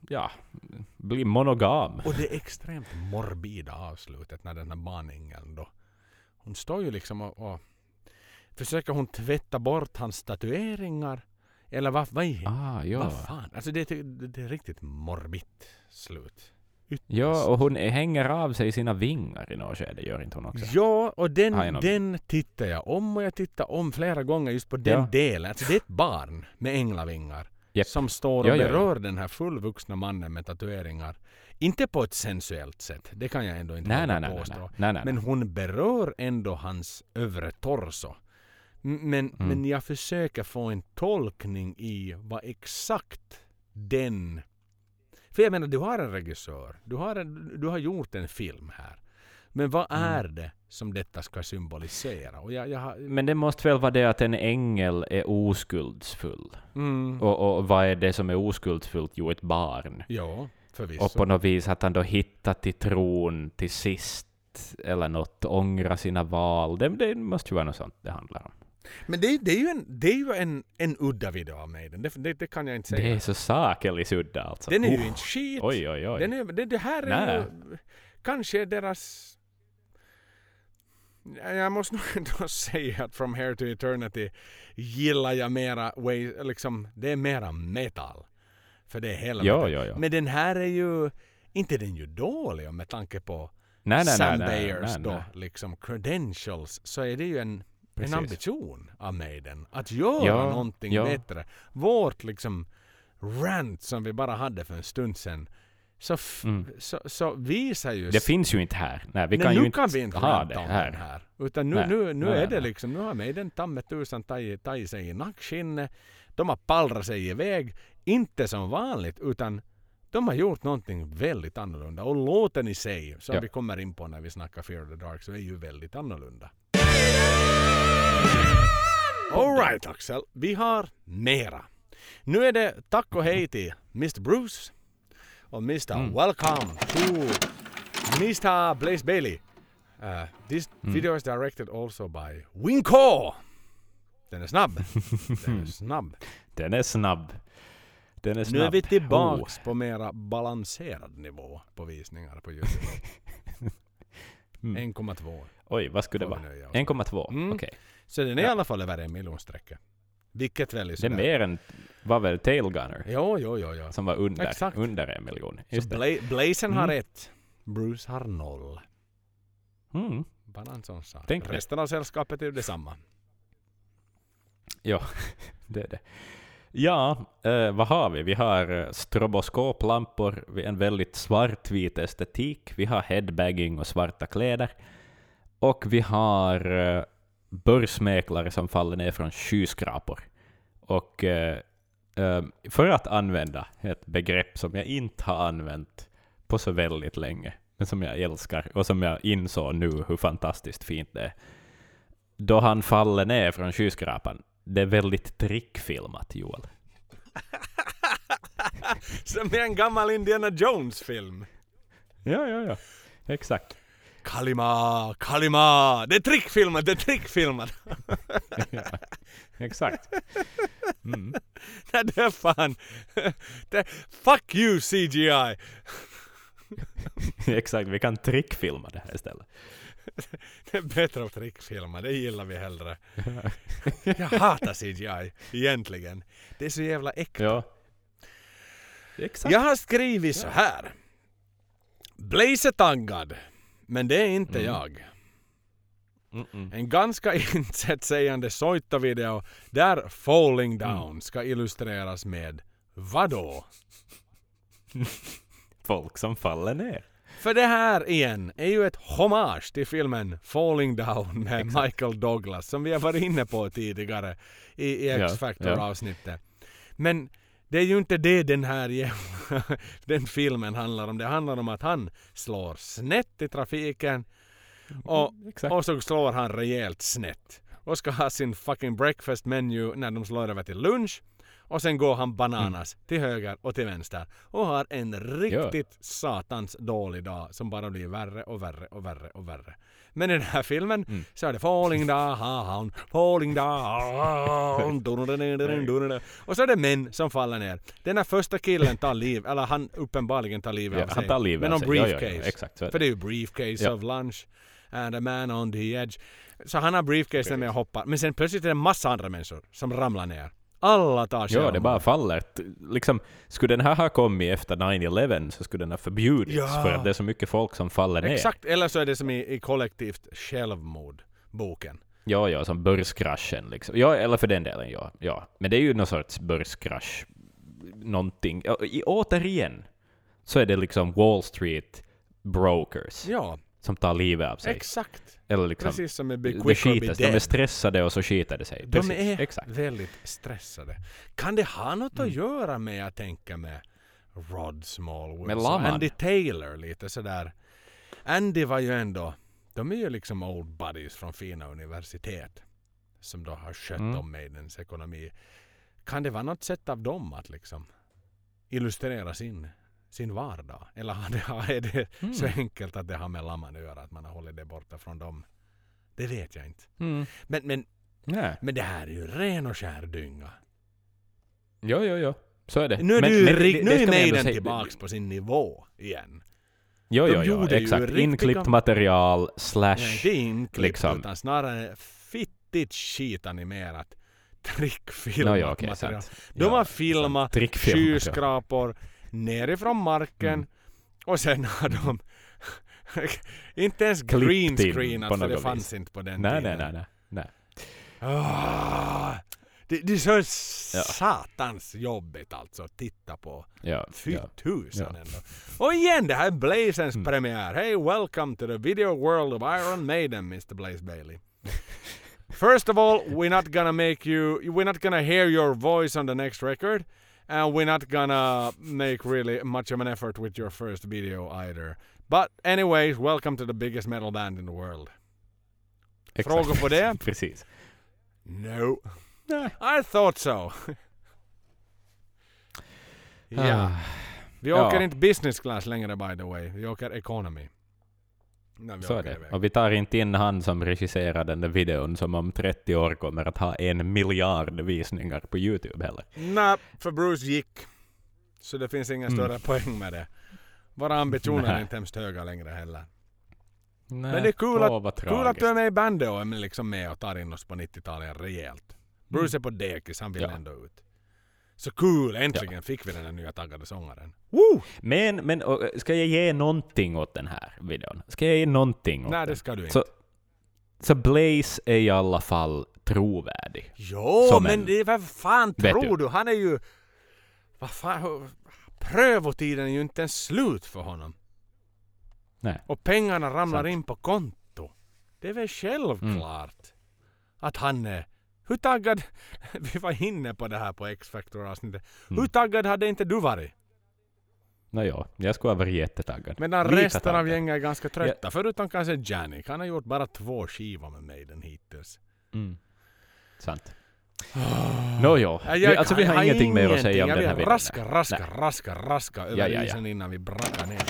Speaker 1: ja, bli monogam.
Speaker 2: Och det extremt morbida avslutet när den här barnängeln då. Hon står ju liksom och, och försöker hon tvätta bort hans tatueringar? Eller vad, vad, är,
Speaker 1: Ah, ja.
Speaker 2: vad fan? Alltså det, är- det, det är riktigt morbigt slut. Ytterst.
Speaker 1: Ja, och hon hänger av sig sina vingar i något skede, gör inte hon också?
Speaker 2: Ja, och den,
Speaker 1: någon-
Speaker 2: den tittar jag om och jag tittar om flera gånger just på den
Speaker 1: Ja.
Speaker 2: delen. Alltså det är ett barn med änglavingar
Speaker 1: Japp.
Speaker 2: som står och
Speaker 1: Ja, ja, ja.
Speaker 2: berör den här fullvuxna mannen med tatueringar. Inte på ett sensuellt sätt, det kan jag ändå inte
Speaker 1: nej, nej,
Speaker 2: påstå.
Speaker 1: nej, nej, nej.
Speaker 2: Men hon berör ändå hans övre torso. Men,
Speaker 1: Mm.
Speaker 2: men jag försöker få en tolkning i vad exakt den... För jag menar, du har en regissör. Du har, en, du har gjort en film här. Men vad
Speaker 1: Mm.
Speaker 2: är det som detta ska symbolisera? Och jag, jag har,
Speaker 1: Men det måste väl vara det att en ängel är oskuldsfull.
Speaker 2: mm,
Speaker 1: Och, och vad är det som är oskuldsfullt? Jo, ett barn.
Speaker 2: ja, förvisso.
Speaker 1: Och på något vis att han då hittat till tron till sist, eller något, ångra sina val. Det, det måste ju vara något sånt det handlar om.
Speaker 2: Men det, det är ju, en, det är ju en, en udda video av mig. Det, det, det kan jag inte säga.
Speaker 1: Det är så sakeligt udda alltså.
Speaker 2: Den är ju
Speaker 1: Oh.
Speaker 2: inte skit.
Speaker 1: Oj, oj, oj.
Speaker 2: Den är, det, det här är
Speaker 1: Nej.
Speaker 2: ju kanske deras... Jag måste nog ändå säga att From Here to Eternity gillar jag mera, way, liksom, det är mera metal. För det är hela metal.
Speaker 1: ja, ja.
Speaker 2: Men den här är ju, inte den ju dålig med tanke på
Speaker 1: nej, nej,
Speaker 2: Sam
Speaker 1: nej,
Speaker 2: Bayers
Speaker 1: nej,
Speaker 2: då,
Speaker 1: nej.
Speaker 2: liksom credentials, så är det ju en, en
Speaker 1: Precis.
Speaker 2: ambition av Maiden att göra
Speaker 1: Ja,
Speaker 2: någonting
Speaker 1: ja.
Speaker 2: bättre. Vårt liksom rant som vi bara hade för en stund sedan så,
Speaker 1: Mm.
Speaker 2: så, så visar ju...
Speaker 1: Det finns ju inte här. Nej, vi
Speaker 2: Nej,
Speaker 1: kan
Speaker 2: nu
Speaker 1: ju inte
Speaker 2: kan vi inte
Speaker 1: ha det här.
Speaker 2: den här. Utan nu,
Speaker 1: Nej,
Speaker 2: nu, nu
Speaker 1: nej,
Speaker 2: är det liksom, nu har Maiden ta tusan tagit tagit sig i nackskinnet. De har pallrat sig iväg, inte som vanligt utan de har gjort någonting väldigt annorlunda. Och låten i sig, som
Speaker 1: Ja.
Speaker 2: vi kommer in på när vi snackar Fear of the Dark, så är ju väldigt annorlunda. Alright Axel, vi har mera. Nu är det tack och hej till Mr Bruce och Mr
Speaker 1: Mm.
Speaker 2: Welcome to Mr Blaze Bailey. Uh, this
Speaker 1: Mm.
Speaker 2: video is directed also by Winco. Den är snabb. Den är snabb.
Speaker 1: Den är snabb. Den är snabb.
Speaker 2: Nu är vi
Speaker 1: Oh.
Speaker 2: tillbaks på mera balanserad nivå på visningar på Youtube.
Speaker 1: Mm.
Speaker 2: 1,2.
Speaker 1: Oj, vad skulle det vara?
Speaker 2: nöja oss med.
Speaker 1: 1,2?
Speaker 2: Mm.
Speaker 1: Okej.
Speaker 2: Så den är i
Speaker 1: Ja.
Speaker 2: alla fall över en miljonstrecket. Vilket väl är
Speaker 1: Det är mer än, var väl Tailgunner?
Speaker 2: Jo, jo, jo, jo.
Speaker 1: Som var under,
Speaker 2: Exakt.
Speaker 1: under en miljon.
Speaker 2: Så
Speaker 1: Just det.
Speaker 2: Bla- Blazen har
Speaker 1: Mm.
Speaker 2: ett. Bruce har noll.
Speaker 1: Mm.
Speaker 2: Bara en sån sak.
Speaker 1: Tänk det.
Speaker 2: Resten av sällskapet är ju detsamma.
Speaker 1: Ja, det är det. Ja, eh, vad har vi? Vi har eh, stroboskoplampor, har en väldigt svartvit estetik, vi har headbagging och svarta kläder, och vi har eh, börsmäklare som faller ner från skyskrapor. Och eh, eh, för att använda ett begrepp som jag inte har använt på så väldigt länge, men som jag älskar och som jag insåg nu hur fantastiskt fint det är. Då han faller ner från skyskrapan, det är väldigt trickfilmat, Joel.
Speaker 2: Som i en gammal Indiana Jones-film.
Speaker 1: Ja, ja, ja. Exakt.
Speaker 2: Kalima, Kalima! Det är trickfilmat, det är trickfilmat!
Speaker 1: ja, exakt. Mm.
Speaker 2: Nej, det är fan... Det, fuck you CGI!
Speaker 1: exakt, vi kan trickfilma det här istället.
Speaker 2: Det är bättre att trickfilma, det gillar vi hellre. Jag hatar CGI, egentligen. Det är så jävla äkta.
Speaker 1: Ja. Exakt.
Speaker 2: Jag har skrivit så här. Blaze är taggad, men det är inte
Speaker 1: Mm.
Speaker 2: jag.
Speaker 1: Mm-mm.
Speaker 2: En ganska intetsägande Soita-video där Falling Down ska illustreras med vadå?
Speaker 1: Folk som faller ner.
Speaker 2: För det här igen är ju ett hommage till filmen Falling Down med Michael Douglas som vi har varit inne på tidigare i, i
Speaker 1: Ja,
Speaker 2: X-Factor
Speaker 1: ja.
Speaker 2: avsnittet. Men det är ju inte det den här den filmen handlar om. Det handlar om att han slår snett i trafiken och,
Speaker 1: Exakt.
Speaker 2: och så slår han rejält snett. Och ska ha sin fucking breakfast menu när de slår över till lunch. Och sen går han bananas till höger och till vänster. Och har en riktigt satans dålig dag som bara blir värre och värre och värre och värre. Men i den här filmen så är det falling down, falling down. Och så är det män som faller ner. Den här första killen tar liv, eller han uppenbarligen tar livet
Speaker 1: Ja,
Speaker 2: av
Speaker 1: han
Speaker 2: sig.
Speaker 1: tar livet av
Speaker 2: någon
Speaker 1: sig. Ja, ja, ja,
Speaker 2: briefcase.
Speaker 1: exakt, det.
Speaker 2: För det är ju briefcase
Speaker 1: Ja.
Speaker 2: of lunch and a man on the edge. Så han har briefcasen med och hoppar. Men sen plötsligt är det en massa andra människor som ramlar ner. Alla tar
Speaker 1: Ja, det bara faller. Liksom, skulle den här ha kommit efter 9-11 så skulle den ha förbjudits
Speaker 2: Ja.
Speaker 1: för att det är så mycket folk som faller ner.
Speaker 2: Exakt, eller så är det som i, i kollektivt självmord, boken.
Speaker 1: Ja, ja, som börskraschen liksom. Ja, eller för den delen, ja. ja. Men det är ju någon sorts börskrasch. Någonting. I, återigen så är det liksom Wall Street brokers
Speaker 2: Ja,
Speaker 1: som tar livet av sig.
Speaker 2: exakt.
Speaker 1: eller liksom,
Speaker 2: Precis som med Be
Speaker 1: det
Speaker 2: Quick Be
Speaker 1: skitas, de är stressade och så skiter det sig.
Speaker 2: De
Speaker 1: Precis,
Speaker 2: är
Speaker 1: exakt.
Speaker 2: väldigt stressade. Kan det ha något
Speaker 1: Mm.
Speaker 2: att göra med, jag tänker med Rod Smallwood
Speaker 1: Med
Speaker 2: och. Andy Taylor lite sådär. Andy var ju ändå, de är ju liksom old buddies från fina universitet. Som då har skött
Speaker 1: Mm.
Speaker 2: om Maidens ekonomi. Kan det vara något sätt av dem att liksom illustrera sin, sin vardag? Eller det, är det så
Speaker 1: Mm.
Speaker 2: enkelt att det har med Laman att göra? Att man har hållit det borta från dem? Det vet jag inte.
Speaker 1: Mm.
Speaker 2: Men, men,
Speaker 1: Nej.
Speaker 2: men det här är ju ren och skär dynga.
Speaker 1: Jo, jo, jo. Så är det.
Speaker 2: Nu är,
Speaker 1: Men-
Speaker 2: du,
Speaker 1: men det-
Speaker 2: nu är Maiden tillbaks på sin nivå igen.
Speaker 1: Jo, jo, jo,
Speaker 2: ju
Speaker 1: exakt.
Speaker 2: riktiga-
Speaker 1: Inklippt material slash...
Speaker 2: Nej, inte inklippt
Speaker 1: liksom.
Speaker 2: utan snarare fittigt skitanimerat trickfilmat
Speaker 1: No, ja, okej,
Speaker 2: material.
Speaker 1: sant.
Speaker 2: De
Speaker 1: Ja,
Speaker 2: har filmat
Speaker 1: ja.
Speaker 2: skyskrapor nerifrån marken
Speaker 1: Mm.
Speaker 2: och sen har de inte ens green screenat för det fanns
Speaker 1: vis.
Speaker 2: inte på den
Speaker 1: Nej,
Speaker 2: tiden.
Speaker 1: nej, nej, nej. nej.
Speaker 2: Ah, det, det är så satans jobbigt alltså att titta på.
Speaker 1: Ja,
Speaker 2: Fy
Speaker 1: ja.
Speaker 2: tusan
Speaker 1: Ja.
Speaker 2: ändå. Och igen, det här är Blazens
Speaker 1: Mm.
Speaker 2: premiär. Hey, welcome to the video world of Iron Maiden, Mr. Blaze Bailey. First of all, we're not gonna make you, we're not gonna hear your voice on the next record. And we're not gonna make really much of an effort with your first video either. But anyways, welcome to the biggest metal band in the world.
Speaker 1: Exakt.
Speaker 2: Frågor på det?
Speaker 1: Precis.
Speaker 2: No. I thought so. ja.
Speaker 1: Ah,
Speaker 2: Vi
Speaker 1: Ja.
Speaker 2: åker inte business class längre by the way. Vi åker economy. Vi
Speaker 1: så är det. Och vi tar inte in han som regisserar den där videon som om 30 år kommer att ha en miljard visningar på Youtube heller.
Speaker 2: Nej, för Bruce gick. Så det finns ingen
Speaker 1: Mm.
Speaker 2: större poäng med det. Våra ambitioner är
Speaker 1: Nej.
Speaker 2: inte hemskt höga längre heller.
Speaker 1: Nej,
Speaker 2: Men det är kul
Speaker 1: vad
Speaker 2: Kul att du är med i bandet och är liksom med och tar in oss på 90-talet rejält. Bruce är på dekis, han vill
Speaker 1: Mm. Ja.
Speaker 2: ändå ut. Så kul, äntligen fick vi den här nya taggade sångaren. Woo!
Speaker 1: Men, men och, ska jag ge någonting åt den här videon? Ska jag ge någonting åt
Speaker 2: Nej
Speaker 1: den?
Speaker 2: det ska du inte.
Speaker 1: Så, så Blaze är i alla fall trovärdig.
Speaker 2: Jo,
Speaker 1: Som
Speaker 2: men
Speaker 1: en-
Speaker 2: det, vad fan tror
Speaker 1: du?
Speaker 2: du? Han är ju... Vad fan... Prövotiden är ju inte ens slut för honom.
Speaker 1: Nej.
Speaker 2: Och pengarna ramlar
Speaker 1: Sant.
Speaker 2: in på konto. Det är väl självklart att han är... Hur taggad... Vi var inne på det här på X-Factor avsnittet.
Speaker 1: Mm.
Speaker 2: Hur taggad hade inte du varit?
Speaker 1: Nåja, jag skulle ha varit jättetaggad.
Speaker 2: Medan
Speaker 1: Lika
Speaker 2: resten av
Speaker 1: taggad.
Speaker 2: gänget är ganska trötta. Förutom kanske Janik. Han har gjort bara två skivor med Maiden hittills.
Speaker 1: Mm. Sant. Nåja,
Speaker 2: Ja,
Speaker 1: vi, alltså vi har ingenting mer att säga om den här videon.
Speaker 2: raska, raska, raska, raska över
Speaker 1: Ja, ja, ja.
Speaker 2: isen innan vi brackar ner.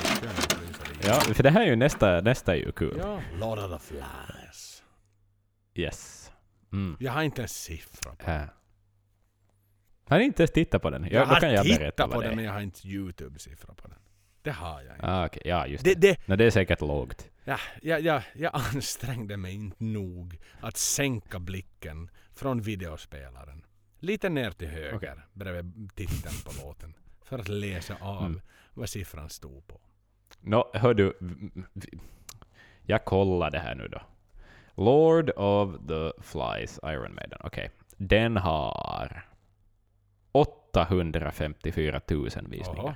Speaker 1: Ja, för det här är ju nästa, nästa är ju kul.
Speaker 2: ja. Lord of the Flies.
Speaker 1: Yes. Mm.
Speaker 2: Jag har inte en siffra på
Speaker 1: Äh. Har ni inte ens tittat på den? Ja,
Speaker 2: Jag
Speaker 1: då
Speaker 2: har
Speaker 1: kan jag
Speaker 2: tittat på den
Speaker 1: är.
Speaker 2: men jag har inte Youtube-siffra på den. Det har jag inte.
Speaker 1: Ah, okej. Ja, just
Speaker 2: Det,
Speaker 1: det.
Speaker 2: det,
Speaker 1: Nå, det är säkert lågt.
Speaker 2: ja, jag, jag, jag ansträngde mig inte nog att sänka blicken från videospelaren. Lite ner till höger
Speaker 1: Okej.
Speaker 2: bredvid titeln på låten. För att läsa av
Speaker 1: Mm.
Speaker 2: vad siffran stod på.
Speaker 1: Nå, hör du. Jag kollar det här nu då. Lord of the Flies, Iron Maiden. Okej. Den har 854 000 visningar.
Speaker 2: Jaha.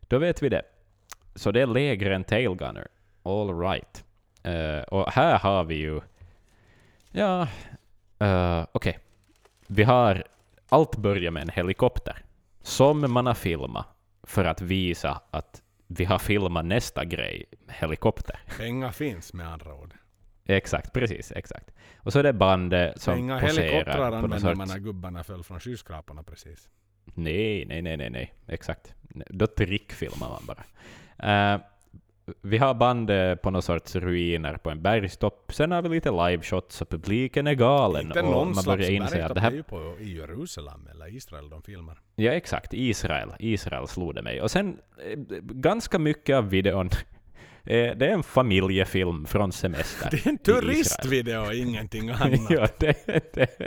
Speaker 1: Då vet vi det. Så det är lägre än Tailgunner. All right. Eh, och här har vi ju... Ja... Uh, Okej. Vi har... Allt börjar med en helikopter. Som man har filmat för att visa att vi har filmat nästa grej, helikopter.
Speaker 2: Pengar finns med andra ord.
Speaker 1: Exakt, precis, exakt. Och så är det bandet som
Speaker 2: Inga
Speaker 1: poserar
Speaker 2: helikoptrar
Speaker 1: på någon
Speaker 2: använder man när gubbarna föll från skyskraporna precis.
Speaker 1: Nej, nej, nej, nej, nej. Exakt. Då trickfilmar man bara. Eh, vi har bandet på någon sorts ruiner på en bergstopp. Sen har vi lite liveshots och publiken är galen.
Speaker 2: Inte
Speaker 1: och
Speaker 2: någon
Speaker 1: man börjar inse att det
Speaker 2: det är
Speaker 1: här...
Speaker 2: ju på, i Jerusalem eller Israel de filmar.
Speaker 1: Ja, exakt. Israel. Israel slog det mig. Och sen eh, ganska mycket av videon eh, det är en familjefilm från semester.
Speaker 2: Det är en turistvideo, ingenting annat.
Speaker 1: ja, det, det, det,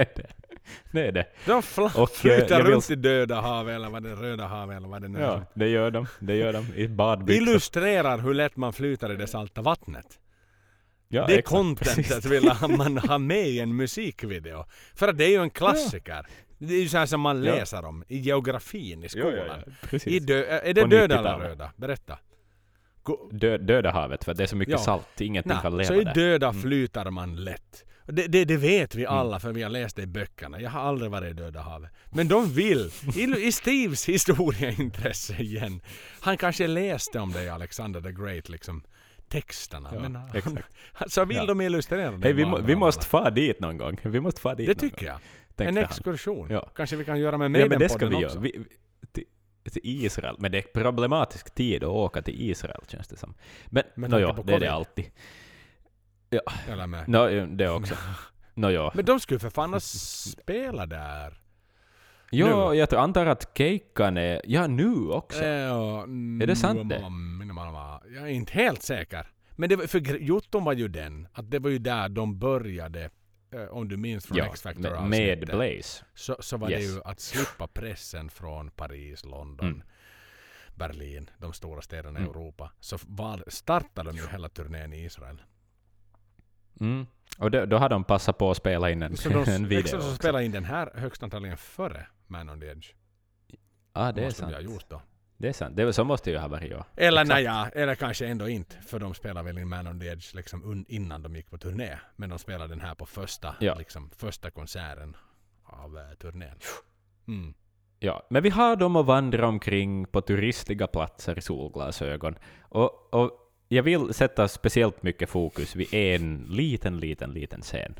Speaker 1: det. är det.
Speaker 2: De
Speaker 1: Och, eh,
Speaker 2: flyter
Speaker 1: jag vill-
Speaker 2: runt i Döda havet eller vad det Röda havet eller vad det nu är.
Speaker 1: Ja, det gör de. Det gör de. I badbyxor.
Speaker 2: Illustrerar hur lätt man flyter i det salta vattnet.
Speaker 1: Ja,
Speaker 2: det
Speaker 1: exakt,
Speaker 2: contentet
Speaker 1: precis.
Speaker 2: vill man ha med i en musikvideo. För att det är ju en klassiker. Det är ju så här som man
Speaker 1: Ja.
Speaker 2: läser om i geografin i skolan.
Speaker 1: Ja, ja, ja.
Speaker 2: I dö- är det
Speaker 1: På
Speaker 2: döda eller
Speaker 1: 90-talet.
Speaker 2: röda? Berätta.
Speaker 1: Dö, döda havet, för det är så mycket
Speaker 2: Ja.
Speaker 1: salt. Ingenting kan leva
Speaker 2: så i
Speaker 1: där.
Speaker 2: döda
Speaker 1: Mm.
Speaker 2: flyter man lätt. Det, det, det vet vi
Speaker 1: Mm.
Speaker 2: alla för vi har läst det i böckerna. Jag har aldrig varit i Döda havet. Men de vill, i, i Steves historieintresse igen. Han kanske läste om det i Alexander the Great, liksom texterna.
Speaker 1: Ja,
Speaker 2: men han, så vill
Speaker 1: Ja.
Speaker 2: de illustrera det.
Speaker 1: Hej, vi, må, vi måste få dit någon gång. Vi måste få dit
Speaker 2: Det
Speaker 1: någon
Speaker 2: tycker
Speaker 1: gång,
Speaker 2: jag.
Speaker 1: tänkte
Speaker 2: En exkursion.
Speaker 1: Ja.
Speaker 2: Kanske vi kan göra med
Speaker 1: Ja,
Speaker 2: Maiden
Speaker 1: men det ska vi
Speaker 2: också.
Speaker 1: göra. Vi, till, Israel. Men det är problematisk tid att åka till Israel, känns det som. Men, nå
Speaker 2: tanke
Speaker 1: ja, det är det alltid.
Speaker 2: Eller med.
Speaker 1: Nå, ja, det också. Ja.
Speaker 2: Men de skulle för fan spela där.
Speaker 1: Ja,
Speaker 2: nu.
Speaker 1: jag tror- antar att Keikan är... Ja, nu också.
Speaker 2: Ja,
Speaker 1: Är det sant det?
Speaker 2: Jag är inte helt säker. Men det var, för Jotton var ju den, att det var ju där de började, eh, om du minns från
Speaker 1: ja,
Speaker 2: X-Factor
Speaker 1: med, Blaze.
Speaker 2: så, så var
Speaker 1: Yes.
Speaker 2: det ju att slippa pressen från Paris, London,
Speaker 1: Mm.
Speaker 2: Berlin, de stora städerna i
Speaker 1: Mm.
Speaker 2: Europa. Så var, startade de ju hela turnén i Israel.
Speaker 1: Mm. Och då, då har de passat på att spela in en,
Speaker 2: Så de
Speaker 1: en video
Speaker 2: så
Speaker 1: också.
Speaker 2: spelade in den här högst antagligen före Man on the Edge.
Speaker 1: Ja, det är
Speaker 2: de
Speaker 1: sant.
Speaker 2: ha gjort då.
Speaker 1: Det är sant. Det, så måste det ju ha varit, ja.
Speaker 2: Eller
Speaker 1: Exakt.
Speaker 2: nej, ja, eller kanske ändå inte. För de spelade väl in Man on the Edge liksom un- innan de gick på turné. Men de spelade den här på första,
Speaker 1: Ja.
Speaker 2: liksom, första konserten av eh, turnén. Mm.
Speaker 1: Ja, men vi har dem att vandra omkring på turistiga platser i solglasögon. Och, och jag vill sätta speciellt mycket fokus vid en liten, liten, liten scen.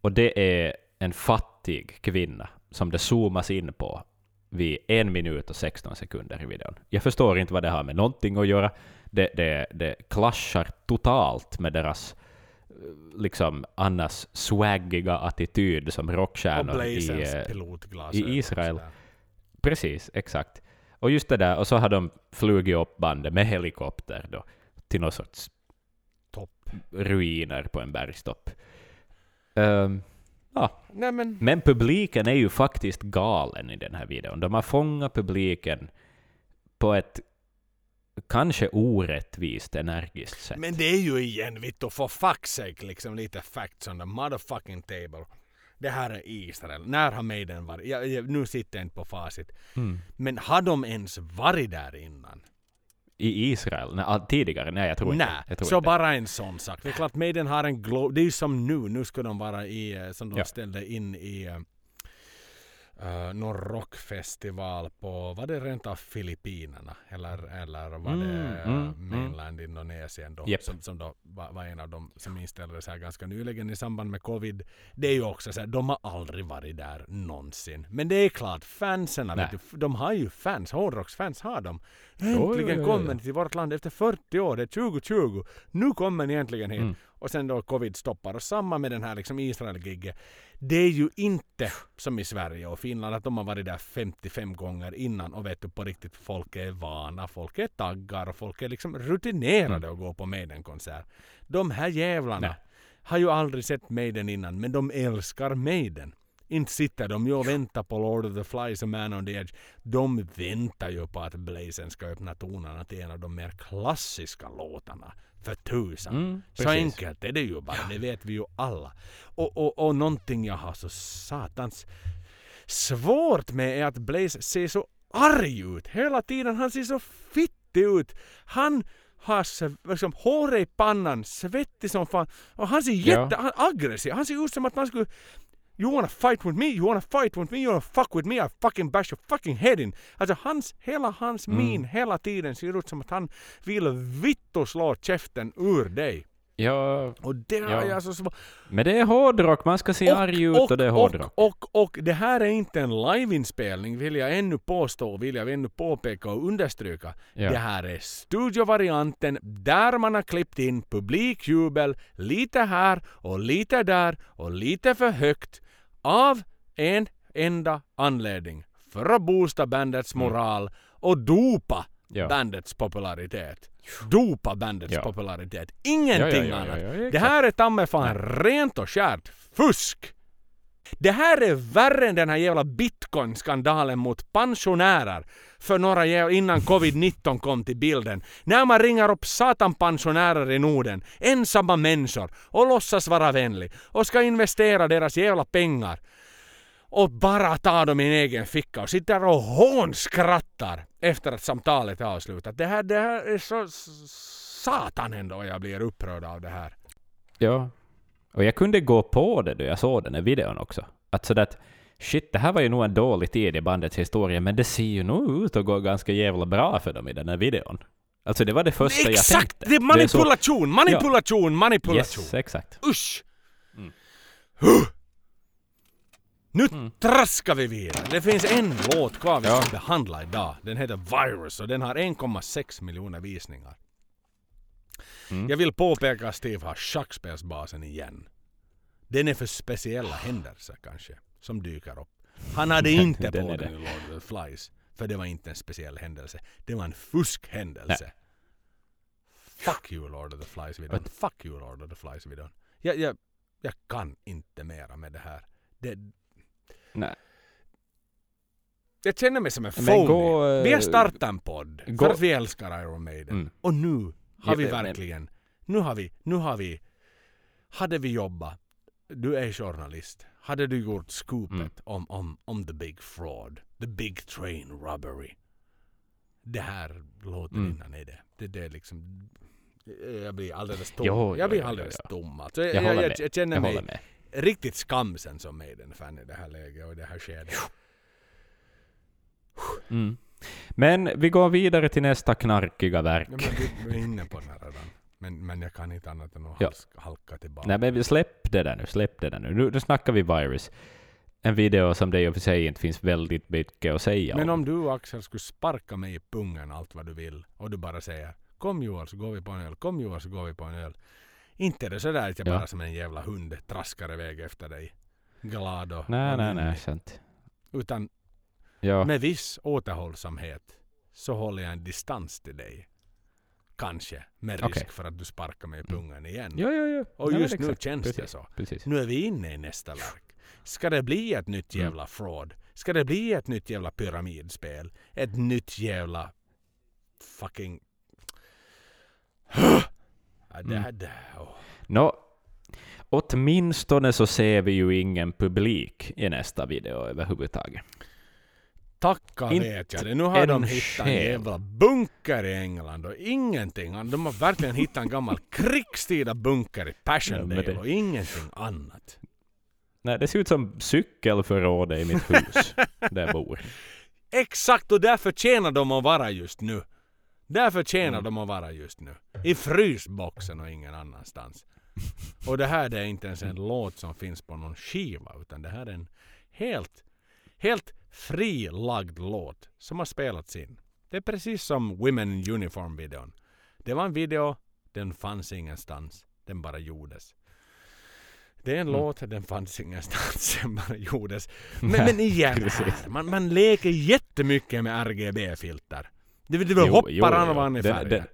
Speaker 1: Och det är en fattig kvinna som det zoomas in på vid en minut och 16 sekunder i videon. Jag förstår inte vad det har med någonting att göra. Det, det, det clashar totalt med deras eh, liksom annars swaggiga attityd som rockstjärnor i, eh, i Israel. Precis, exakt. Och just det där, och så har de flugit upp bandet med helikopter då till någon sorts
Speaker 2: Topp.
Speaker 1: ruiner på en bergstopp. Ehm, ja,
Speaker 2: Nej men,
Speaker 1: men publiken är ju faktiskt galen i den här videon. De har fångat publiken på ett kanske orättvist energiskt sätt.
Speaker 2: Men det är ju igen vittu for fuck's sake liksom lite facts on the motherfucking table. Det här är Israel. När har Maiden varit? Jag, jag, nu sitter jag inte på facit.
Speaker 1: Mm.
Speaker 2: Men har de ens varit där innan?
Speaker 1: I Israel? Nej, tidigare? Nej, jag tror inte.
Speaker 2: Nej,
Speaker 1: Jag tror
Speaker 2: så
Speaker 1: inte.
Speaker 2: bara en sån sak. Det är klart Maiden har en glo- Det är ju som nu. Nu ska de vara i, eh, som de
Speaker 1: Ja.
Speaker 2: ställde in i uh, någon rockfestival på, var det rent av Filippinerna? Eller, eller var
Speaker 1: Mm,
Speaker 2: det
Speaker 1: mm,
Speaker 2: uh,
Speaker 1: mm.
Speaker 2: mainland Indonesien då?
Speaker 1: Japp.
Speaker 2: Som, som då var, var en av dem som inställdes här ganska nyligen i samband med covid. Det är ju också så här, de har aldrig varit där någonsin. Men det är klart, fansen,
Speaker 1: Nej.
Speaker 2: vet du, de har ju fans, hårdrocksfans har de. Äntligen
Speaker 1: jo,
Speaker 2: kommer ni till vårt land efter 40 år, det är 2020. Nu kommer ni äntligen hit.
Speaker 1: Mm.
Speaker 2: Och sen då covid stoppar. Och samma med den här liksom Israel-gigget. Det är ju inte som i Sverige och Finland att de har varit där 55 gånger innan och vet du på riktigt folk är vana, folk är taggar och folk är liksom rutinerade att gå på Maiden-konsert. De här jävlarna
Speaker 1: Nej.
Speaker 2: har ju aldrig sett Maiden innan men de älskar Maiden. Inte sitter de ju och väntar på Lord of the Flies och Man on the Edge. De väntar ju på att Blazen ska öppna tonerna till en av de mer klassiska låtarna. För tusan.
Speaker 1: Mm,
Speaker 2: Så enkelt är det ju bara, det vet vi ju alla. Och, och, och någonting jag har så satans svårt med är att Blaze ser så arg ut hela tiden. Han ser så fittig ut. Han har liksom, håret i pannan, svettig som fan. Och han ser
Speaker 1: Ja.
Speaker 2: jätte han, aggressiv. Han ser ut som att han skulle You wanna fight with me? You wanna fight with me? You wanna fuck with me? I fucking bash your fucking head in. Alltså hans, hela hans
Speaker 1: Mm.
Speaker 2: min hela tiden ser ut som att han vill vittu slå käften ur dig.
Speaker 1: Ja,
Speaker 2: Och det
Speaker 1: Ja.
Speaker 2: jag så svårt...
Speaker 1: men det är hårdrock. Man ska se arg ut och, det är hårdrock.
Speaker 2: och, och, och det här är inte en liveinspelning vill jag ännu påstå, vill jag ännu påpeka och understryka.
Speaker 1: Ja.
Speaker 2: Det här är studiovarianten där man har klippt in publikjubel lite här och lite där och lite för högt av en enda anledning. För att boosta bandets
Speaker 1: Mm.
Speaker 2: moral och dopa
Speaker 1: Ja.
Speaker 2: bandets popularitet. Dopa bandets
Speaker 1: Ja.
Speaker 2: popularitet. Ingenting
Speaker 1: Ja,
Speaker 2: annat. det här är ta fan rent och skärt fusk. Det här är värre än den här jävla bitcoin-skandalen mot pensionärer för några jävla, innan covid-19 kom till bilden. När man ringer upp satan-pensionärer i Norden, ensamma människor, och låtsas vara vänlig och ska investera deras jävla pengar och bara ta dem i en egen ficka och sitter och hånskrattar efter att samtalet är avslutat. Det här, det här är så satan ändå jag blir upprörd av det här.
Speaker 1: Ja. Och jag kunde gå på det då jag såg den här videon också. Att sådär att shit, det här var ju nog en dålig tid i bandets historia, men det ser ju nog ut att gå ganska jävla bra för dem i den här videon. Alltså det var det första
Speaker 2: Exakt!
Speaker 1: jag tänkte.
Speaker 2: Det är
Speaker 1: så-
Speaker 2: manipulation, manipulation, manipulation.
Speaker 1: Yes, exakt.
Speaker 2: Usch!
Speaker 1: Mm.
Speaker 2: Huh! Nu
Speaker 1: Mm.
Speaker 2: traskar vi vidare. Det finns en låt kvar vi
Speaker 1: Ja.
Speaker 2: ska behandla idag. Den heter Virus och den har 1,6 miljoner visningar.
Speaker 1: Mm.
Speaker 2: Jag vill påpeka att Steve har schackspelsbasen igen. Den är för speciella händelser kanske, som dyker upp. Han hade inte
Speaker 1: Den
Speaker 2: på den i Lord of the Flies, för det var inte en speciell händelse. Det var en fuskhändelse. Fuck you Lord of the Flies-videon. Fuck you Lord of the Flies-videon. Jag, jag, jag kan inte mera med det här. Det,
Speaker 1: Nej.
Speaker 2: jag känner mig som en phony.
Speaker 1: gå, eh,
Speaker 2: vi har startat en podd
Speaker 1: gå-
Speaker 2: för att vi älskar Iron Maiden.
Speaker 1: Mm.
Speaker 2: Och nu har vi verkligen, nu har vi, nu har vi, hade vi jobbat, du är journalist, hade du gjort scoopet
Speaker 1: Mm.
Speaker 2: om, om, om the big fraud, the big train robbery. Det här låten
Speaker 1: Mm.
Speaker 2: innan är det. Det, det är liksom, jag blir alldeles tom.
Speaker 1: Jo,
Speaker 2: jag blir
Speaker 1: jo,
Speaker 2: alldeles
Speaker 1: jo.
Speaker 2: tom. Alltså, jag,
Speaker 1: Jag
Speaker 2: jag, jag, jag känner mig
Speaker 1: med.
Speaker 2: riktigt skamsen som Maiden-fan i det här läget och i det här skedet.
Speaker 1: Mm. Men vi går vidare till nästa knarkiga verk.
Speaker 2: Ja, men vi, är inne på den här redan. Men, men jag kan inte annat än att
Speaker 1: Ja.
Speaker 2: halka tillbaka.
Speaker 1: Nej men vi släpp det där nu, släpp det där nu. Nu, nu snackar vi virus. En video som det i och för sig inte finns väldigt mycket att säga
Speaker 2: Men
Speaker 1: om.
Speaker 2: om du Axel skulle sparka mig i pungen allt vad du vill och du bara säger Kom Joel så går vi på en öl, kom Joel så går vi på en öl. Inte är det sådär att jag
Speaker 1: Ja.
Speaker 2: bara som en jävla hund traskar iväg efter dig. Glad och
Speaker 1: Nej, nej, nej, sant.
Speaker 2: Utan
Speaker 1: Ja,
Speaker 2: med viss återhållsamhet så håller jag en distans till dig. Kanske. Med risk
Speaker 1: Okej.
Speaker 2: för att du sparkar mig i
Speaker 1: Mm.
Speaker 2: pungen igen.
Speaker 1: jo, jo, jo.
Speaker 2: Och just nu
Speaker 1: exakt.
Speaker 2: känns det
Speaker 1: precis,
Speaker 2: så.
Speaker 1: Precis.
Speaker 2: Nu är vi inne i nästa verk. Ska det bli ett nytt
Speaker 1: Mm.
Speaker 2: jävla fraud? Ska det bli ett nytt jävla pyramidspel? Ett nytt jävla fucking Ja, det, här- det, åh.
Speaker 1: Nå, åtminstone så ser vi ju ingen publik i nästa video överhuvudtaget.
Speaker 2: Tacka
Speaker 1: Inte
Speaker 2: vet jag det. Nu har de hittat en
Speaker 1: själ.
Speaker 2: jävla bunker i England och ingenting. De har verkligen hittat en gammal krigstida bunker i
Speaker 1: Ja, men det-
Speaker 2: och ingenting annat.
Speaker 1: Nej, det ser ut som cykelförrådet i mitt hus där jag bor.
Speaker 2: Exakt och därför tjänar de att vara just nu. Därför tjänar
Speaker 1: Mm.
Speaker 2: de att vara just nu. I frysboxen och ingen annanstans. Och det här det är inte ens en låt som finns på någon skiva utan det här är en helt, helt frilagd låt som har spelats in. Det är precis som Women in Uniform-videon. Det var en video, den fanns ingenstans. Den bara gjordes. Det är en
Speaker 1: Mm.
Speaker 2: låt, den fanns ingenstans. Den bara gjordes. Men,
Speaker 1: Nej,
Speaker 2: men igen, man, man leker jättemycket med RGB-filter. Det, det,
Speaker 1: Jo,
Speaker 2: hoppar
Speaker 1: jo,
Speaker 2: an och an i färger.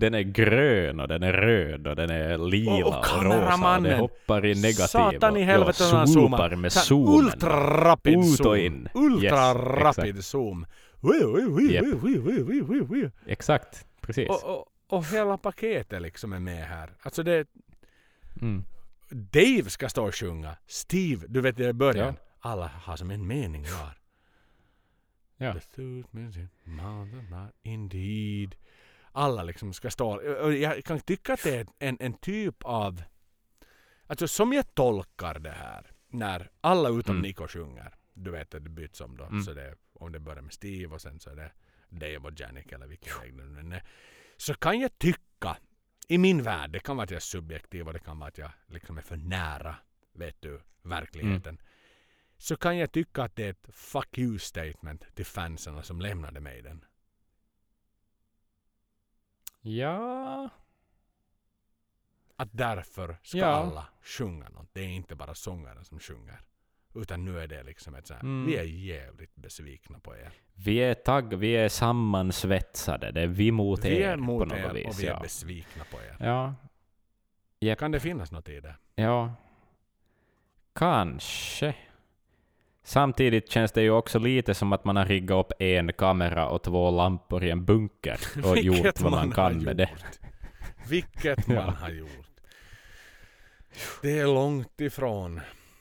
Speaker 1: Den- är grön och den är röd och den är lila
Speaker 2: Och-
Speaker 1: och,
Speaker 2: och
Speaker 1: rosa och det hoppar i negativ
Speaker 2: Satan i
Speaker 1: och
Speaker 2: helvete när han
Speaker 1: zoomar med zoomen.
Speaker 2: Ultra-rapid
Speaker 1: Ut och in.
Speaker 2: Ultra-rapid
Speaker 1: Yes,
Speaker 2: zoom.
Speaker 1: Exakt, precis.
Speaker 2: Och, och, och hela paketet liksom är med här. Alltså det...
Speaker 1: Mm.
Speaker 2: Dave ska stå och sjunga. Steve, du vet i början.
Speaker 1: Ja.
Speaker 2: Alla har som en mening var.
Speaker 1: Ja.
Speaker 2: The suit indeed. Alla liksom ska stå. Jag kan tycka att det är en, en typ av... Alltså som jag tolkar det här. När alla utom
Speaker 1: Mm.
Speaker 2: Nico sjunger. Du vet att det byts om då.
Speaker 1: Mm.
Speaker 2: Så det, om det börjar med Steve och sen så är det Dave och Janik eller vilken väg det nu är. Så kan jag tycka. I min värld. Det kan vara att jag är subjektiv och det kan vara att jag liksom är för nära. Vet du. Verkligheten. Så kan jag tycka att det är ett fuck you statement till fansen som lämnade mig den.
Speaker 1: Ja.
Speaker 2: Att därför ska
Speaker 1: Ja.
Speaker 2: alla sjunga något. Det är inte bara sångaren som sjunger. Utan nu är det liksom ett så här,
Speaker 1: Mm.
Speaker 2: vi är jävligt besvikna på er.
Speaker 1: Vi är tagg, vi är sammansvetsade. Det är vi mot
Speaker 2: Vi
Speaker 1: er
Speaker 2: är
Speaker 1: på
Speaker 2: mot
Speaker 1: något
Speaker 2: er
Speaker 1: vis.
Speaker 2: och vi är besvikna på er.
Speaker 1: ja. Japp.
Speaker 2: Kan det finnas något i det?
Speaker 1: Ja. Kanske. Samtidigt känns det ju också lite som att man har riggat upp en kamera och två lampor i en bunker och gjort vad man
Speaker 2: har
Speaker 1: kan med det.
Speaker 2: Vilket man
Speaker 1: Ja.
Speaker 2: har gjort. Det är långt ifrån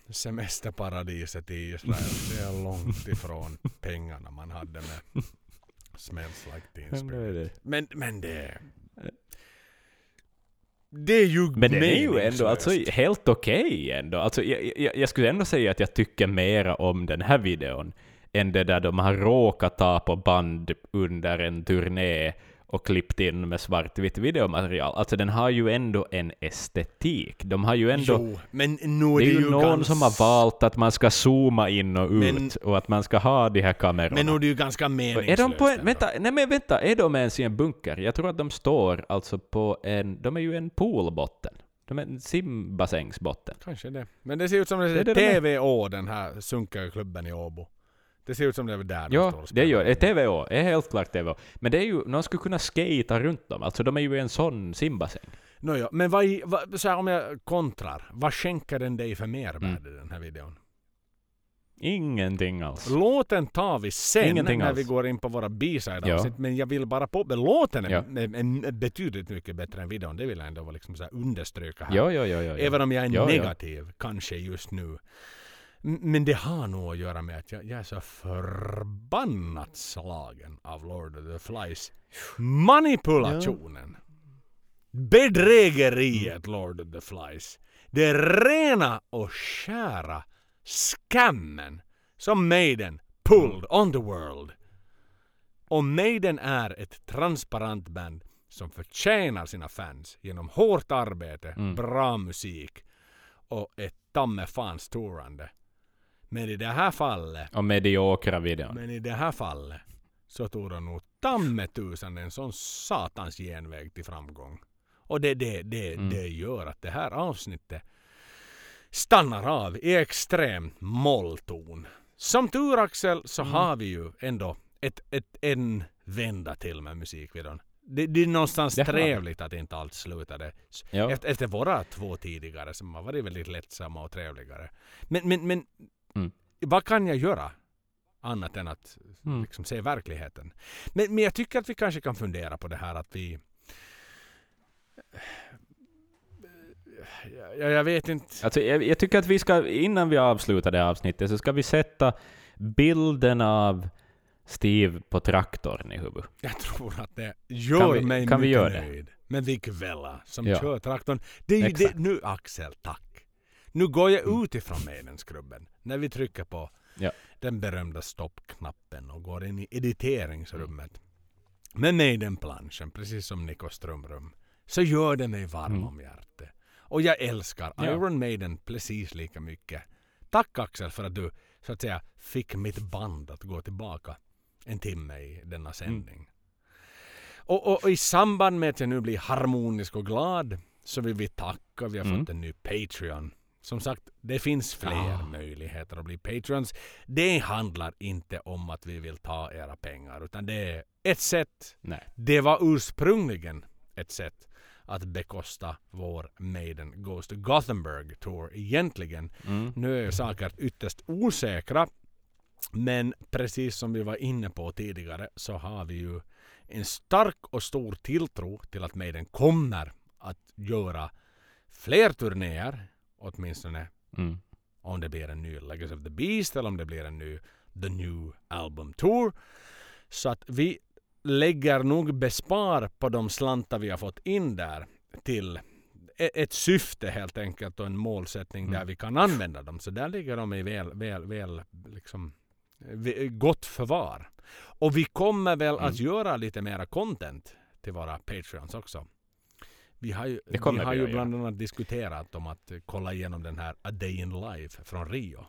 Speaker 2: semesterparadiset i Israel. Det är långt ifrån pengarna man hade med Smells like teen spirit. Men, men det... Det är ju
Speaker 1: Men den är ju ändå alltså helt okej ändå. Alltså, jag, jag, jag skulle ändå säga att jag tycker mera om den här videon än det där de har råkat ta på band under en turné och klippt in med svartvitt videomaterial. Alltså den har ju ändå en estetik. De har ju ändå...
Speaker 2: Jo, men nu är
Speaker 1: det
Speaker 2: det,
Speaker 1: är ju någon
Speaker 2: gans...
Speaker 1: som har valt att man ska zooma in och ut
Speaker 2: Men-
Speaker 1: och att man ska ha de här kamerorna.
Speaker 2: Men nu är det ju ganska meningslöst
Speaker 1: är de på en, vänta, nej men vänta, är de ens i en bunker? Jag tror att de står alltså på en, de är ju en poolbotten. De är en simbassängsbotten.
Speaker 2: Kanske det. Men det ser ut som det
Speaker 1: Det de.
Speaker 2: TVO, den här sunkiga klubben i Åbo. Det ser ut som det är där de står
Speaker 1: Ja,
Speaker 2: och
Speaker 1: det gör det. TVO, är helt klart TVO. Men det är ju, någon skulle kunna skata runt dem. Alltså de är ju i en sån simbassäng.
Speaker 2: Nåja, men vad, vad, så här, om jag kontrar. Vad skänker den dig för mervärde
Speaker 1: Mm.
Speaker 2: den här videon?
Speaker 1: Ingenting alls.
Speaker 2: Låten tar vi sen
Speaker 1: Ingenting
Speaker 2: när
Speaker 1: alls.
Speaker 2: vi går in på våra b-side
Speaker 1: Ja.
Speaker 2: Men jag vill bara på... Låten är,
Speaker 1: Ja.
Speaker 2: är, är betydligt mycket bättre än videon. Det vill jag ändå liksom så här understryka här.
Speaker 1: Ja, ja, ja, ja. ja.
Speaker 2: Även om jag är
Speaker 1: ja.
Speaker 2: negativ, kanske just nu. Men det har nog att göra med att jag, jag är så förbannat slagen av Lord of the Flies manipulationen. Bedrägeriet Lord of the Flies. Det rena och skära skammen som Maiden pulled on the world. Och Maiden är ett transparent band som förtjänar sina fans genom hårt arbete,
Speaker 1: Mm.
Speaker 2: bra musik och ett tamme fans tourande. Men i det här fallet,
Speaker 1: Och mediokra videon.
Speaker 2: men i det här fallet så tog de nog tamme tusan en sån satans genväg till framgång. Och det, det, det,
Speaker 1: Mm.
Speaker 2: det gör att det här avsnittet stannar av i extrem mollton. Som tur Axel så
Speaker 1: Mm.
Speaker 2: har vi ju ändå ett, ett, en vända till med musikvideon. Det, det är någonstans
Speaker 1: Det
Speaker 2: trevligt att inte allt slutade.
Speaker 1: Ja.
Speaker 2: Efter, efter våra två tidigare som har varit väldigt lättsamma och trevligare. Men, men, men
Speaker 1: Mm.
Speaker 2: vad kan jag göra? Annat än att
Speaker 1: Mm.
Speaker 2: liksom se verkligheten. Men, men jag tycker att vi kanske kan fundera på det här att vi Ja, jag vet inte.
Speaker 1: Alltså, jag, jag tycker att vi ska, innan vi avslutar det här avsnittet, så ska vi sätta bilden av Steve på traktorn i huvudet.
Speaker 2: Jag tror att det gör
Speaker 1: Kan vi-
Speaker 2: mig
Speaker 1: kan vi
Speaker 2: mycket
Speaker 1: göra det?
Speaker 2: nöjd. Med Vic Vella som
Speaker 1: Ja.
Speaker 2: kör traktorn. Det är ju det, nu Axel, tack. Nu går jag
Speaker 1: Mm.
Speaker 2: ut ifrån Maidenskrubben. När vi trycker på
Speaker 1: Ja.
Speaker 2: den berömda stoppknappen och går in i editeringsrummet. Med Maiden-planschen, precis som Nico Strömrum. Så gör det mig varm
Speaker 1: Mm.
Speaker 2: om hjärtat. Och jag älskar
Speaker 1: Ja.
Speaker 2: Iron Maiden precis lika mycket. Tack Axel för att du så att säga fick mitt band att gå tillbaka en timme i denna sändning. Och, och, och i samband med att jag nu blir harmonisk och glad så vill vi tacka. Vi har
Speaker 1: Mm.
Speaker 2: fått en ny Patreon. Som sagt, det finns fler
Speaker 1: Ah.
Speaker 2: möjligheter att bli Patreons. Det handlar inte om att vi vill ta era pengar utan det är ett sätt.
Speaker 1: Nej.
Speaker 2: Det var ursprungligen ett sätt att bekosta vår Maiden Goes to Gothenburg Tour egentligen.
Speaker 1: Mm.
Speaker 2: Nu är saker ytterst osäkra. Men precis som vi var inne på tidigare så har vi ju en stark och stor tilltro till att Maiden kommer att göra fler turnéer. Åtminstone
Speaker 1: Mm.
Speaker 2: om det blir en ny Legacy of the Beast eller om det blir en ny The New Album Tour. Så att vi lägger nog bespar på de slantar vi har fått in där till e- ett syfte helt enkelt och en målsättning
Speaker 1: Mm.
Speaker 2: där vi kan använda dem. Så där ligger de i väl, väl, väl liksom gott förvar. Och vi kommer väl
Speaker 1: Mm.
Speaker 2: att göra lite mera content till våra Patreons också. Vi har ju, vi har ju bland annat diskuterat om att eh, kolla igenom den här A Day in Life från Rio.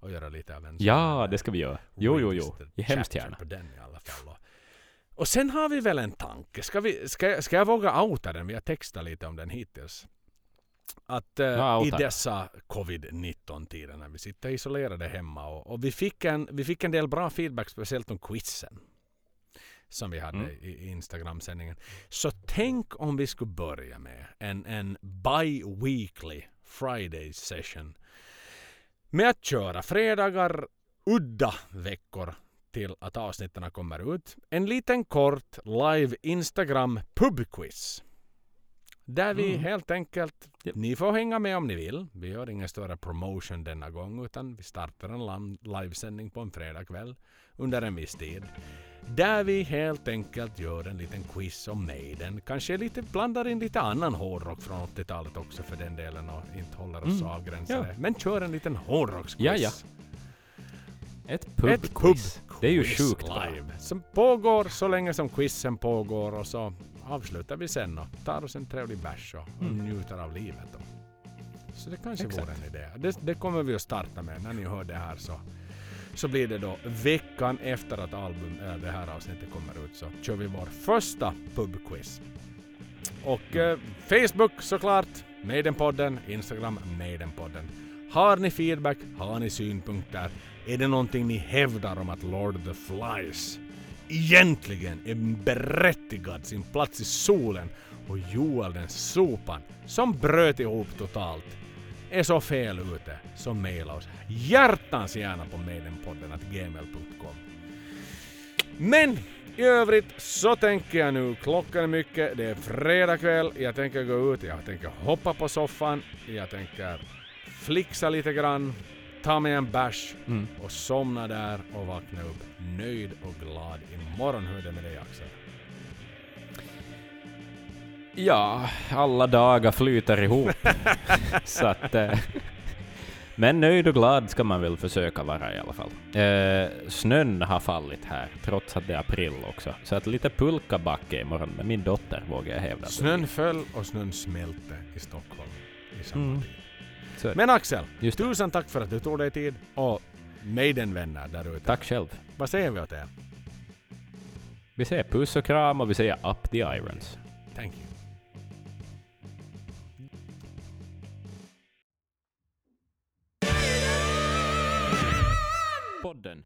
Speaker 2: Och göra lite av en
Speaker 1: Ja, det ska vi göra. Jo, jo, jo. Hemskt gärna.
Speaker 2: På den i alla fall. Och, sen har vi väl en tanke. Ska, vi, ska, ska jag våga outa den? Vi har textat lite om den hittills. Att eh,
Speaker 1: Ja,
Speaker 2: i dessa covid-19 tider när vi sitter isolerade hemma och, och vi, fick en, vi fick en del bra feedback speciellt om quizen. Som vi hade
Speaker 1: Mm.
Speaker 2: i, Instagram-sändningen. Så tänk om vi skulle börja med en, en bi-weekly Friday session. Med att köra fredagar udda veckor till att avsnitten kommer ut. En liten kort live Instagram pubquiz. Där vi
Speaker 1: Mm.
Speaker 2: helt enkelt,
Speaker 1: Japp.
Speaker 2: ni får hänga med om ni vill. Vi gör ingen större promotion denna gång utan vi startar en livesändning på en fredagkväll under en viss tid. Där vi helt enkelt gör en liten quiz om Maiden. Kanske lite blandar in lite annan hårdrock från 80-talet också för den delen och inte håller oss
Speaker 1: Mm.
Speaker 2: avgränsade.
Speaker 1: Ja.
Speaker 2: Men kör en liten hårdrocksquiz.
Speaker 1: Ja, ja. Ett
Speaker 2: Ett
Speaker 1: pubquiz. Det är ju sjukt
Speaker 2: live. Som pågår så länge som quizen pågår och så avslutar vi sen och tar oss en trevlig bärs och
Speaker 1: Mm.
Speaker 2: njuter av livet. Då. Så det kanske
Speaker 1: Exakt.
Speaker 2: vore en idé. Det, det kommer vi att starta med. När ni hör det här så, så blir det då veckan efter att album, äh, det här avsnittet kommer ut så kör vi vår första pubquiz. Och eh, Facebook såklart, Maidenpodden, Instagram, Maidenpodden. Har ni feedback? Har ni synpunkter? Är det någonting ni hävdar om att Lord of the Flies egentligen är berättigad sin plats i solen och Joel den sopan som bröt ihop totalt är så fel ute så mejla oss hjärtans gärna på maidenpodden att gmail.com Men i övrigt så tänker jag nu, klockan är mycket, det är fredag kväll, jag tänker gå ut, jag tänker hoppa på soffan, jag tänker flixa lite grann, ta mig en bärs
Speaker 1: Mm.
Speaker 2: och somna där och vakna upp nöjd och glad imorgon. Hur är det med dig Axel?
Speaker 1: Ja, alla dagar flyter ihop. så att... Eh, men nöjd och glad ska man väl försöka vara i alla fall. Eh, snön har fallit här, trots att det är april också. Så att lite pulkabacke imorgon med min dotter vågar jag hävda.
Speaker 2: Snön föll och snön smälte i Stockholm i samma
Speaker 1: Mm.
Speaker 2: tid. Men Axel,
Speaker 1: Just det.
Speaker 2: tusen tack för att du tog dig tid och Maiden-vänner där ute.
Speaker 1: Tack själv.
Speaker 2: Vad säger vi åt er?
Speaker 1: Vi säger puss och kram och vi säger up the irons.
Speaker 2: Thank you.
Speaker 1: Podden.